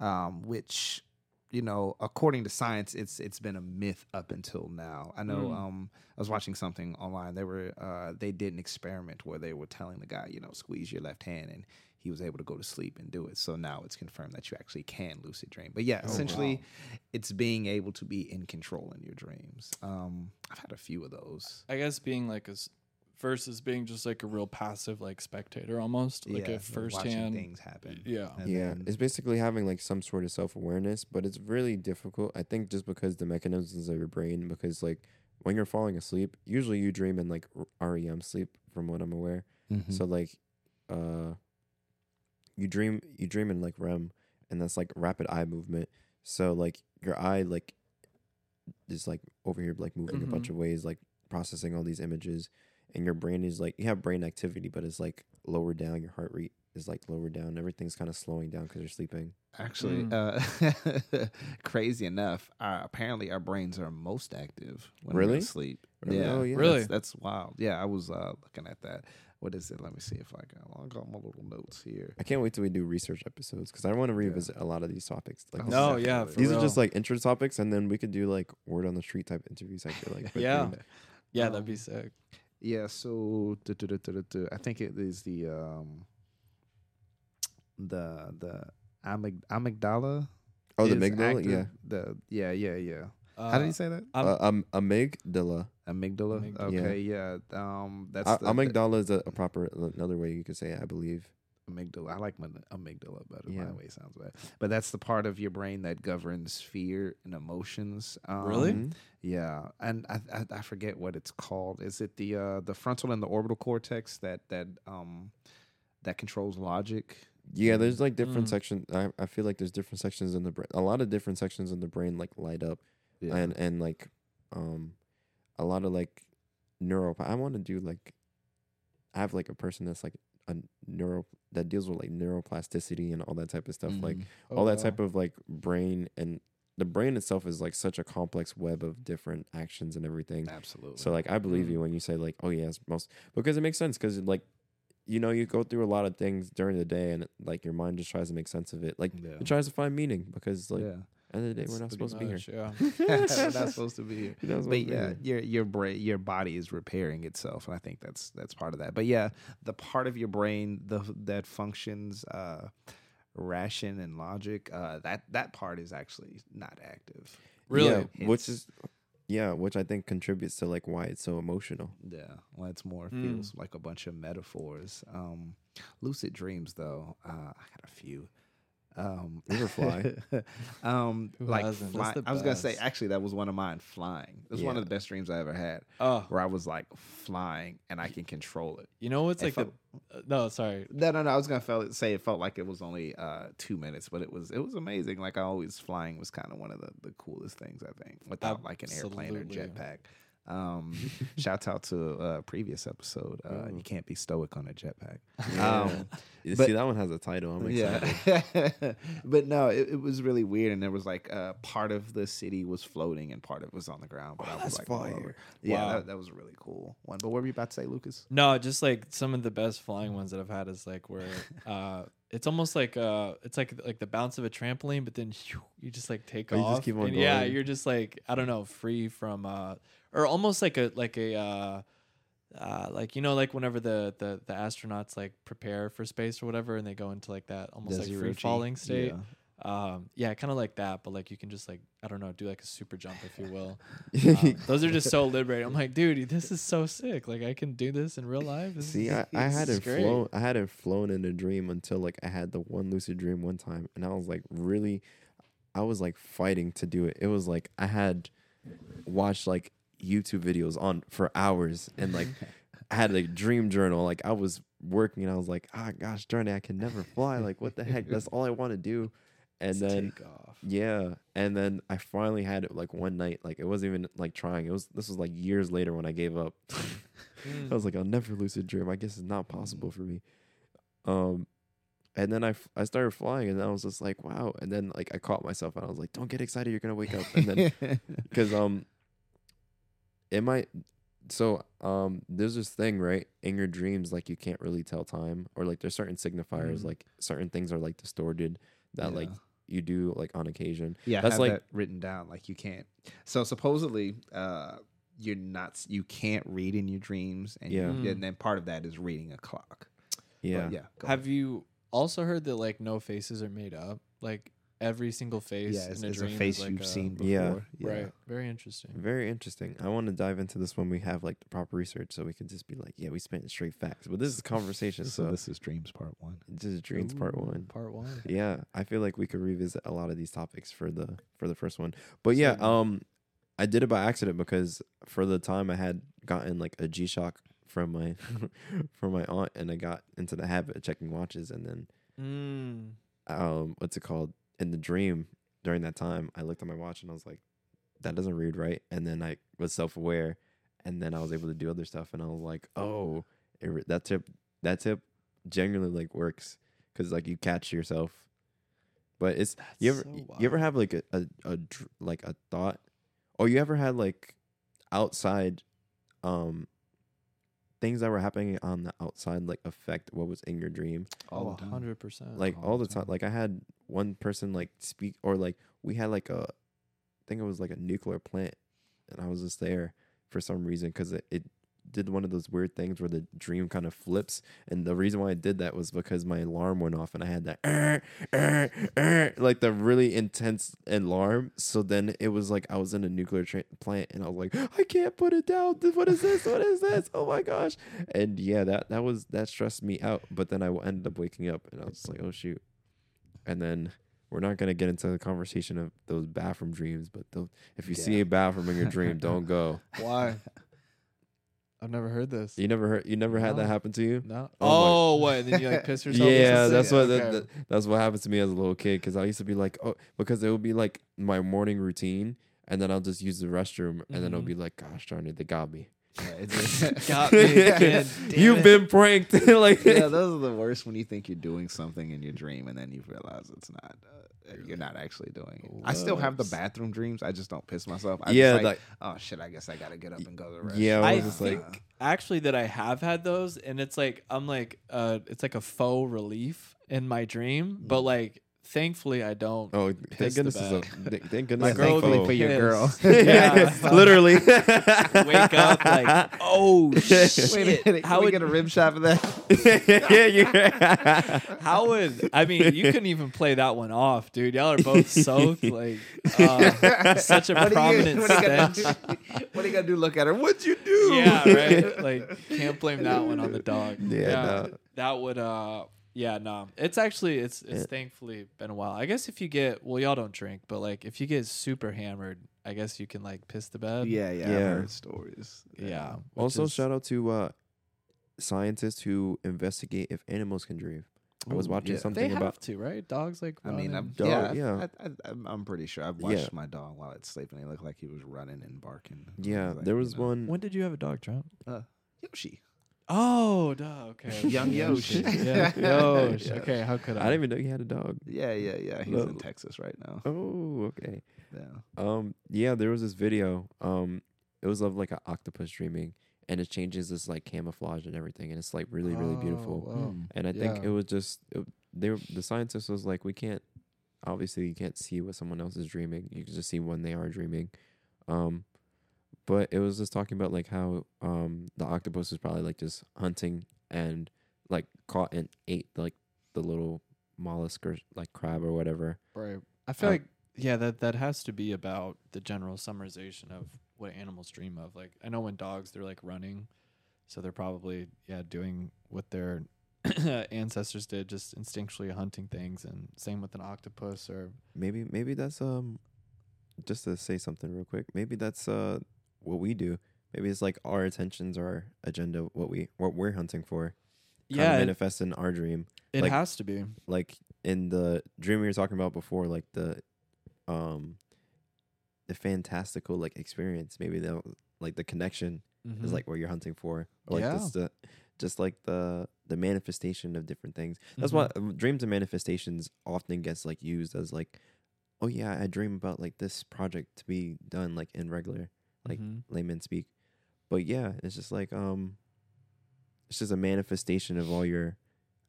Speaker 1: um, which you know, according to science, it's it's been a myth up until now. I know.
Speaker 3: Mm.
Speaker 1: Um, I was watching something online. They were uh, they did an experiment where they were telling the guy, you know, squeeze your left hand, and he was able to go to sleep and do it. So now it's confirmed that you actually can lucid dream. But yeah,
Speaker 2: Oh,
Speaker 1: essentially, it's being able to be in control in your dreams. Um, I've had a few of those.
Speaker 3: I guess being like a s- versus being just like a real passive like spectator almost like
Speaker 1: Yeah,
Speaker 3: a firsthand
Speaker 1: things happen.
Speaker 3: yeah
Speaker 1: And
Speaker 2: yeah,
Speaker 1: then-
Speaker 2: it's basically having like some sort of self awareness, but it's really difficult. I think just because the mechanisms of your brain, because like when you're falling asleep, usually you dream in like REM sleep, from what I'm aware.
Speaker 1: Mhm.
Speaker 2: So like, uh, you dream you dream in like REM, and that's like rapid eye movement. So like your eye like is like over here like moving a bunch
Speaker 3: Mhm.
Speaker 2: of ways, like processing all these images, and your brain is like you have brain activity, but it's like lower down. Your heart rate is like lower down. Everything's kind of slowing down because you're sleeping.
Speaker 1: Actually,
Speaker 3: Mm.
Speaker 1: uh, crazy enough, uh, apparently our brains are most active when we're
Speaker 2: Really?
Speaker 1: asleep.
Speaker 2: Really?
Speaker 1: Yeah,
Speaker 2: Oh, yeah.
Speaker 3: Really?
Speaker 1: That's, that's wild. Yeah, I was uh, looking at that. What is it? Let me see if I got. I got my little notes here.
Speaker 2: I can't wait till we do research episodes because I want to revisit a lot of these topics. Like
Speaker 1: Oh,
Speaker 3: no
Speaker 2: is-
Speaker 3: yeah
Speaker 1: definitely.
Speaker 3: for
Speaker 2: these
Speaker 3: real.
Speaker 2: are just like intro topics, and then we could do like word on the street type interviews. I feel like.
Speaker 3: Yeah.
Speaker 2: you.
Speaker 3: yeah that'd be
Speaker 1: um,
Speaker 3: sick
Speaker 1: Yeah, so duh, duh, duh, duh, duh, duh. I think it is the um, the the amyg- amygdala.
Speaker 2: Oh, the amygdala.
Speaker 1: active.
Speaker 2: Yeah.
Speaker 1: The yeah yeah yeah.
Speaker 3: Uh,
Speaker 1: How did he say that?
Speaker 3: I'm-
Speaker 2: Uh, um, amygdala.
Speaker 1: Amygdala.
Speaker 3: Amygdala.
Speaker 1: Okay, yeah. Um, that's
Speaker 2: Uh,
Speaker 1: the, the
Speaker 2: amygdala is a, a proper another way you could say it, I believe.
Speaker 1: amygdala. I like my amygdala better.
Speaker 2: Yeah.
Speaker 1: My way sounds better. But that's the part of your brain that governs fear and emotions. Um,
Speaker 3: Really?
Speaker 2: Mhm.
Speaker 1: Yeah, and I, I I forget what it's called. Is it the uh the frontal and the orbital cortex that that um that controls logic?
Speaker 2: Yeah, there's like different
Speaker 3: Mm.
Speaker 2: sections. I, I feel like there's different sections in the brain. A lot of different sections in the brain like light up,
Speaker 1: Yeah.
Speaker 2: and and like um, a lot of like neuro. I want to do like, I have like a person that's like a neuro that deals with like neuroplasticity and all that type of stuff. Like
Speaker 1: Mhm.
Speaker 3: Oh,
Speaker 2: all that
Speaker 3: wow.
Speaker 2: type of like brain and the brain itself is like such a complex web of different actions and everything.
Speaker 1: absolutely.
Speaker 2: So like I believe
Speaker 3: Mm.
Speaker 2: you when you say like oh yeah it's most because it makes sense because like you know you go through a lot of things during the day and like your mind just tries to make sense of it like
Speaker 1: yeah,
Speaker 2: it tries to find meaning because like
Speaker 1: yeah.
Speaker 2: End of the day
Speaker 1: It's
Speaker 2: we're not
Speaker 1: pretty
Speaker 2: supposed to be here.
Speaker 3: Yeah
Speaker 1: We're not supposed to be here.
Speaker 2: We're not supposed
Speaker 1: But yeah,
Speaker 2: here.
Speaker 1: your your brain, your body is repairing itself, and I think that's that's part of that. But yeah, the part of your brain the that functions uh, ration and logic, uh, that that part is actually not active.
Speaker 3: Really?
Speaker 2: Yeah, which is yeah, which I think contributes to like why it's so emotional.
Speaker 1: Yeah, well, it's more
Speaker 3: Mm.
Speaker 1: feels like a bunch of metaphors. Um, lucid dreams, though, uh, I got a few. Um,
Speaker 2: You ever fly?
Speaker 1: um,
Speaker 3: Who
Speaker 1: like
Speaker 3: hasn't? That's
Speaker 1: fly-
Speaker 3: the
Speaker 1: I was gonna say,
Speaker 3: best.
Speaker 1: actually, that was one of mine. Flying. It was one
Speaker 2: Yeah.
Speaker 1: of the best dreams I ever had,
Speaker 3: Oh,
Speaker 1: where I was like flying and I can control it.
Speaker 3: you know what's like the? uh, no, sorry.
Speaker 1: No, no, no. I was gonna felt, say it felt like it was only uh, two minutes, but it was it was amazing. Like I always flying was kind of one of the, the coolest things I think, without like an airplane or
Speaker 3: Absolutely.
Speaker 1: jetpack. Um, shouts out to a previous episode. Uh,
Speaker 2: Ooh.
Speaker 1: you can't be stoic on a jetpack.
Speaker 2: Yeah.
Speaker 1: Um,
Speaker 2: You
Speaker 1: but-
Speaker 2: see, that one has a title. I'm excited.
Speaker 1: yeah, but no, it, it was really weird, and there was like uh, part of the city was floating and part of it was on the ground. But
Speaker 2: Oh,
Speaker 1: I was
Speaker 2: that's
Speaker 1: like,
Speaker 2: fire.
Speaker 1: over. yeah,
Speaker 3: Wow.
Speaker 1: that, that was a really cool one. But what were you about to say, Lucas?
Speaker 3: No, just like some of the best flying ones that I've had is like where uh it's almost like uh it's like like the bounce of a trampoline, but then you just like take
Speaker 2: Oh, you
Speaker 3: off.
Speaker 2: just keep on
Speaker 3: and Yeah,
Speaker 2: going.
Speaker 3: you're just like I don't know, free from uh or almost like a like a uh uh, like you know, like whenever the, the the astronauts like prepare for space or whatever, and they go into like that almost
Speaker 1: The
Speaker 3: like free falling state.
Speaker 1: Yeah.
Speaker 3: Um, yeah, kind of like that, but like you can just like I don't know, do like a super jump if you will. Um, those are just so liberating. I'm like, dude, this is so sick. Like I can do this in real life. This
Speaker 2: See,
Speaker 3: is,
Speaker 2: I, I hadn't flown. I hadn't flown in a dream until like I had the one lucid dream one time, and I was like really, I was like fighting to do it. It was like I had watched like YouTube videos on for hours, and like I had a dream journal. Like I was working, and I was like, ah, gosh, darn it, I can never fly. Like what the heck? That's all I want to do. And
Speaker 1: Let's
Speaker 2: then
Speaker 1: take off.
Speaker 2: yeah, and then I finally had it like one night. Like it wasn't even like trying. It was this was like years later when I gave up.
Speaker 3: Mm.
Speaker 2: I was like, I'll never lucid dream. I guess it's not possible for me. Um, and then I, f- I started flying, and I was just like, wow. And then like I caught myself, and I was like, don't get excited, you're gonna wake up. And then because um, it might. So um, there's this thing right in your dreams, like you can't really tell time, or like there's certain signifiers,
Speaker 3: Mhm.
Speaker 2: like certain things are like distorted that like you do like on occasion.
Speaker 1: Yeah,
Speaker 2: That's
Speaker 1: that's
Speaker 2: like-
Speaker 1: like that written down. Like you can't. So supposedly, uh, you're not. You can't read in your dreams, and
Speaker 2: Yeah.
Speaker 1: you-
Speaker 3: Mm.
Speaker 1: and then part of that is reading a clock. But
Speaker 2: Yeah,
Speaker 1: yeah. go
Speaker 3: Have you also heard that like no faces are made up? Like every single face
Speaker 1: yeah, it's,
Speaker 3: in a
Speaker 1: it's
Speaker 3: dream
Speaker 1: a face
Speaker 3: like
Speaker 1: you've
Speaker 3: a-
Speaker 1: seen before.
Speaker 2: Yeah.
Speaker 3: Right. Very interesting.
Speaker 2: Very interesting. I want to dive into this when we have like the proper research, so we can just be like, yeah, we spent straight facts. But this is conversation,
Speaker 1: So
Speaker 2: so
Speaker 1: this is dreams part one.
Speaker 2: this is dreams part one.
Speaker 3: Part one.
Speaker 2: Yeah, I feel like we could revisit a lot of these topics for the for the first one. But yeah,
Speaker 3: Certainly.
Speaker 2: um, I did it by accident because for the time I had gotten like a G Shock from my from my aunt, and I got into the habit of checking watches, and then
Speaker 3: Mm.
Speaker 2: um, what's it called? In the dream during that time, I looked at my watch and I was like, that doesn't read right. And then I was self aware, and then I was able to do other stuff, and I was like, oh, it, that tip, that tip, genuinely like works because like you catch yourself. But it's
Speaker 3: That's
Speaker 2: you ever
Speaker 3: so
Speaker 2: you ever have like a, a, a like a thought, or you ever had like outside, um, things that were happening on the outside like affect what was in your dream
Speaker 1: All
Speaker 3: Oh,
Speaker 1: the
Speaker 3: hundred percent.
Speaker 2: like
Speaker 1: all
Speaker 2: all
Speaker 1: the
Speaker 2: the time.
Speaker 1: time.
Speaker 2: Like I had one person like speak or like we had like a, I think it was like a nuclear plant, and I was just there for some reason because it, it did one of those weird things where the dream kind of flips, and the reason why I did that was because my alarm went off and I had that "Er, er, er," like the really intense alarm. So then it was like I was in a nuclear tra- plant, and I was like, I can't put it down. What is this? What is this? Oh my gosh! And yeah, that that was that stressed me out. But then I ended up waking up, and I was like, oh shoot. And then we're not gonna get into the conversation of those bathroom dreams, but tho- if you see a bathroom in your dream, don't go.
Speaker 3: Why? I've never heard this.
Speaker 2: You never heard, you never had that happen to you.
Speaker 3: No.
Speaker 2: Oh
Speaker 3: Oh, what? And then you like piss yourself?
Speaker 2: Yeah,
Speaker 3: or
Speaker 2: that's
Speaker 3: something?
Speaker 2: what
Speaker 3: Okay.
Speaker 2: that, that- that's what happened to me as a little kid. Because I used to be like, oh, because it would be like my morning routine, and then I'll just use the restroom, and then it'll
Speaker 3: Mhm.
Speaker 2: be like, gosh darn it, they got me.
Speaker 3: Got me again. Damn
Speaker 2: You've
Speaker 3: it.
Speaker 2: been pranked. like,
Speaker 1: yeah, those are the worst when you think you're doing something in your dream and then you realize it's not. Uh, you're not actually doing it. I still have the bathroom dreams. I just don't piss myself. I
Speaker 2: yeah,
Speaker 1: just like,
Speaker 2: like
Speaker 1: oh shit, I guess I gotta get up and go to the restroom.
Speaker 2: Yeah, I
Speaker 3: I
Speaker 2: was just like-
Speaker 3: think actually that I have had those, and it's like I'm like uh, it's like a faux relief in my dream, but like thankfully I don't.
Speaker 2: Oh,
Speaker 3: Piss
Speaker 2: thank
Speaker 3: the
Speaker 2: goodness! It's a, thank goodness!
Speaker 3: My girl
Speaker 1: Thankfully for your girl.
Speaker 3: Yeah.
Speaker 2: literally.
Speaker 3: Wake up like, oh shit!
Speaker 1: Wait a minute.
Speaker 3: How
Speaker 1: How we
Speaker 3: would
Speaker 1: get a rim shot for that?
Speaker 2: yeah, yeah.
Speaker 3: how would I mean? You couldn't even play that one off, dude. Y'all are both soaked. Like uh, such a
Speaker 1: What are you-
Speaker 3: prominent
Speaker 1: what are you
Speaker 3: stench.
Speaker 1: do? What are you gonna do? Look at her. What'd you do?
Speaker 3: Yeah, right. Like can't blame that one on the dog.
Speaker 2: Yeah, no.
Speaker 3: that would. uh Yeah, no. It's actually it's it's
Speaker 2: Yeah.
Speaker 3: thankfully been a while. I guess if you get well, y'all don't drink, but like if you get super hammered, I guess you can like piss the bed.
Speaker 1: yeah, yeah. I've
Speaker 2: Yeah.
Speaker 1: heard stories.
Speaker 3: yeah. which
Speaker 2: Also,
Speaker 3: is-
Speaker 2: shout out to uh, scientists who investigate if animals can dream. I was
Speaker 1: Ooh,
Speaker 2: watching
Speaker 1: yeah.
Speaker 2: something
Speaker 3: They
Speaker 2: about.
Speaker 3: have to, right? Dogs like.
Speaker 1: I mean, I'm,
Speaker 2: Dog,
Speaker 1: yeah,
Speaker 2: yeah.
Speaker 1: I, I, I'm, I'm pretty sure. I've
Speaker 2: Yeah.
Speaker 1: watched my dog while it's sleeping. He looked like he was running and barking. I
Speaker 2: Yeah,
Speaker 1: like,
Speaker 2: there
Speaker 1: you
Speaker 2: was
Speaker 1: know,
Speaker 2: one.
Speaker 3: when did you have a dog, Trent?
Speaker 1: Uh, Yoshi.
Speaker 3: Oh, duh, okay.
Speaker 1: Young Yoshi.
Speaker 3: yeah, Yosh.
Speaker 1: Yeah.
Speaker 3: Okay, how could I?
Speaker 2: I didn't even know you had a dog.
Speaker 1: Yeah, yeah, yeah. He's
Speaker 2: No.
Speaker 1: in Texas right now.
Speaker 2: Oh, okay.
Speaker 1: Yeah.
Speaker 2: Um, yeah, there was this video. Um, it was of like an octopus dreaming, and it changes this like camouflage and everything, and it's like really, really beautiful.
Speaker 3: Oh, wow.
Speaker 1: Mm.
Speaker 2: And I think
Speaker 3: Yeah.
Speaker 2: it was just it, they were, the scientist was like, we can't obviously you can't see what someone else is dreaming. You can just see when they are dreaming. Um, but it was just talking about like how um the octopus is probably like just hunting and like caught and ate like the little mollusk or like crab or whatever.
Speaker 3: Right. I feel
Speaker 2: Uh,
Speaker 3: like yeah, that that has to be about the general summarization of what animals dream of. Like I know when dogs they're like running, so they're probably yeah doing what their ancestors did, just instinctually hunting things, and same with an octopus or
Speaker 2: Maybe maybe that's um just to say something real quick. Maybe that's uh what we do. Maybe it's like our intentions, our agenda, what we what we're hunting for.
Speaker 3: yeah, it,
Speaker 2: manifest in our dream.
Speaker 3: it
Speaker 2: like-
Speaker 3: has to be.
Speaker 2: like in the dream we were talking about before, like the um the fantastical like experience. Maybe the like the connection
Speaker 3: Mhm.
Speaker 2: is like what you're hunting for. Or like
Speaker 3: Yeah.
Speaker 2: just the just like the the manifestation of different things. That's why um, dreams and manifestations often gets like used as like, oh yeah, I dream about like this project to be done like in regular like
Speaker 3: Mhm.
Speaker 2: layman speak. But yeah, it's just like um it's just a manifestation of all your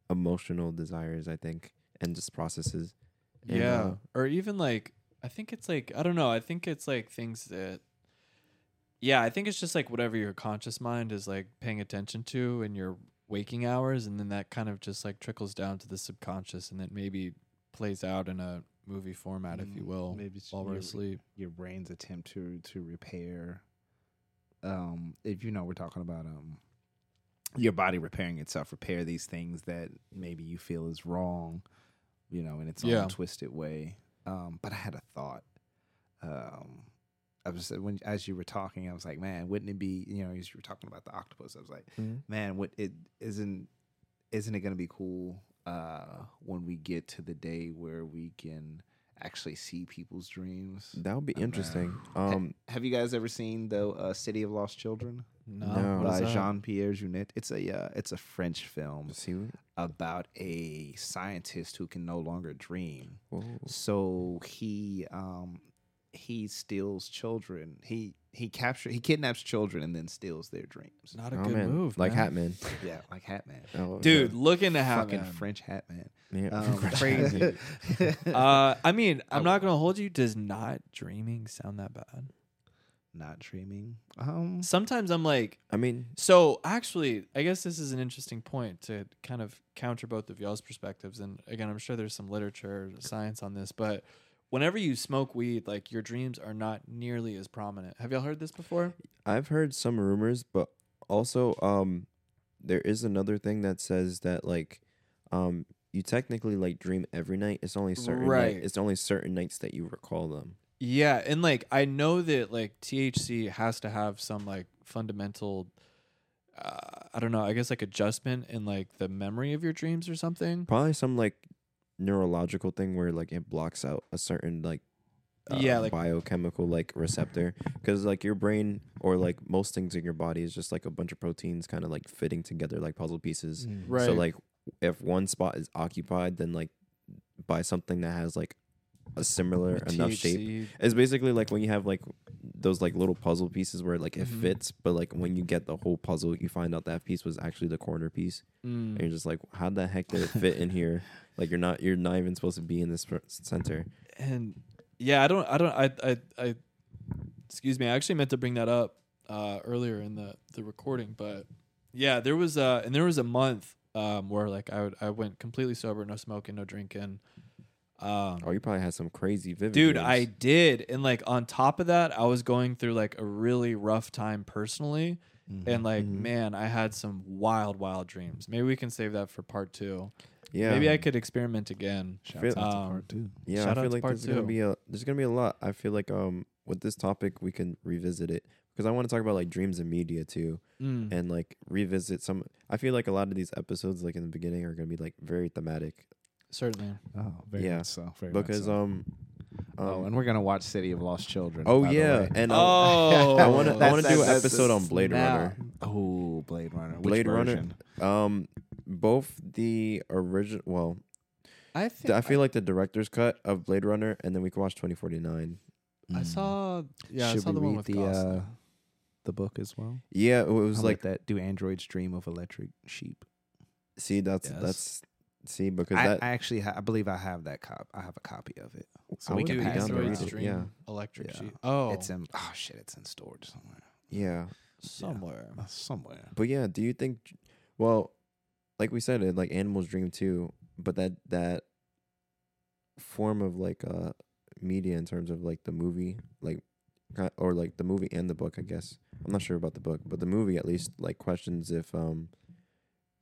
Speaker 2: emotional desires, I think, and just processes. And,
Speaker 3: yeah,
Speaker 2: uh,
Speaker 3: or even like I think it's like I don't know. I think it's like things that. Yeah, I think it's just like whatever your conscious mind is like paying attention to in your waking hours, and then that kind of just like trickles down to the subconscious, and then maybe plays out in a movie format, if you
Speaker 1: Mm,
Speaker 3: will,
Speaker 1: maybe it's
Speaker 3: while we're
Speaker 1: your-
Speaker 3: asleep.
Speaker 1: Your brain's attempt to to repair. Um, if you know, we're talking about um, your body repairing itself, repair these things that maybe you feel is wrong, you know, in its
Speaker 3: Yeah.
Speaker 1: own twisted way. Um, but I had a thought. Um, I was when as you were talking, I was like, man, wouldn't it be, you know, as you were talking about the octopus, I was like, man, what it isn't isn't it going to be cool uh when we get to the day where we can actually see people's dreams?
Speaker 2: That would be
Speaker 1: man.
Speaker 2: interesting.
Speaker 1: Ha-
Speaker 2: Um
Speaker 1: have you guys ever seen the uh, City of Lost Children
Speaker 3: No,
Speaker 2: No.
Speaker 1: by? Jean Pierre Jeunet? It's a uh, it's a French film about a scientist who can no longer dream.
Speaker 2: Whoa.
Speaker 1: So he um he steals children. He he capture he kidnaps children and then steals their dreams.
Speaker 3: Not a
Speaker 2: Oh,
Speaker 3: good
Speaker 2: man.
Speaker 3: move,
Speaker 2: like
Speaker 3: man.
Speaker 2: Hatman.
Speaker 1: Yeah, like Hatman.
Speaker 2: Oh,
Speaker 3: dude. Look into
Speaker 1: Fucking French Hatman.
Speaker 2: yeah.
Speaker 1: Um,
Speaker 3: Crazy. uh, I mean, I'm not gonna hold you. Does not dreaming sound that bad?
Speaker 1: Not dreaming. Um
Speaker 3: Sometimes I'm like,
Speaker 2: I mean,
Speaker 3: So actually, I guess this is an interesting point to kind of counter both of y'all's perspectives. And again, I'm sure there's some literature, science on this, but whenever you smoke weed, like your dreams are not nearly as prominent. Have y'all heard this before?
Speaker 2: I've heard some rumors, but also um there is another thing that says that like um you technically like dream every night. It's only certain
Speaker 3: Right.
Speaker 2: night, it's only certain nights that you recall them.
Speaker 3: Yeah, and like I know that like THC has to have some like fundamental uh, I don't know, I guess like adjustment in like the memory of your dreams or something.
Speaker 2: Probably some like neurological thing where like it blocks out a certain like uh,
Speaker 3: Yeah, like-
Speaker 2: biochemical like receptor because like your brain or like most things in your body is just like a bunch of proteins kind of like fitting together like puzzle pieces.
Speaker 3: Right.
Speaker 2: So like if one spot is occupied, then like by something that has like a similar enough shape. It's basically like when you have like those like little puzzle pieces where like it
Speaker 3: Mhm.
Speaker 2: fits, but like when you get the whole puzzle, you find out that piece was actually the corner piece,
Speaker 3: Mm.
Speaker 2: and you're just like, how the heck did it fit in here? Like you're not you're not even supposed to be in this center.
Speaker 3: and yeah, I don't, I don't, I, I, I. Excuse me. I actually meant to bring that up uh, earlier in the the recording, but yeah, there was uh and there was a month um where like I would I went completely sober, no smoking, no drinking. Um,
Speaker 2: Oh, you probably had some crazy vivid.
Speaker 3: dude. I did, and like on top of that, I was going through like a really rough time personally,
Speaker 1: Mhm.
Speaker 3: and like
Speaker 2: Mhm.
Speaker 3: man, I had some wild, wild dreams. Maybe we can save that for part two.
Speaker 2: yeah,
Speaker 3: Maybe I could experiment again.
Speaker 1: Shouts out to
Speaker 3: Um,
Speaker 1: part two.
Speaker 2: Yeah,
Speaker 3: Shout
Speaker 2: I feel
Speaker 3: to
Speaker 2: like
Speaker 3: part
Speaker 2: there's gonna be a there's gonna be a lot. I feel like um with this topic we can revisit it because I want to talk about like dreams and media too,
Speaker 3: Mm.
Speaker 2: and like revisit some. I feel like a lot of these episodes, like in the beginning, are gonna be like very thematic
Speaker 3: Certainly.
Speaker 1: Oh, very
Speaker 2: Yeah.
Speaker 1: much so. Very much
Speaker 2: because
Speaker 1: so.
Speaker 2: um,
Speaker 1: oh,
Speaker 2: um
Speaker 1: and we're gonna watch City of Lost Children.
Speaker 2: oh
Speaker 1: by the
Speaker 2: yeah,
Speaker 1: way.
Speaker 2: and um,
Speaker 3: Oh,
Speaker 2: I wanna- I wanna do an episode on Blade
Speaker 1: snap.
Speaker 2: Runner.
Speaker 1: Oh, Blade Runner. Which
Speaker 2: Blade Runner. um both the original. Well,
Speaker 3: I think
Speaker 2: I feel like the director's cut of Blade Runner, and then we can watch 2049.
Speaker 3: I
Speaker 1: Mm.
Speaker 3: saw. Yeah,
Speaker 1: Should
Speaker 3: I saw the one with
Speaker 1: the uh, the book as well?
Speaker 2: Yeah, it was
Speaker 1: How
Speaker 2: like
Speaker 1: that. Do androids dream of electric sheep?
Speaker 2: see that's
Speaker 3: Yes.
Speaker 2: that's see because
Speaker 1: I,
Speaker 2: that
Speaker 1: I actually, ha- I believe I have that cop. I have a copy of it. So
Speaker 2: I
Speaker 1: we can
Speaker 2: be
Speaker 1: pass
Speaker 2: down
Speaker 1: it
Speaker 2: to
Speaker 1: around.
Speaker 2: it,
Speaker 3: Dream
Speaker 2: yeah.
Speaker 3: Electric
Speaker 1: Yeah.
Speaker 3: Sheep. Oh,
Speaker 1: It's in. Oh shit! It's in storage somewhere.
Speaker 2: yeah.
Speaker 3: somewhere.
Speaker 1: Uh, somewhere.
Speaker 2: But yeah, do you think? Well, like we said, it like animals dream too, but that that form of like uh media in terms of like the movie, like or like the movie and the book, I guess. I'm not sure about the book, but the movie at least like questions if um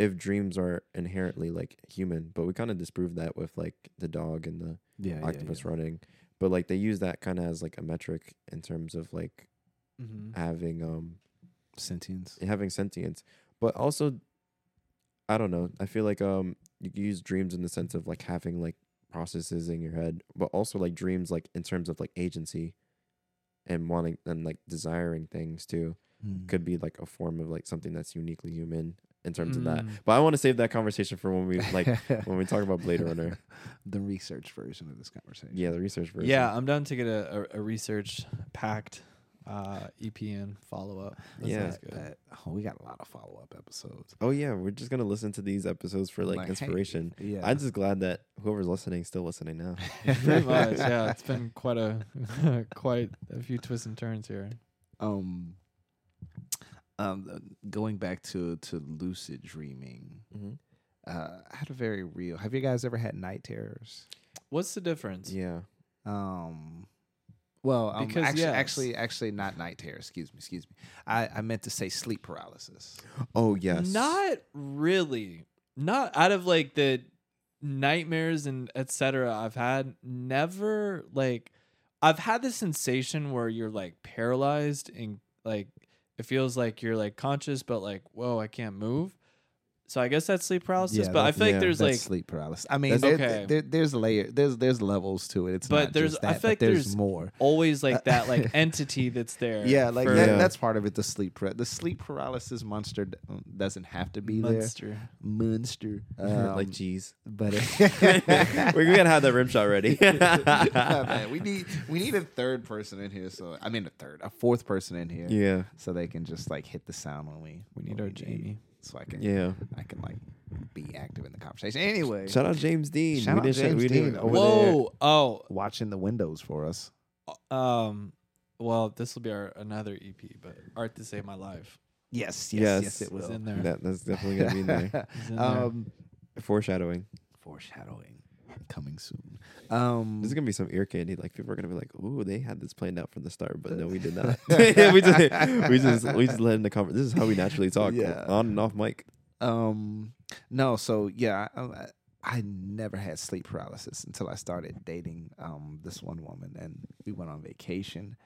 Speaker 2: if dreams are inherently like human, but we kind of disproved that with like the dog and the
Speaker 1: Yeah. yeah,
Speaker 2: octopus
Speaker 1: yeah.
Speaker 2: running. But like they use that kind of as like a metric in terms of like
Speaker 3: Mm-hmm.
Speaker 2: having um
Speaker 1: Sentience.
Speaker 2: having sentience but also i don't know i feel like um you can use dreams in the sense of like having like processes in your head but also like dreams like in terms of like agency and wanting and like desiring things too
Speaker 1: Mm.
Speaker 2: could be like a form of like something that's uniquely human in terms of that
Speaker 3: Mm.
Speaker 2: but i want to save that conversation for when we like when we talk about blade runner
Speaker 1: the research version of this conversation.
Speaker 2: yeah the research version
Speaker 3: Yeah, I'm down to get a, a, a research packed uh, EP and follow up.
Speaker 2: Yeah.
Speaker 3: good.
Speaker 1: That- oh, we got a lot of follow up episodes.
Speaker 2: oh yeah we're just gonna listen to these episodes for like,
Speaker 1: Like, hey,
Speaker 2: inspiration
Speaker 1: Yeah.
Speaker 2: i'm just glad that whoever's listening is still listening now
Speaker 3: Pretty much, yeah. It's been quite a quite a few twists and turns here.
Speaker 1: um um going back to to lucid dreaming
Speaker 2: mm-hmm.
Speaker 1: uh I had a very real have you guys ever had night terrors
Speaker 3: What's the difference?
Speaker 2: yeah
Speaker 1: um well um,
Speaker 3: Because,
Speaker 1: actually
Speaker 3: yes.
Speaker 1: actually actually not night terrors excuse me excuse me i i meant to say sleep paralysis
Speaker 2: oh yes
Speaker 3: Not really. Not out of like the nightmares and etc. I've had. Never like I've had the sensation where you're like paralyzed and like it feels like you're like conscious but like whoa I can't move. So I guess that's sleep paralysis.
Speaker 1: Yeah,
Speaker 3: but I
Speaker 1: that's-
Speaker 3: feel like
Speaker 2: yeah,
Speaker 3: there's
Speaker 1: That's
Speaker 3: like
Speaker 1: sleep paralysis i mean
Speaker 3: That's-
Speaker 1: there,
Speaker 3: Okay.
Speaker 1: there, there's layer there's there's levels to it it's
Speaker 3: But
Speaker 1: not
Speaker 3: there's-
Speaker 1: just
Speaker 3: I
Speaker 1: that,
Speaker 3: feel
Speaker 1: but
Speaker 3: like
Speaker 1: there's,
Speaker 3: there's
Speaker 1: more
Speaker 3: always like that like entity that's there.
Speaker 1: yeah like
Speaker 3: for
Speaker 1: that,
Speaker 2: Yeah.
Speaker 1: that's part of it the sleep par- the sleep paralysis monster d- doesn't have to be there
Speaker 3: monster.
Speaker 1: monster
Speaker 2: like
Speaker 1: Um,
Speaker 2: cheese.
Speaker 1: but
Speaker 2: We're gonna have that rim shot ready.
Speaker 1: Man, we need we need a third person in here. So I mean a third, a fourth person in here,
Speaker 2: yeah,
Speaker 1: so they can just like hit the sound when we
Speaker 3: We need
Speaker 1: when
Speaker 3: our Jamie.
Speaker 1: So I can
Speaker 2: yeah.
Speaker 1: I can like be active in the conversation. Anyway,
Speaker 2: Shout out James Dean.
Speaker 1: Shout
Speaker 2: we
Speaker 1: out James
Speaker 2: we
Speaker 1: Dean
Speaker 2: over
Speaker 3: Whoa. Oh.
Speaker 1: watching the windows for us.
Speaker 3: Um. Well, this will be our another EP, but art to save my life
Speaker 1: Yes,
Speaker 2: yes,
Speaker 1: yes,
Speaker 2: yes,
Speaker 1: it
Speaker 3: was in there.
Speaker 2: That, that's definitely gonna be in there.
Speaker 3: Is in there.
Speaker 1: um,
Speaker 2: Foreshadowing.
Speaker 1: foreshadowing coming soon. Um,
Speaker 2: This is gonna be some ear candy. Like people are gonna be like, "Ooh, they had this planned out from the start," but no, we did not. we just we just we just let in the conver This is how we naturally talk,
Speaker 1: Yeah.
Speaker 2: on and off mic.
Speaker 1: Um, no, so yeah, I, I, I never had sleep paralysis until I started dating um this one woman, and we went on vacation,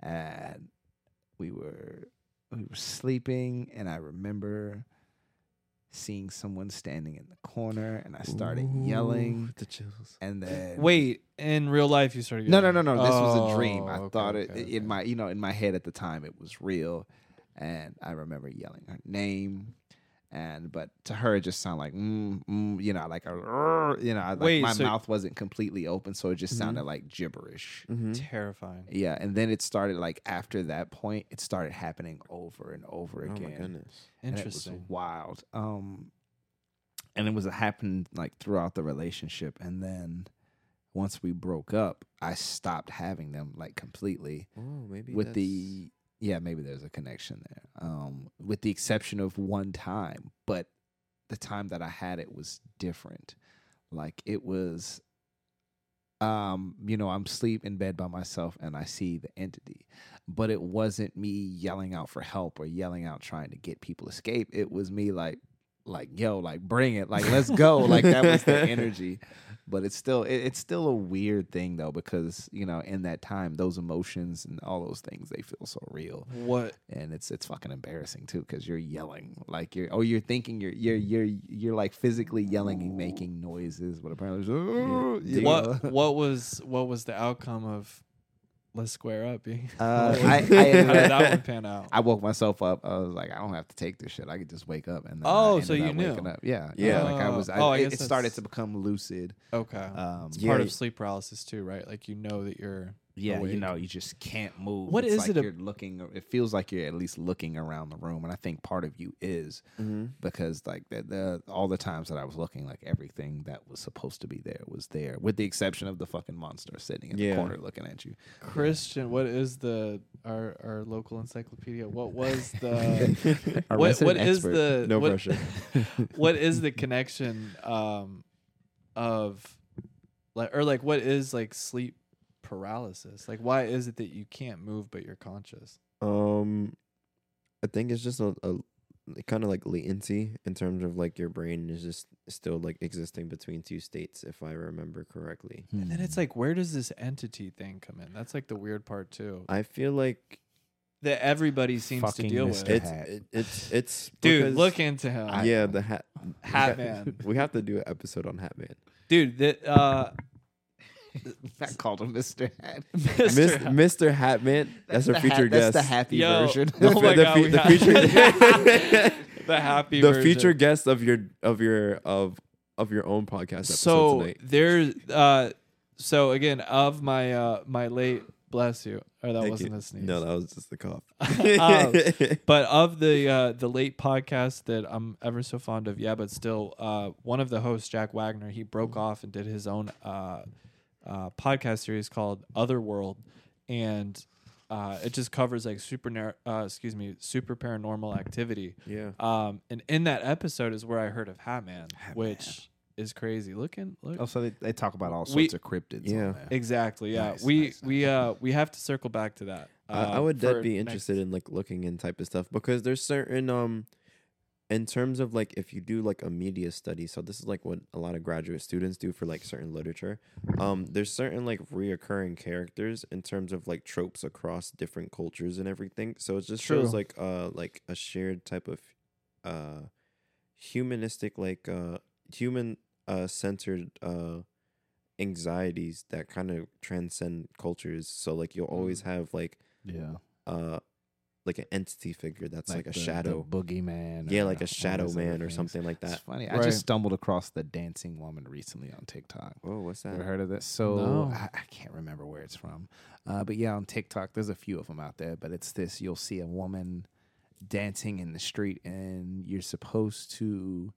Speaker 1: and we were we were sleeping, and I remember seeing someone standing in the corner, and I started yelling,
Speaker 2: the chills.
Speaker 1: and then
Speaker 3: Wait, in real life you started.
Speaker 1: no, no, no, no. This was a dream.
Speaker 3: Oh,
Speaker 1: I
Speaker 3: okay,
Speaker 1: thought it
Speaker 3: okay,
Speaker 1: in
Speaker 3: okay.
Speaker 1: my, you know, in my head at the time, it was real, and I remember yelling her name, and but to her it just sounded like, mm, mm, you know, like a, you know, like
Speaker 3: Wait,
Speaker 1: my
Speaker 3: so- Mm-hmm.
Speaker 1: mouth wasn't completely open, so it just
Speaker 2: Mhm.
Speaker 1: sounded like gibberish.
Speaker 2: Mm-hmm.
Speaker 3: terrifying.
Speaker 1: Yeah, and then it started like after that point, it started happening over and over
Speaker 2: Oh my
Speaker 1: again.
Speaker 2: goodness.
Speaker 1: and it
Speaker 3: Interesting.
Speaker 1: was wild. Um, and it was happened like throughout the relationship, and then once we broke up, I stopped having them like completely.
Speaker 2: Oh, maybe
Speaker 1: with
Speaker 2: that's-
Speaker 1: the yeah, maybe there's a connection there. Um, with the exception of one time, but the time that I had it was different. Like it was um, you know, I'm sleep in bed by myself and I see the entity. But it wasn't me yelling out for help or yelling out trying to get people escape. It was me like like yo, like bring it, like let's go. like that was the energy. But it's still it, it's still a weird thing though because you know in that time those emotions and all those things they feel so real.
Speaker 3: What?
Speaker 1: And it's it's fucking embarrassing too because you're yelling like you're oh you're thinking you're you're mm. you're you're like physically yelling and making noises but apparently "Oh," know?
Speaker 3: what what was what was the outcome of Let's Square Up? B?
Speaker 1: Uh, I- I
Speaker 3: how did that one pan out?
Speaker 1: I woke myself up. I was like, I don't have to take this shit. I could just wake up and then
Speaker 3: Oh,
Speaker 1: I
Speaker 3: so you
Speaker 1: up
Speaker 3: knew.
Speaker 1: waking Up. Yeah,
Speaker 2: Yeah.
Speaker 1: Like I was. I,
Speaker 3: Oh, I
Speaker 1: it,
Speaker 3: guess
Speaker 1: it started to become lucid.
Speaker 3: Okay,
Speaker 1: Um,
Speaker 3: it's part
Speaker 2: y-
Speaker 3: of sleep paralysis too, right? Like you know that you're
Speaker 1: yeah, you know, you just can't move.
Speaker 3: What
Speaker 1: it's
Speaker 3: is
Speaker 1: like
Speaker 3: it a-
Speaker 1: You're looking. It feels like you're at least looking around the room, and I think part of you is
Speaker 2: Mhm.
Speaker 1: because like the, the all the times that I was looking, like everything that was supposed to be there was there, with the exception of the fucking monster sitting in
Speaker 2: Yeah.
Speaker 1: the corner looking at you.
Speaker 3: Christian. What is the our our local encyclopedia? What was the what what is the
Speaker 2: No
Speaker 3: what,
Speaker 2: pressure.
Speaker 3: what is the connection um of like or like what is like sleep paralysis? Like why is it that you can't move but you're conscious?
Speaker 2: Um, I think it's just a, a kind of like latency in terms of like your brain is just still like existing between two states, if I remember correctly.
Speaker 3: And then it's like where does this entity thing come in? That's like the weird part too.
Speaker 2: I feel like
Speaker 3: That everybody seems to deal
Speaker 1: Mr.
Speaker 3: with.
Speaker 2: it's
Speaker 1: Hat.
Speaker 2: it, it's it's
Speaker 3: Dude, look into him.
Speaker 2: yeah the hat
Speaker 3: Hat
Speaker 2: we
Speaker 3: Man.
Speaker 2: We have to do an episode on Hat Man.
Speaker 3: Dude, that uh
Speaker 1: I called him Mister Hat.
Speaker 3: Mr.
Speaker 2: Mis-
Speaker 3: Hat-
Speaker 2: Mr. Hat Man. That's, our
Speaker 1: the
Speaker 2: featured
Speaker 1: ha-
Speaker 2: guest.
Speaker 1: That's the happy
Speaker 3: Yo,
Speaker 1: version.
Speaker 2: The
Speaker 3: oh my
Speaker 2: the
Speaker 3: god,
Speaker 2: fe-
Speaker 3: we
Speaker 2: the
Speaker 3: have-
Speaker 2: featured-
Speaker 3: the happy
Speaker 2: the
Speaker 3: version.
Speaker 2: featured guest of your of your of of your own podcast episode
Speaker 3: so
Speaker 2: tonight.
Speaker 3: there's uh so again of my uh my late bless you or that
Speaker 2: Thank
Speaker 3: wasn't
Speaker 2: you.
Speaker 3: a sneeze
Speaker 2: No, that was just the cough.
Speaker 3: Um, but of the uh the late podcast that I'm ever so fond of yeah but still uh one of the hosts Jack Wagner he broke off and did his own uh uh podcast series called Otherworld and uh it just covers like super nar- uh excuse me super paranormal activity
Speaker 2: yeah.
Speaker 3: um and in that episode is where I heard of Hatman
Speaker 1: Hat
Speaker 3: which is crazy looking look
Speaker 1: Oh, so they, they talk about all
Speaker 3: We-
Speaker 1: sorts of cryptids.
Speaker 2: Yeah.
Speaker 3: Exactly. Yeah.
Speaker 1: Nice,
Speaker 3: we
Speaker 1: nice,
Speaker 3: we uh we have to circle back to that.
Speaker 2: I, I would
Speaker 3: for
Speaker 2: dead be
Speaker 3: next-
Speaker 2: interested in like looking in type of stuff because there's certain um in terms of like if you do like a media study so this is like what a lot of graduate students do for like certain literature um there's certain like reoccurring characters in terms of like tropes across different cultures and everything so it just shows like uh like a shared type of uh humanistic like uh human uh centered uh anxieties that kind of transcend cultures so like you'll always
Speaker 3: Mm.
Speaker 2: have like
Speaker 1: Yeah.
Speaker 2: uh like an entity figure that's like, a
Speaker 1: the-
Speaker 2: shadow
Speaker 1: the boogeyman.
Speaker 2: yeah like a shadow man or something like
Speaker 1: It's
Speaker 2: that
Speaker 1: funny. I just stumbled across the dancing woman recently on TikTok.
Speaker 2: oh what's that
Speaker 1: Ever heard of this? So
Speaker 3: No.
Speaker 1: I, I can't remember where it's from, uh, but yeah, on TikTok, there's a few of them out there. But it's this: you'll see a woman dancing in the street, and you're supposed to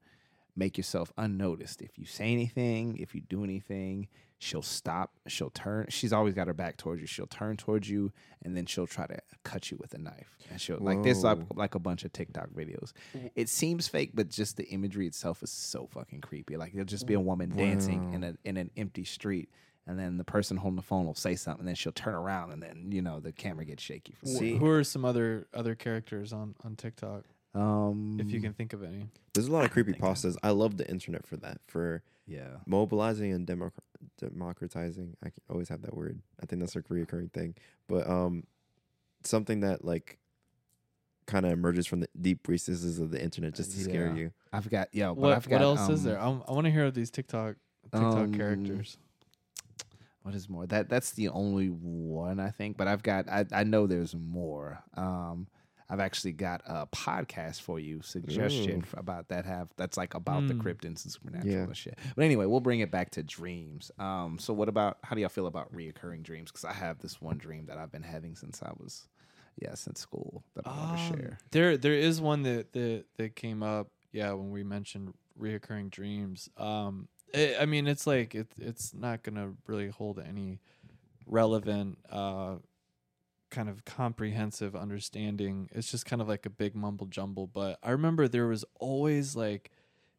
Speaker 1: make yourself unnoticed. If you say anything, if you do anything, she'll stop. She'll turn. She's always got her back towards you. She'll turn towards you, and then she'll try to cut you with a knife. And she'll like this like, like a bunch of TikTok videos. Mm-hmm. It seems fake, but just the imagery itself is so fucking creepy. Like there'll just be a woman dancing in a in an empty street, and then the person holding the phone will say something, and then she'll turn around, and then you know the camera gets shaky. From
Speaker 2: See-
Speaker 3: Who are some other other characters on on TikTok
Speaker 1: that. Um,
Speaker 3: if you can think of any?
Speaker 2: there's a lot of creepy pastas i love the internet for that for
Speaker 1: yeah,
Speaker 2: mobilizing and democ- democratizing i can always have that word i think that's a reoccurring thing but um something that like kind of emerges from the deep recesses of the internet just to scare you
Speaker 1: I've got yeah.
Speaker 3: What
Speaker 1: I've got,
Speaker 3: what else is
Speaker 1: um,
Speaker 3: there? I'm, I want to hear of these TikTok TikTok
Speaker 1: um,
Speaker 3: characters.
Speaker 1: What is more? That that's the only one I think. But I've got I I know there's more. Um, I've actually got a podcast for you suggestion
Speaker 2: Ooh.
Speaker 1: about that. Have that's like about the
Speaker 3: Mm.
Speaker 1: cryptids and supernatural
Speaker 2: Yeah.
Speaker 1: and shit. But anyway, we'll bring it back to dreams. Um, so what about how do y'all feel about reoccurring dreams? Because I have this one dream that I've been having since I was yeah since school that I want to
Speaker 3: Um,
Speaker 1: share.
Speaker 3: There there is one that that that came up. Yeah, when we mentioned reoccurring dreams. Um, it, I mean, it's like it, it's not gonna really hold any relevant, uh, kind of comprehensive understanding. It's just kind of like a big mumble jumble. But I remember there was always like,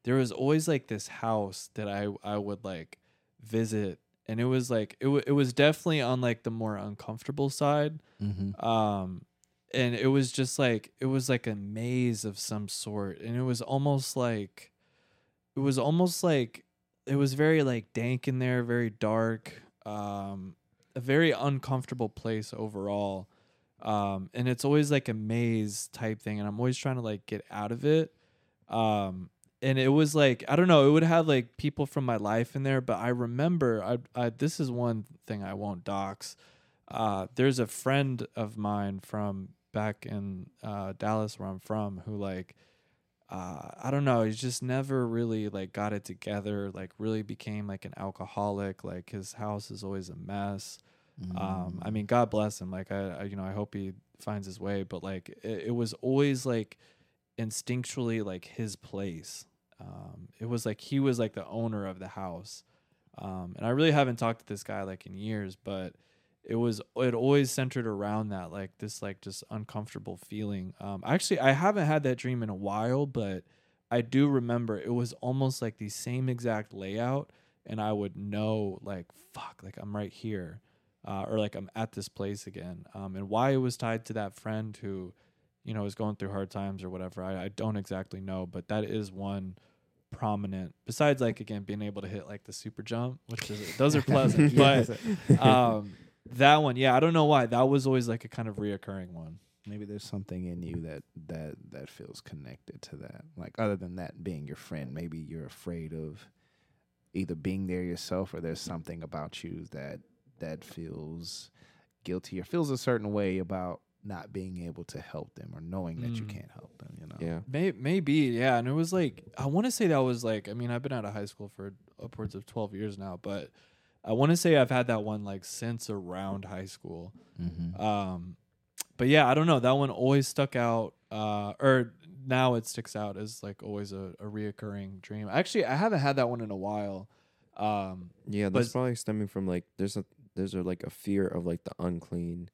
Speaker 3: there was always like this house that I I would like visit, and it was like it w- it was definitely on like the more uncomfortable side.
Speaker 1: Mm-hmm.
Speaker 3: Um, and it was just like it was like a maze of some sort, and it was almost like it was almost like it was very like dank in there, very dark, um, a very uncomfortable place overall. Um, and it's always like a maze type thing, and I'm always trying to like get out of it. Um, and it was like I don't know, it would have like people from my life in there, but I remember I, I this is one thing I won't dox. Uh, there's a friend of mine from back in uh, Dallas where I'm from who like uh, I don't know, he's just never really like got it together, like really became like an alcoholic, like his house is always a mess. Um, I mean, God bless him. Like I, I, you know, I hope he finds his way, but like it, it was always like instinctually like his place. Um, it was like he was like the owner of the house. Um, and I really haven't talked to this guy like in years, but it was it always centered around that like this like just uncomfortable feeling. Um, actually, I haven't had that dream in a while, but I do remember it was almost like the same exact layout, and I would know like fuck, like I'm right here, uh, or like I'm at this place again. Um, and why it was tied to that friend who, you know, is going through hard times or whatever, I, I don't exactly know, but that is one prominent besides like again being able to hit like the super jump which is those are pleasant but um that one yeah i don't know why that was always like a kind of reoccurring one
Speaker 1: maybe there's something in you that that that feels connected to that like other than that being your friend maybe you're afraid of either being there yourself or there's something about you that that feels guilty or feels a certain way about not being able to help them or knowing that you
Speaker 3: Mm.
Speaker 1: can't help them you know
Speaker 2: Yeah.
Speaker 3: May- maybe yeah and it was like i want to say that was like i mean i've been out of high school for upwards of 12 years now but i want to say i've had that one like since around high school.
Speaker 1: Mm-hmm.
Speaker 3: um but yeah i don't know. That one always stuck out uh or now it sticks out as like always a, a reoccurring dream. Actually i haven't had that one in a while. Um
Speaker 2: Yeah, that's probably stemming from like there's a there's a like a fear of like the unclean,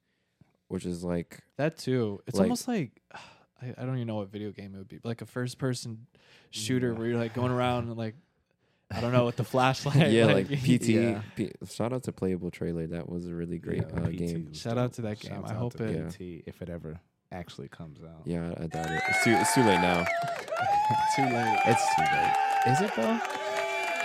Speaker 2: which is like
Speaker 3: that too. It's
Speaker 2: Like-
Speaker 3: almost like I, I don't even know what video game it would be like a first person shooter
Speaker 1: Yeah.
Speaker 3: where you're like going around and like i don't know with the flashlight
Speaker 2: yeah, like PT.
Speaker 1: Yeah.
Speaker 2: P- shout out to Playable Trailer. That was a really great
Speaker 1: Yeah,
Speaker 2: uh, game.
Speaker 1: was
Speaker 3: Shout out to that game.
Speaker 1: Shouts
Speaker 3: I
Speaker 1: out
Speaker 3: hope
Speaker 1: to
Speaker 3: it-
Speaker 1: PT if it ever actually comes out.
Speaker 2: Yeah, I doubt it. It's too it's too late now.
Speaker 3: too late
Speaker 1: It's too late. Is it though?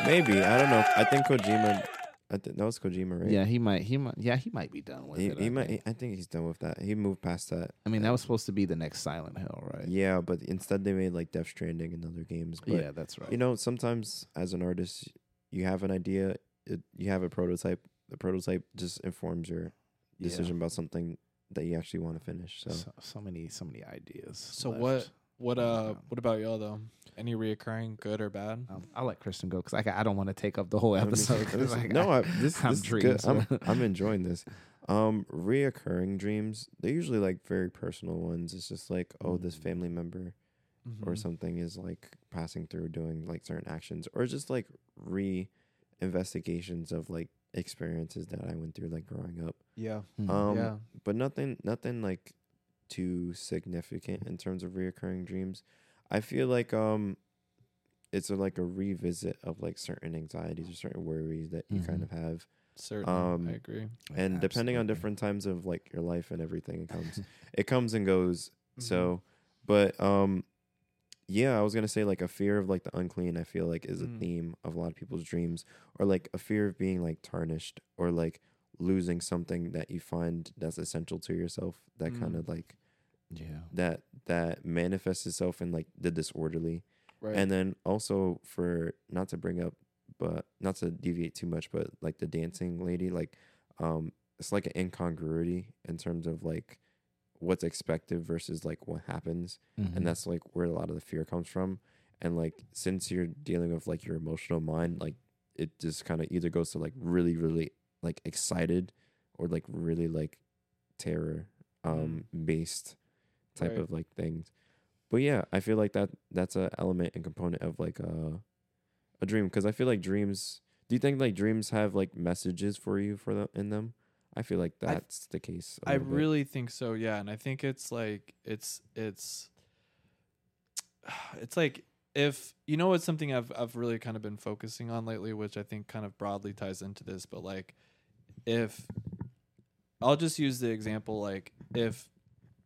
Speaker 2: Maybe I don't know. I think Kojima. I think that was Kojima, right?
Speaker 1: Yeah, he might. He might. Yeah, he might be done with
Speaker 2: He,
Speaker 1: it.
Speaker 2: he
Speaker 1: I
Speaker 2: might.
Speaker 1: think.
Speaker 2: I think he's done with that. He moved past that.
Speaker 1: I mean, that was supposed to be the next Silent Hill, right?
Speaker 2: Yeah, but instead they made like Death Stranding and other games. But
Speaker 1: yeah, that's right.
Speaker 2: you know, sometimes as an artist, you have an idea, it, you have a prototype. The prototype just informs your
Speaker 1: Yeah.
Speaker 2: decision about something that you actually want to finish. So,
Speaker 1: So, so many, so many ideas.
Speaker 3: So
Speaker 1: left.
Speaker 3: what what uh what about y'all though any reoccurring good or bad
Speaker 1: Um, I'll let Kristen go because I, I don't want to take up the whole
Speaker 2: I mean, this-
Speaker 1: like,
Speaker 2: no,
Speaker 1: I,
Speaker 2: I, this,
Speaker 1: I'm
Speaker 2: this is
Speaker 1: dreaming,
Speaker 2: good. I'm, I'm enjoying this. Um, reoccurring dreams. They're usually like very personal ones. It's just like, oh, this
Speaker 1: Mm.
Speaker 2: family member or
Speaker 3: Mhm.
Speaker 2: something is like passing through doing like certain actions or just like re investigations of like experiences that I went through like growing up.
Speaker 3: yeah
Speaker 1: Hmm.
Speaker 2: Um
Speaker 3: yeah
Speaker 2: but nothing nothing like too significant in terms of reoccurring dreams. I feel like um it's a, like a revisit of like certain anxieties or certain worries that you kind
Speaker 1: Mhm.
Speaker 2: of have.
Speaker 3: certainly
Speaker 2: um,
Speaker 3: i agree
Speaker 2: And depending on different times of like your life and everything it comes it comes and goes.
Speaker 3: Mhm.
Speaker 2: So but um yeah, I was gonna say like a fear of like the unclean. I feel like is a
Speaker 3: Mm.
Speaker 2: theme of a lot of people's dreams, or like a fear of being like tarnished, or like losing something that you find that's essential to yourself. That kind
Speaker 3: Mm.
Speaker 2: of like
Speaker 1: yeah.
Speaker 2: that that manifests itself in like the disorderly,
Speaker 3: right.
Speaker 2: And then also for not to bring up, but not to deviate too much, but like the dancing lady, like um, it's like an incongruity in terms of like what's expected versus like what happens.
Speaker 1: Mhm.
Speaker 2: and that's like where a lot of the fear comes from. And like since you're dealing with like your emotional mind like it just kind of either goes to like really really like excited or like really like terror um based type
Speaker 3: Right.
Speaker 2: of like things but yeah i feel like that that's a element and component of like uh a dream because I feel like dreams. Do you think like dreams have like messages for you for them in them? I feel like
Speaker 3: I-
Speaker 2: that's the case.
Speaker 3: I
Speaker 2: little bit.
Speaker 3: really think so, yeah. And I think it's like it's it's it's like if you know what's something I've I've really kind of been focusing on lately, which I think kind of broadly ties into this, but like if I'll just use the example like if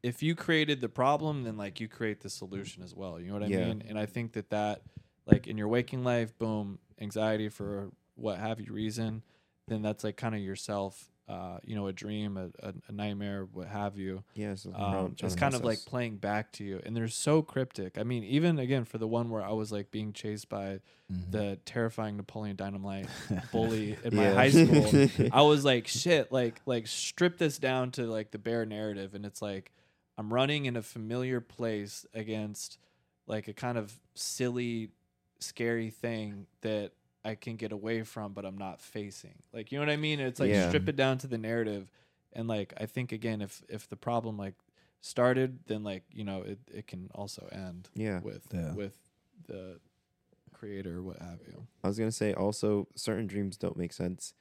Speaker 3: if you created the problem, then like you create the solution as well. You know what I
Speaker 2: Yeah.
Speaker 3: mean? And I think that that like in your waking life, boom, anxiety for what have you reason, then that's like kind of yourself, uh, you know, a dream, a, a, a nightmare, what have you.
Speaker 2: Yeah, so
Speaker 3: Um, it's kind of like playing back to you, and they're so cryptic. I mean, even again for the one where I was like being chased by
Speaker 1: Mhm.
Speaker 3: the terrifying Napoleon Dynamite bully in my high school, I was like, shit, like like strip this down to like the bare narrative, and it's like I'm running in a familiar place against like a kind of silly, scary thing that I can get away from, but I'm not facing. Like you know what I mean? It's like
Speaker 2: Yeah.
Speaker 3: strip it down to the narrative, and like I think again, if if the problem like started, then like you know it it can also end
Speaker 2: yeah.
Speaker 3: with
Speaker 1: Yeah.
Speaker 3: with the creator, what have you.
Speaker 2: I was gonna say also certain dreams don't make sense,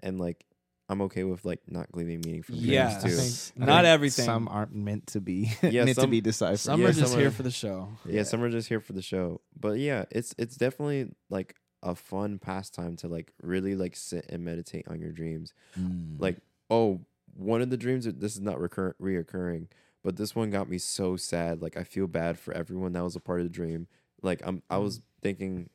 Speaker 2: and like I'm okay with like not gleaming meaning from dreams
Speaker 3: Yeah,
Speaker 2: too.
Speaker 3: I
Speaker 1: I
Speaker 3: think-
Speaker 1: think-
Speaker 3: not everything.
Speaker 1: Some aren't meant to be
Speaker 2: Yeah,
Speaker 1: meant to be deciphered.
Speaker 3: Some
Speaker 2: Yeah,
Speaker 3: are just
Speaker 2: some
Speaker 3: here
Speaker 2: are-
Speaker 3: for the show.
Speaker 2: yeah, some are just here for the show. But yeah, it's it's definitely like a fun pastime to like really like sit and meditate on your dreams.
Speaker 1: Mm.
Speaker 2: Like, oh, one of the dreams this is not recur- reoccurring, but this one got me so sad. Like I feel bad for everyone that was a part of the dream. Like I'm I was thinking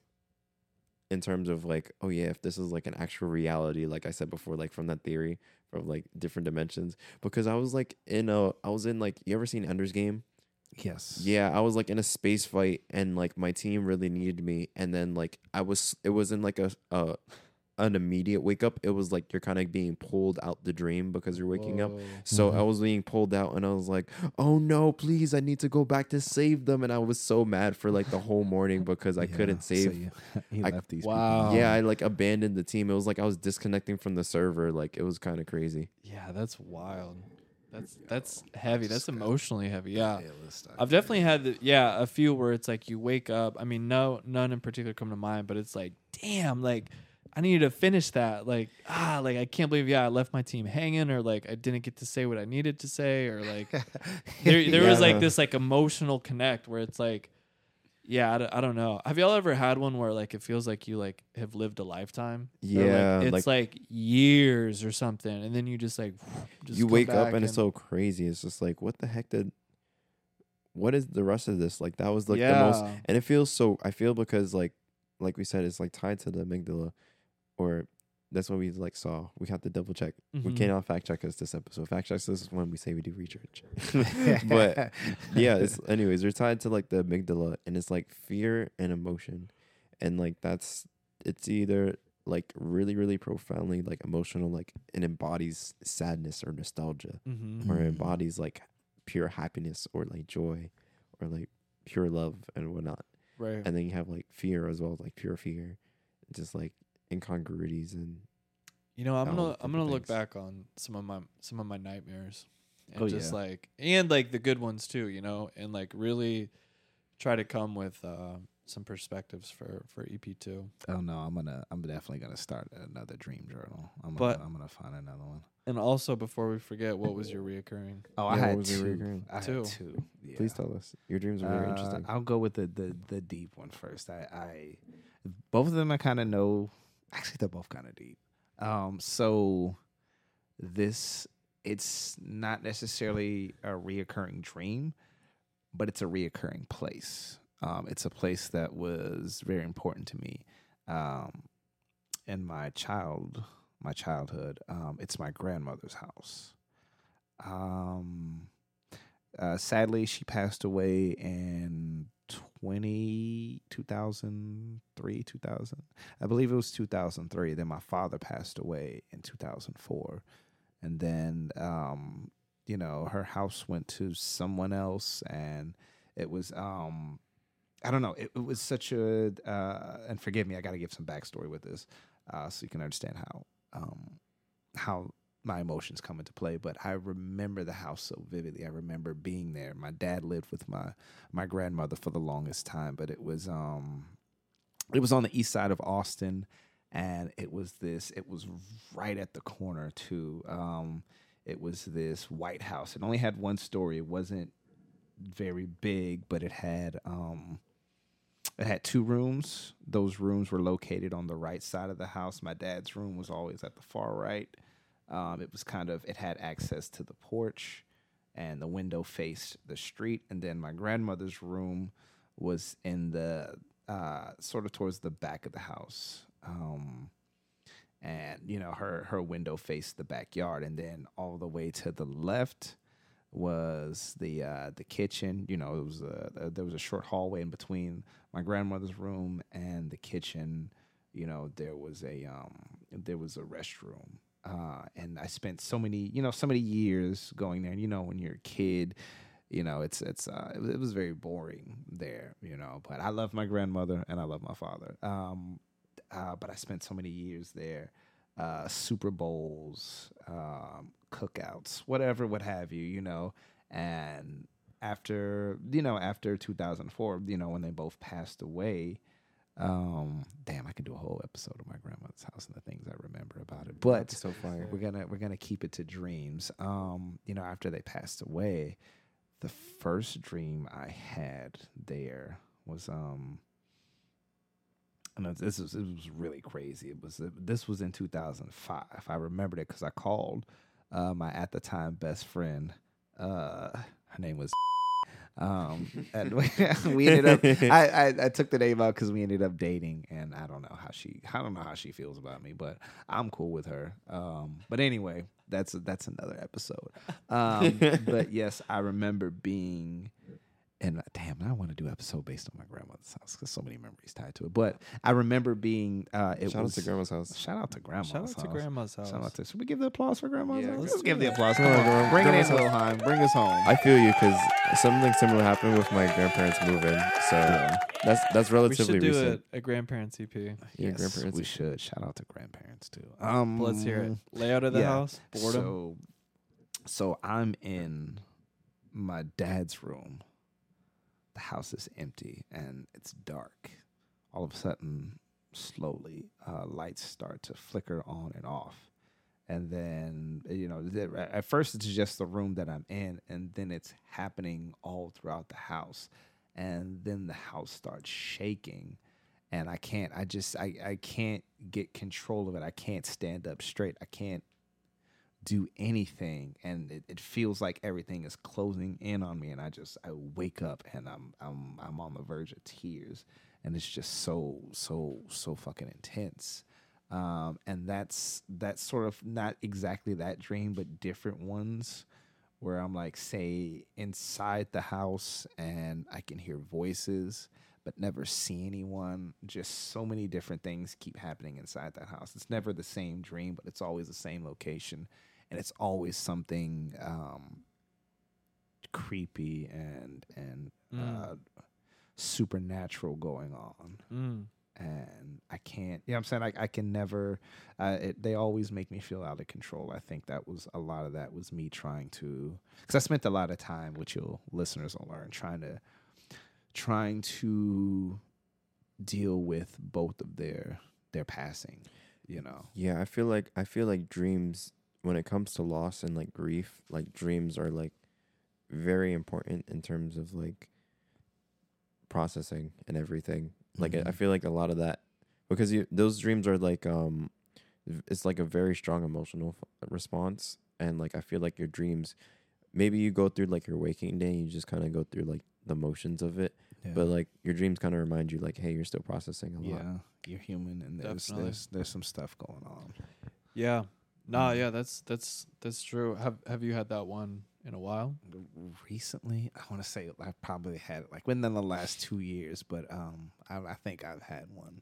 Speaker 2: in terms of like, oh yeah, if this is like an actual reality, like I said before, like from that theory from like different dimensions. Because I was like in a I was in like you ever seen Ender's Game?
Speaker 1: yes.
Speaker 2: Yeah, I was like in a space fight and like my team really needed me and then like I was it was in like a uh an immediate wake up. It was like you're kind of being pulled out the dream because you're waking up. So I
Speaker 1: Mhm.
Speaker 2: was being pulled out and I was like, "Oh no, please, I need to go back to save them." And I was so mad for like the whole morning because I
Speaker 1: Yeah,
Speaker 2: couldn't
Speaker 1: so
Speaker 2: save.
Speaker 1: you, you
Speaker 2: I-
Speaker 1: left these
Speaker 3: Wow.
Speaker 1: people.
Speaker 2: yeah, I like abandoned the team. It was like I was disconnecting from the server. Like it was kind of crazy.
Speaker 3: Yeah, that's wild. That's that's heavy. That's emotionally heavy. Yeah.
Speaker 1: I
Speaker 3: I've definitely had the, yeah, a few where it's like you wake up. I mean, no none in particular come to mind, but it's like, damn, like I needed to finish that. Like, ah, like I can't believe yeah, I left my team hanging or like I didn't get to say what I needed to say or like there there was like
Speaker 2: Yeah.
Speaker 3: this like emotional connect where it's like yeah, I don't, I don't know. Have y'all ever had one where like it feels like you like have lived a lifetime? Or, like,
Speaker 2: Yeah,
Speaker 3: it's like, years or something, and then you just like just
Speaker 2: you wake up
Speaker 3: back
Speaker 2: and it's so crazy. It's just like, what the heck did? What is the rest of this? Like that was like the most, and it feels so. I feel because like, like we said, it's like tied to the amygdala, or that's what we like saw. We have to double check. We
Speaker 3: Mhm.
Speaker 2: cannot fact check us this episode. Fact check us is when we say we do research. but yeah, it's anyways, they're tied to like the amygdala and it's like fear and emotion. And like that's it's either like really, really profoundly like emotional, like it embodies sadness or nostalgia.
Speaker 3: Mhm.
Speaker 2: Or it embodies like pure happiness or like joy or like pure love and whatnot.
Speaker 3: right.
Speaker 2: And then you have like fear as well, like pure fear. Just like incongruities and
Speaker 3: You know, I'm gonna I'm gonna look
Speaker 2: things.
Speaker 3: back on some of my some of my nightmares, and
Speaker 1: Oh,
Speaker 3: just
Speaker 1: yeah.
Speaker 3: like and like the good ones too. You know, and like really try to come with uh, some perspectives for for EP two.
Speaker 1: Oh no, I'm gonna. I'm definitely gonna start another dream journal. I'm
Speaker 3: But-
Speaker 1: gonna. I'm gonna find another one.
Speaker 3: And also, before we forget, what was your reoccurring?
Speaker 1: Oh,
Speaker 2: Yeah,
Speaker 1: I had
Speaker 2: was
Speaker 1: two.
Speaker 2: recurring?
Speaker 1: I
Speaker 3: Two.
Speaker 1: had two. Yeah.
Speaker 2: please tell us. Your dreams are very
Speaker 1: Uh,
Speaker 2: interesting.
Speaker 1: I'll go with the the the deep one first. I, I both of them I kind of know. Actually, they're both kind of deep. Um, so this it's not necessarily a reoccurring dream, but it's a reoccurring place. Um, it's a place that was very important to me. Um, in my child my childhood. Um, it's my grandmother's house. Um, uh, sadly, she passed away in 20, 2003, 2000. I believe it was 2003. Then my father passed away in 2004. And then, um, you know, her house went to someone else. And it was, um, I don't know, it, it was such a, uh, and forgive me, I got to give some backstory with this uh, so you can understand how, um, how my emotions come into play, but I remember the house so vividly. I remember being there. My dad lived with my my grandmother for the longest time, but it was um it was on the east side of Austin, and it was this. It was right at the corner too. Um, it was this White House. It only had one story. It wasn't very big, but it had um, it had two rooms. Those rooms were located on the right side of the house. My dad's room was always at the far right. Um, it was kind of it had access to the porch, and the window faced the street. And then my grandmother's room was in the uh, sort of towards the back of the house. Um, and you know her her window faced the backyard, and then all the way to the left was the uh, the kitchen. You know, it was a, there was a short hallway in between my grandmother's room and the kitchen. You know, there was a um, there was a restroom, uh, and I spent so many you know so many years going there. And you know, when you're a kid, you know it's it's uh, it, was, it was very boring there. You know, but I love my grandmother and I love my father. Um, uh, but I spent so many years there. Uh, Super Bowls, um, cookouts, whatever, what have you, you know. And after, you know, after 2004, you know, when they both passed away, um, damn, I could do a whole episode of my grandmother's house and the things I remember about it. But
Speaker 2: so
Speaker 1: we're gonna we're gonna keep it to dreams. Um, you know, after they passed away, the first dream I had there was um I and this was it was really crazy. It was this was in 2005. I remembered it because I called uh, my at the time best friend. Uh, her name was. Um, and we, we ended up. I, I, I took the name out because we ended up dating, and I don't know how she. I don't know how she feels about me, but I'm cool with her. Um, but anyway, that's that's another episode. Um, but yes, I remember being and uh, damn, I want to do an episode based on my grandmother's house because so many memories tied to it. But I remember being uh, it
Speaker 2: shout
Speaker 1: was,
Speaker 2: out to grandma's house.
Speaker 1: Shout out to grandma's
Speaker 3: Shout out
Speaker 1: house.
Speaker 3: to grandma's house.
Speaker 1: Shout out to. Should we give the applause for grandma's
Speaker 3: Yeah,
Speaker 1: house?
Speaker 3: let's
Speaker 1: Let's,
Speaker 3: do
Speaker 1: give the applause.
Speaker 2: Come
Speaker 1: Come
Speaker 2: on,
Speaker 1: on,
Speaker 2: grandma-
Speaker 1: bring it in,
Speaker 2: grandma's
Speaker 1: Wilhelm. Bring us home.
Speaker 2: I feel you because something similar happened with my grandparents moving. So that's that's
Speaker 3: we
Speaker 2: relatively
Speaker 3: should do
Speaker 2: recent.
Speaker 3: a, a grandparents EP.
Speaker 2: Your
Speaker 1: yes,
Speaker 2: grandparents.
Speaker 1: we should shout out to grandparents too. Um,
Speaker 3: Let's hear it. Layout of the
Speaker 1: yeah.
Speaker 3: house. Boredom.
Speaker 1: So, so I'm in my dad's room. The house is empty and it's dark. All of a sudden, slowly, uh, lights start to flicker on and off. And then, you know, at first it's just the room that I'm in, and then it's happening all throughout the house. And then the house starts shaking and I can't I just I, I can't get control of it. I can't stand up straight. I can't do anything and it, it feels like everything is closing in on me and I just I wake up and I'm I'm I'm on the verge of tears and it's just so so so fucking intense. Um and that's that's sort of not exactly that dream but different ones where I'm like say inside the house and I can hear voices but never see anyone. Just so many different things keep happening inside that house. It's never the same dream, but it's always the same location, and it's always something um, creepy and and
Speaker 3: Mm.
Speaker 1: uh, supernatural going on.
Speaker 3: Mm.
Speaker 1: And I can't, you know what I'm saying? I, I can never, uh, it, they always make me feel out of control. I think that was a lot of that was me trying to, because I spent a lot of time, which your listeners will learn, trying to trying to deal with both of their their passing you know
Speaker 2: Yeah, I feel like I feel like dreams when it comes to loss and like grief, like dreams are like very important in terms of like processing and everything. Like I- I feel like a lot of that because you those dreams are like um it's like a very strong emotional f- response and like I feel like your dreams maybe you go through like your waking day and you just kind of go through like the motions of it
Speaker 1: yeah.
Speaker 2: but like your dreams kind of remind you like hey you're still processing a lot
Speaker 1: yeah you're human and there's there's there's some stuff going on
Speaker 3: Yeah. Nah,
Speaker 1: Mm.
Speaker 3: yeah, that's that's that's true. Have have you had that one in a while?
Speaker 1: recently i want to say i probably had it like within the last two years but um i, I think i've had one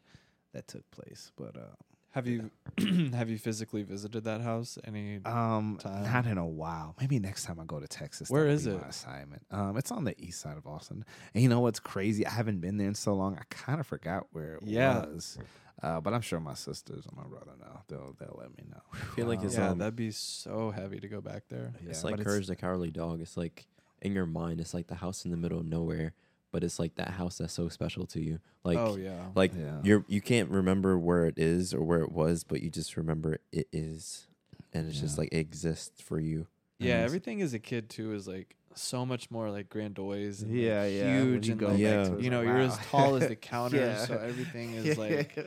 Speaker 1: that took place but uh
Speaker 3: Have you have you physically visited that house? Any
Speaker 1: Um,
Speaker 3: time.
Speaker 1: not in a while. Maybe next time I go to Texas.
Speaker 3: Where is it?
Speaker 1: My assignment. Um, it's on the east side of Austin. And you know what's crazy? I haven't been there in so long. I kind of forgot where it
Speaker 3: Yeah.
Speaker 1: was. Uh, but I'm sure my sisters and my brother know. They'll they'll let me know.
Speaker 2: I feel like
Speaker 1: Um,
Speaker 2: it's
Speaker 3: yeah,
Speaker 2: um,
Speaker 3: that'd be so heavy to go back there.
Speaker 1: yeah,
Speaker 2: it's like
Speaker 1: but
Speaker 2: Courage the Cowardly Dog. It's like in your mind, it's like the house in the middle of nowhere, but it's like that house that's so special to you. Like
Speaker 3: oh yeah.
Speaker 2: like
Speaker 1: Yeah.
Speaker 2: you're you can't remember where it is or where it was, but you just remember it is, and it's just like it exists for you.
Speaker 3: yeah, everything as a kid too is like so much more like grandiose and
Speaker 1: yeah,
Speaker 3: like,
Speaker 1: yeah.
Speaker 3: huge
Speaker 1: you
Speaker 3: and
Speaker 1: go
Speaker 3: like,
Speaker 2: Yeah.
Speaker 1: to it, it's
Speaker 3: you know
Speaker 1: like,
Speaker 3: you're
Speaker 1: wow.
Speaker 3: as tall as the counter,
Speaker 1: Yeah.
Speaker 3: so everything is like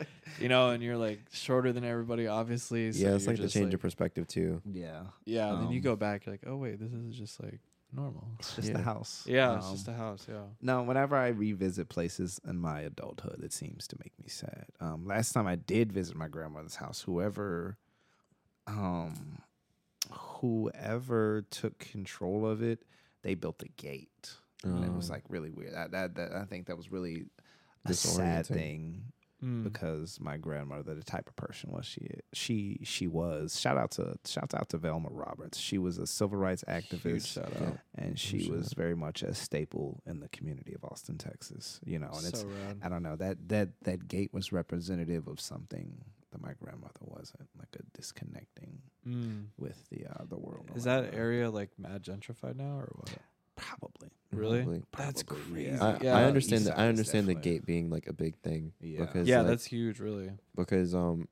Speaker 3: you know, and you're like shorter than everybody, obviously. So
Speaker 2: yeah, it's like the change
Speaker 3: like-
Speaker 2: of perspective too.
Speaker 1: yeah,
Speaker 3: Yeah, and then you
Speaker 1: Um,
Speaker 3: go back, you're like, oh wait, this is just like normal.
Speaker 1: it's just
Speaker 2: Yeah.
Speaker 1: the house.
Speaker 3: Yeah, it's
Speaker 1: Um,
Speaker 3: just the house. Yeah.
Speaker 1: No, whenever I revisit places in my adulthood, it seems to make me sad. Um, last time I did visit my grandmother's house, whoever, um, whoever took control of it, they built a gate, and it was
Speaker 2: Oh.
Speaker 1: like really weird. That, that, that I think that was really a sad thing
Speaker 3: Mm.
Speaker 1: because my grandmother, the type of person was she she she was. Shout out to shout out to Velma Roberts. She was a civil rights
Speaker 3: Huge
Speaker 1: activist
Speaker 3: shout
Speaker 2: Yeah.
Speaker 1: and she
Speaker 2: sure.
Speaker 1: was very much a staple in the community of Austin, Texas. You know, and it's
Speaker 3: rad.
Speaker 1: I don't know that that that gate was representative of something that my grandmother wasn't, like a disconnecting
Speaker 3: Mm.
Speaker 1: with the uh, the world.
Speaker 3: Is that
Speaker 1: her.
Speaker 3: area like mad gentrified now or what?
Speaker 1: probably?
Speaker 3: Really?
Speaker 2: Probably.
Speaker 3: That's
Speaker 1: Probably,
Speaker 3: crazy.
Speaker 1: yeah.
Speaker 2: I,
Speaker 3: Yeah.
Speaker 2: I understand that. I
Speaker 1: is
Speaker 2: understand the gate being like a big thing.
Speaker 1: Yeah.
Speaker 2: Because
Speaker 3: yeah,
Speaker 2: like,
Speaker 3: that's huge, really.
Speaker 2: because um,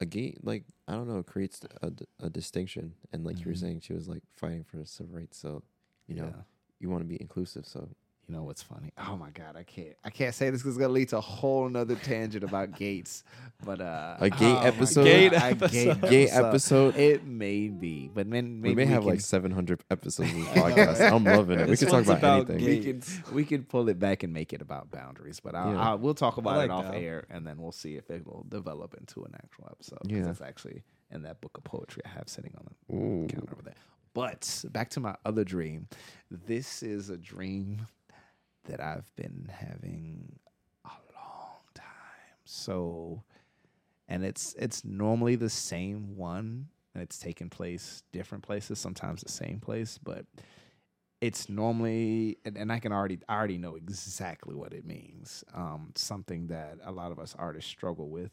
Speaker 2: a gate like I don't know creates a, a distinction, and like you were
Speaker 1: Mhm.
Speaker 2: saying, she was like fighting for civil rights. So you know
Speaker 1: Yeah.
Speaker 2: you want to be inclusive. So
Speaker 1: You know what's funny? Oh my god, I can't I can't say this because it's gonna lead to a whole nother tangent about gates. But uh,
Speaker 2: A gate
Speaker 1: oh
Speaker 2: episode?
Speaker 3: Gate
Speaker 1: God, a
Speaker 3: episode.
Speaker 2: gate episode.
Speaker 1: It may be, but man, maybe
Speaker 2: we may have
Speaker 1: can-
Speaker 2: like 700 episodes of this podcast. I'm loving it. We can talk about,
Speaker 3: about
Speaker 2: anything.
Speaker 1: we
Speaker 3: gates.
Speaker 1: can we can pull it back and make it about boundaries, but I'll,
Speaker 2: Yeah.
Speaker 1: I'll, we'll talk about
Speaker 3: like
Speaker 1: it off
Speaker 3: that.
Speaker 1: air, and then we'll see if it will develop into an actual episode.
Speaker 2: Yeah.
Speaker 1: that's actually in that book of poetry I have sitting on the
Speaker 2: Ooh.
Speaker 1: counter over there. But back to my other dream. This is a dream that I've been having a long time. So, and it's it's normally the same one, and it's taking place different places, sometimes the same place, but it's normally and, and I can already I already know exactly what it means. Um, something that a lot of us artists struggle with.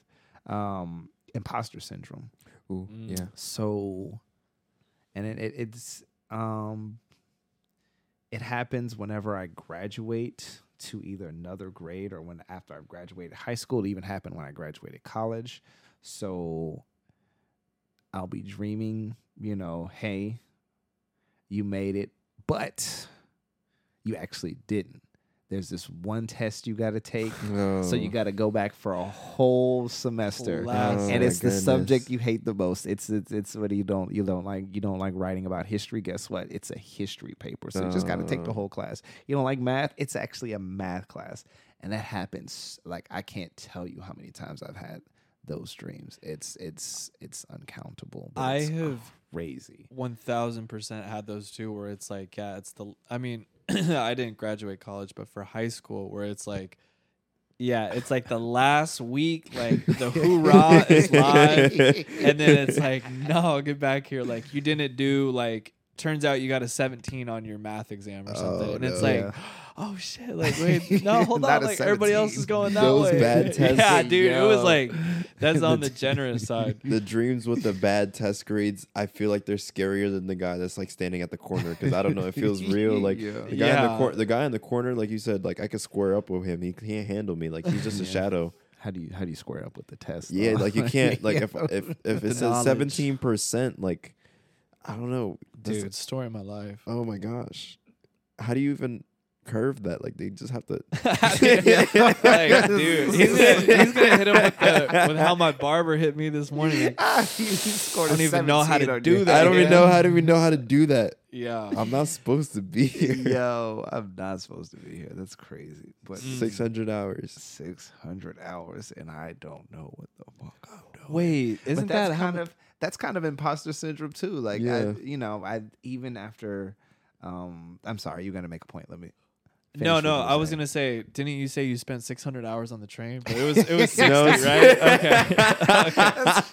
Speaker 1: Um, imposter syndrome.
Speaker 2: Ooh,
Speaker 3: Mm.
Speaker 2: yeah.
Speaker 1: So, and it, it it's um, it happens whenever I graduate to either another grade or when after I've graduated high school. It even happened when I graduated college. So, I'll be dreaming, you know, hey, you made it, but you actually didn't. There's this one test you got to take. So you
Speaker 2: Oh.
Speaker 1: got to go back for a whole semester
Speaker 2: Oh
Speaker 1: and
Speaker 2: my
Speaker 1: it's the subject you hate the most. It's it's it's what you don't you don't like you don't like writing about history. Guess what? It's a history paper, so you just got to take the
Speaker 2: Oh.
Speaker 1: whole class. You don't like math? It's actually a math class, and that happens. Like I can't tell you how many times I've had those dreams. It's it's it's uncountable. but
Speaker 3: I
Speaker 1: it's
Speaker 3: have
Speaker 1: crazy.
Speaker 3: one thousand percent had those too, where it's like, yeah, it's the. I mean, I didn't graduate college, but for high school, where it's like, yeah, it's like the last week, like the hoorah is live, and then it's like, no, get back here, like you didn't do like. Turns out you got a 17 on your math exam or something,
Speaker 2: Oh,
Speaker 3: and it's like,
Speaker 1: Yeah.
Speaker 3: oh shit, like wait, no, hold on, like everybody else is going that
Speaker 2: Those
Speaker 3: way.
Speaker 2: bad tests.
Speaker 3: yeah, dude, it was like that's on
Speaker 2: The
Speaker 3: the generous side.
Speaker 2: the dreams with the bad test grades, I feel like they're scarier than the guy that's like standing at the corner because I don't know, it feels real. Like
Speaker 1: Yeah.
Speaker 2: the guy in the corner, the guy in the corner, like you said, like I could square up with him. He can't handle me. Like he's just a shadow.
Speaker 1: How do you how do you square up with the test?
Speaker 2: Yeah,
Speaker 1: though?
Speaker 2: like you can't. Like if if if
Speaker 3: The
Speaker 2: it says seventeen percent, like I don't know, That's-
Speaker 3: Dude, story of my life.
Speaker 2: Oh my gosh, how do you even curve that? Like they just have to.
Speaker 3: like, dude, he's gonna, he's gonna hit him with, the, with how my barber hit me this morning.
Speaker 1: Ah, you scored
Speaker 3: I
Speaker 1: a
Speaker 3: don't even know how to do that.
Speaker 2: I don't even know how to even know how to do that.
Speaker 3: Yeah,
Speaker 2: I'm not supposed to be here.
Speaker 1: Yo, I'm not supposed to be here. That's crazy. But
Speaker 3: Mm.
Speaker 2: Six hundred hours.
Speaker 1: 600 hours and I don't know what the fuck I'm doing.
Speaker 3: wait, isn't that
Speaker 1: kind of that's kind of imposter syndrome too. Like
Speaker 2: Yeah.
Speaker 1: I, you know, I even after um I'm sorry, you're going to make a point. Let me
Speaker 3: No, no, I was gonna say, didn't you say you spent 600 hours on the train? But it was it was 60,
Speaker 2: No,
Speaker 3: right? Okay.
Speaker 1: That's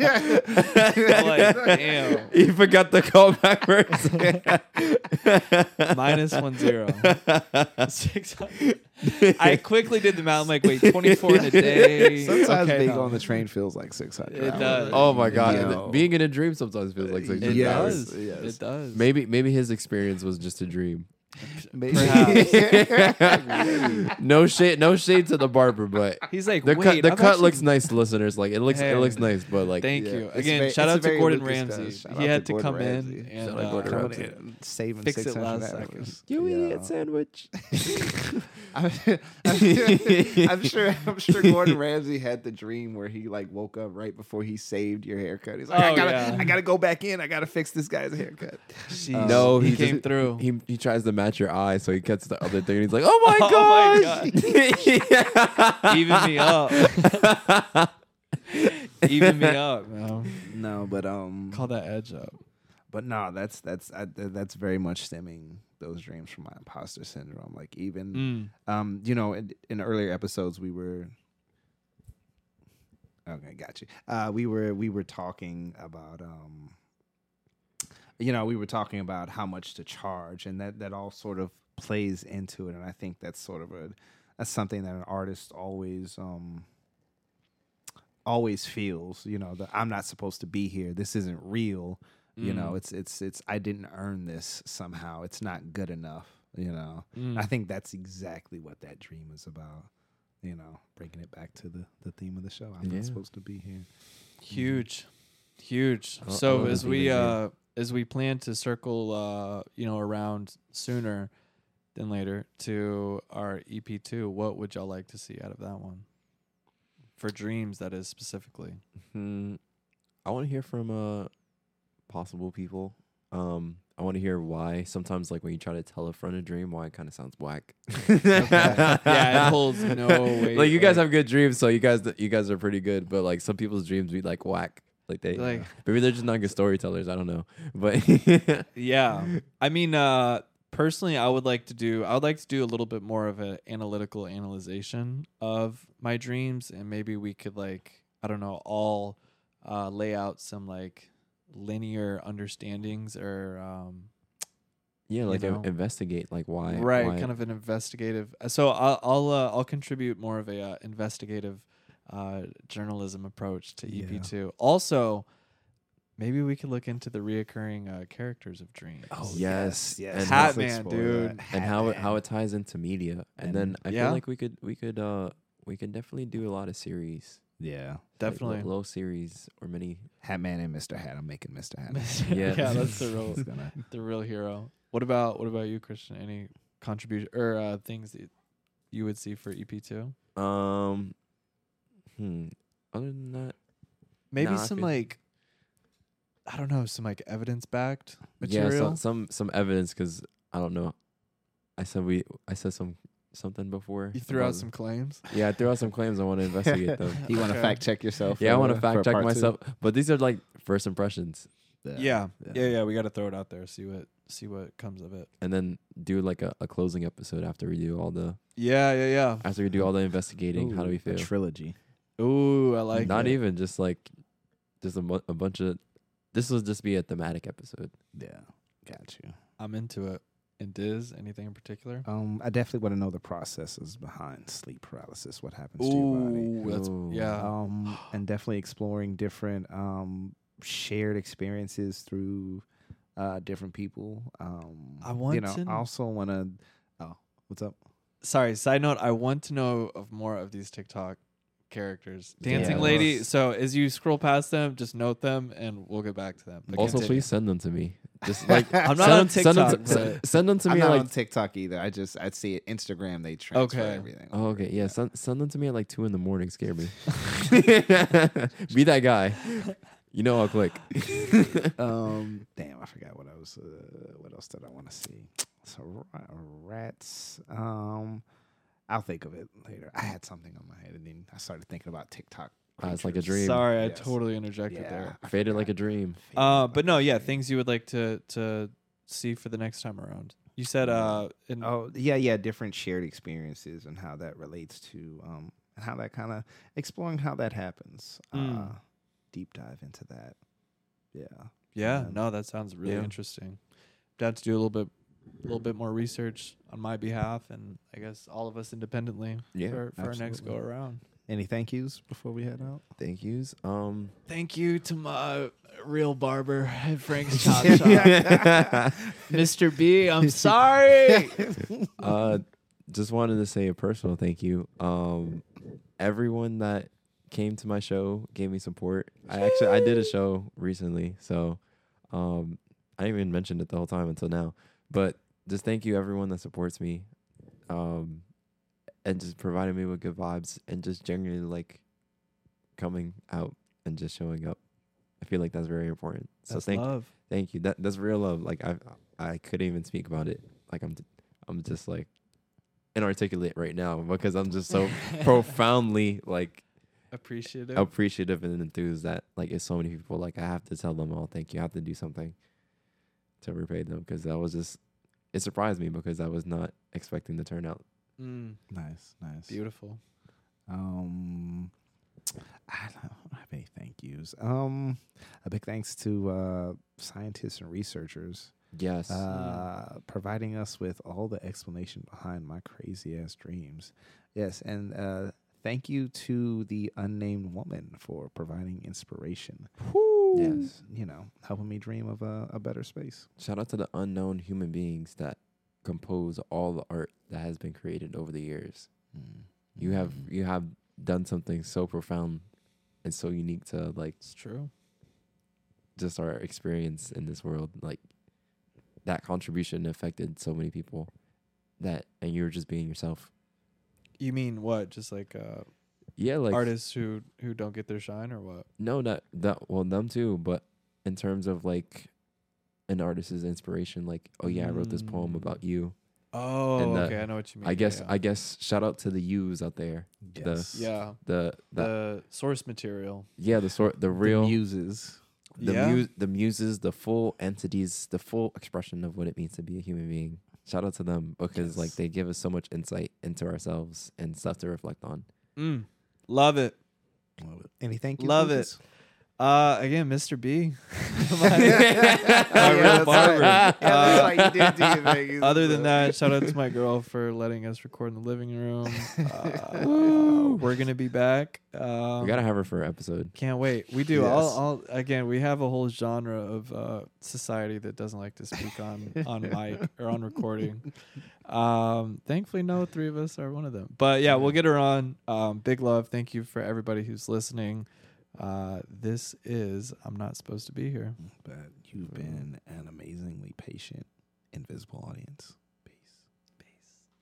Speaker 1: right.
Speaker 3: Like, damn,
Speaker 2: You forgot the callback verse.
Speaker 3: minus one zero. 600. I quickly did the math. I'm like, wait, 24 in a day.
Speaker 1: Sometimes
Speaker 3: Okay,
Speaker 1: being
Speaker 3: no.
Speaker 1: on the train feels like 600.
Speaker 3: It
Speaker 1: hours.
Speaker 3: does.
Speaker 2: oh my god,
Speaker 1: Yo.
Speaker 2: being in a dream sometimes feels like six
Speaker 3: It
Speaker 1: Yes,
Speaker 3: does.
Speaker 1: yes.
Speaker 3: It does.
Speaker 2: Maybe maybe his experience was just a dream. no shade, no shade to the barber, but
Speaker 3: He's like,
Speaker 2: the
Speaker 3: wait,
Speaker 2: cut, the
Speaker 3: I've
Speaker 2: cut
Speaker 3: actually-
Speaker 2: looks nice, listeners. Like it looks,
Speaker 3: Hey.
Speaker 2: it looks nice, but like
Speaker 3: Thank
Speaker 1: Yeah,
Speaker 3: you
Speaker 1: it's
Speaker 3: again.
Speaker 1: ve-
Speaker 3: shout
Speaker 1: it's
Speaker 3: out to
Speaker 1: very
Speaker 3: Gordon
Speaker 1: Lucas
Speaker 3: Ramsay.
Speaker 1: Shout
Speaker 3: He
Speaker 1: out
Speaker 3: had
Speaker 1: to
Speaker 3: to
Speaker 1: Gordon
Speaker 3: come
Speaker 1: Ramsay.
Speaker 3: in and
Speaker 2: Shout out
Speaker 3: uh,
Speaker 2: Gordon
Speaker 1: Coming
Speaker 2: Ramsay.
Speaker 1: saving
Speaker 3: Fix it
Speaker 1: 600
Speaker 3: last
Speaker 1: hours.
Speaker 2: you
Speaker 1: Yeah.
Speaker 2: idiot sandwich.
Speaker 1: I'm, I'm, I'm sure. I'm sure Gordon Ramsay had the dream where he like woke up right before he saved your haircut. He's like, I
Speaker 3: Oh,
Speaker 1: gotta,
Speaker 3: yeah.
Speaker 1: I gotta go back in. I gotta fix this guy's haircut.
Speaker 3: Jeez.
Speaker 2: no,
Speaker 3: he,
Speaker 2: he
Speaker 3: came
Speaker 2: just-
Speaker 3: through.
Speaker 2: He he tries to match your eye, so he cuts the other thing. and He's like, "Oh my
Speaker 3: Oh my
Speaker 2: gosh,
Speaker 3: Even me up. Even me up, man.
Speaker 1: No, but um,
Speaker 3: Call that edge up.
Speaker 1: but no, that's that's I, that's very much stemming those dreams from my imposter syndrome. Like even
Speaker 3: Mm.
Speaker 1: um, you know, in, in earlier episodes we were. Okay, got you. Uh, we were we were talking about um, you know, we were talking about how much to charge, and that that all sort of plays into it. And I think that's sort of a that's something that an artist always um always feels. You know, that I'm not supposed to be here. This isn't real. You know,
Speaker 3: Mm.
Speaker 1: it's it's it's I didn't earn this somehow. It's not good enough. You know,
Speaker 3: Mm.
Speaker 1: I think that's exactly what that dream is about. You know, bringing it back to the the theme of the show. I'm
Speaker 2: Yeah.
Speaker 1: not supposed to be here.
Speaker 3: Huge, huge.
Speaker 2: I
Speaker 3: so as we uh as we plan to circle uh you know around sooner than later to our EP two, what would y'all like to see out of that one? For dreams, that is specifically.
Speaker 2: Hmm, I want to hear from uh possible people. Um, I want to hear why. Sometimes, like when you try to tell a friend a dream, why it kind of sounds whack.
Speaker 3: Yeah, it holds no weight,
Speaker 2: Like you guys
Speaker 3: like-
Speaker 2: have good dreams, so you guys you guys are pretty good. But like some people's dreams be like whack. Like they
Speaker 3: Like-
Speaker 2: maybe they're just not good storytellers. I don't know, but
Speaker 3: Yeah. I mean, uh, personally, I would like to do. I would like to do a little bit more of an analytical analyzation of my dreams, and maybe we could like, I don't know, all uh, lay out some like linear understandings or um,
Speaker 2: yeah, like
Speaker 3: know?
Speaker 2: uh, investigate like why
Speaker 3: right,
Speaker 2: why-
Speaker 3: kind of an investigative. So I'll I'll uh, I'll contribute more of a uh, investigative uh, journalism approach to EP two. Also. Maybe we could look into the reoccurring uh, characters of dreams.
Speaker 2: Oh, yes,
Speaker 1: yes.
Speaker 2: and
Speaker 1: let's
Speaker 3: Hat Man, dude.
Speaker 2: and how it how it ties into media. And,
Speaker 1: And-
Speaker 2: then I
Speaker 3: Yeah.
Speaker 2: feel like we could we could uh we could definitely do a lot of series.
Speaker 1: yeah,
Speaker 2: Like,
Speaker 3: Definitely.
Speaker 2: low, low series or many.
Speaker 1: Hatman and Mr. Hat. I'm making Mr. Hat.
Speaker 3: yeah,
Speaker 2: Yeah.
Speaker 3: that's the real
Speaker 1: gonna-
Speaker 3: the real hero. What about what about you, Christian? Any contribution or uh, things that you would see for EP two?
Speaker 2: Um, hmm. Other than that,
Speaker 3: Maybe
Speaker 2: Nah, I
Speaker 3: some
Speaker 2: feel-
Speaker 3: like I don't know, some like evidence backed
Speaker 2: yeah,
Speaker 3: material.
Speaker 2: some some some evidence because I don't know. I said we I said some something before.
Speaker 3: you threw out some claims.
Speaker 2: Yeah, I threw out some claims. I want to investigate them.
Speaker 1: you want to
Speaker 3: Okay.
Speaker 1: fact check yourself?
Speaker 2: Yeah, I
Speaker 1: for,
Speaker 2: want to
Speaker 1: for
Speaker 2: fact check
Speaker 1: part two?
Speaker 2: myself, but these are like first impressions,
Speaker 3: Yeah, yeah, yeah. we got to throw it out there. See what see what comes of it.
Speaker 2: and then do like a, a closing episode after we do all the
Speaker 3: Yeah, yeah, yeah.
Speaker 2: after we do all the investigating. how do we
Speaker 1: Ooh,
Speaker 2: feel?
Speaker 1: A trilogy.
Speaker 3: Yeah. Ooh, I like
Speaker 2: Not
Speaker 3: it.
Speaker 2: even just like just a, mu- a bunch of. This will just be a thematic episode.
Speaker 1: Yeah, got you.
Speaker 3: I'm into it. And Diz, anything in particular?
Speaker 1: Um, I definitely want to know the processes behind sleep paralysis. What happens to your body?
Speaker 3: Ooh, that's
Speaker 2: Ooh.
Speaker 3: yeah.
Speaker 1: Um, and definitely exploring different um shared experiences through uh different people. Um,
Speaker 3: I want
Speaker 1: you know.
Speaker 3: to-
Speaker 1: I also want to. Oh, what's up?
Speaker 3: Sorry, side note, I want to know of more of these TikTok characters. Dancing
Speaker 2: Yes.
Speaker 3: lady. So as you scroll past them, just note them and we'll get back to them. But
Speaker 2: also,
Speaker 3: continue.
Speaker 2: please send them to me. Just like
Speaker 3: I'm not
Speaker 2: send
Speaker 3: on
Speaker 2: them- send them
Speaker 3: TikTok,
Speaker 2: to, se-
Speaker 3: but-
Speaker 2: send them to
Speaker 1: I'm
Speaker 2: me
Speaker 1: not
Speaker 2: like
Speaker 1: on TikTok either. I just I see it Instagram. They transfer
Speaker 3: Okay.
Speaker 1: everything.
Speaker 2: Oh, okay. Yeah, send, send them to me at like two in the morning. Scare me. Be that guy. You know I'll click.
Speaker 1: um, damn, I forgot what I was. Uh, what else did I want to see? So ra- rats. Um, I'll think of it later. I had something on my head, and then I started thinking about TikTok.
Speaker 2: Ah, it's like a dream.
Speaker 3: Sorry, I totally interjected
Speaker 1: Yeah,
Speaker 3: there.
Speaker 1: I
Speaker 2: Faded like a dream.
Speaker 3: Uh,
Speaker 1: like
Speaker 3: but no, yeah,
Speaker 1: dream.
Speaker 3: things you would like to to see for the next time around. You said uh in
Speaker 1: Oh yeah, yeah, different shared experiences and how that relates to um and how that kind of exploring how that happens. Uh,
Speaker 3: Mm.
Speaker 1: deep dive into that. Yeah.
Speaker 3: yeah,
Speaker 1: um,
Speaker 3: no, that sounds really
Speaker 2: yeah.
Speaker 3: interesting. Down to do a little bit a little bit more research on my behalf and I guess all of us independently
Speaker 2: Yeah,
Speaker 3: for, for our next go around.
Speaker 1: Any thank yous before we head out?
Speaker 2: Thank yous. Um,
Speaker 3: Thank you to my real barber at Frank's Chop Shop, Mr. B. I'm sorry.
Speaker 2: uh, just wanted to say a personal thank you. Um, everyone that came to my show gave me support. I actually I did a show recently, so um, I didn't even mention it the whole time until now. But just thank you everyone that supports me, um, and just providing me with good vibes and just genuinely like coming out and just showing up. I feel like that's very important. So
Speaker 3: That's
Speaker 2: thank
Speaker 3: love.
Speaker 2: thank you. That that's real love. Like I I couldn't even speak about it. Like I'm I'm just like inarticulate right now because I'm just so profoundly like
Speaker 3: Appreciative.
Speaker 2: appreciative and enthused that like it's so many people like I have to tell them all thank you. I have to do something to repay them because that was just it surprised me because I was not expecting the turnout.
Speaker 3: Mm,
Speaker 1: Nice, nice.
Speaker 3: beautiful.
Speaker 1: Um, I don't have any thank yous. Um, a big thanks to uh, scientists and researchers
Speaker 2: Yes.
Speaker 1: uh, providing us with all the explanation behind my crazy ass dreams. Yes, and uh, thank you to the unnamed woman for providing inspiration.
Speaker 2: Yes.
Speaker 1: You know, helping me dream of a, a better space.
Speaker 2: Shout out to the unknown human beings that compose all the art that has been created over the years. You have
Speaker 1: Mm.
Speaker 2: you have done something so profound and so unique to like
Speaker 3: It's true.
Speaker 2: just our experience in this world. Like that contribution affected so many people that and you were just being yourself.
Speaker 3: You mean what? Just like uh,
Speaker 2: Yeah, like
Speaker 3: artists who who don't get their shine, or what?
Speaker 2: no not that well them too, but in terms of like an artist's inspiration, like, oh yeah, I wrote this poem
Speaker 3: Mm.
Speaker 2: about you.
Speaker 3: Oh,
Speaker 2: And the-
Speaker 3: okay. I know what you mean.
Speaker 2: I guess
Speaker 3: yeah.
Speaker 2: I guess shout out to the yous out there.
Speaker 1: Yes.
Speaker 3: yeah.
Speaker 2: The the
Speaker 3: The source material.
Speaker 2: yeah, the sort the
Speaker 1: The
Speaker 2: real
Speaker 1: muses.
Speaker 2: the
Speaker 3: yeah.
Speaker 2: mu- the muses, the full entities, the full expression of what it means to be a human being. Shout out to them because like they give us so much insight into ourselves and stuff to reflect on.
Speaker 3: Mm. Love it.
Speaker 1: Love it. Any thank yous?
Speaker 3: Love it.
Speaker 1: Lucas?
Speaker 3: Uh, again, Mr. B.
Speaker 1: My
Speaker 3: real barber.
Speaker 1: Yeah,
Speaker 3: Uh,
Speaker 1: right. Did do your thank yous.
Speaker 3: Other than that, shout out to my girl for letting us record in the living room. Uh, we're gonna be back. Um,
Speaker 2: we gotta have her for an episode.
Speaker 3: Can't wait. We do.
Speaker 1: Yes.
Speaker 3: I'll, I'll again. We have a whole genre of uh, society that doesn't like to speak on on mic or on recording. Um, thankfully, no three of us are one of them. But yeah, we'll get her on. Um, big love. Thank you for everybody who's listening. Uh, this is I'm not supposed to be here.
Speaker 1: But you've been an amazingly patient, invisible audience.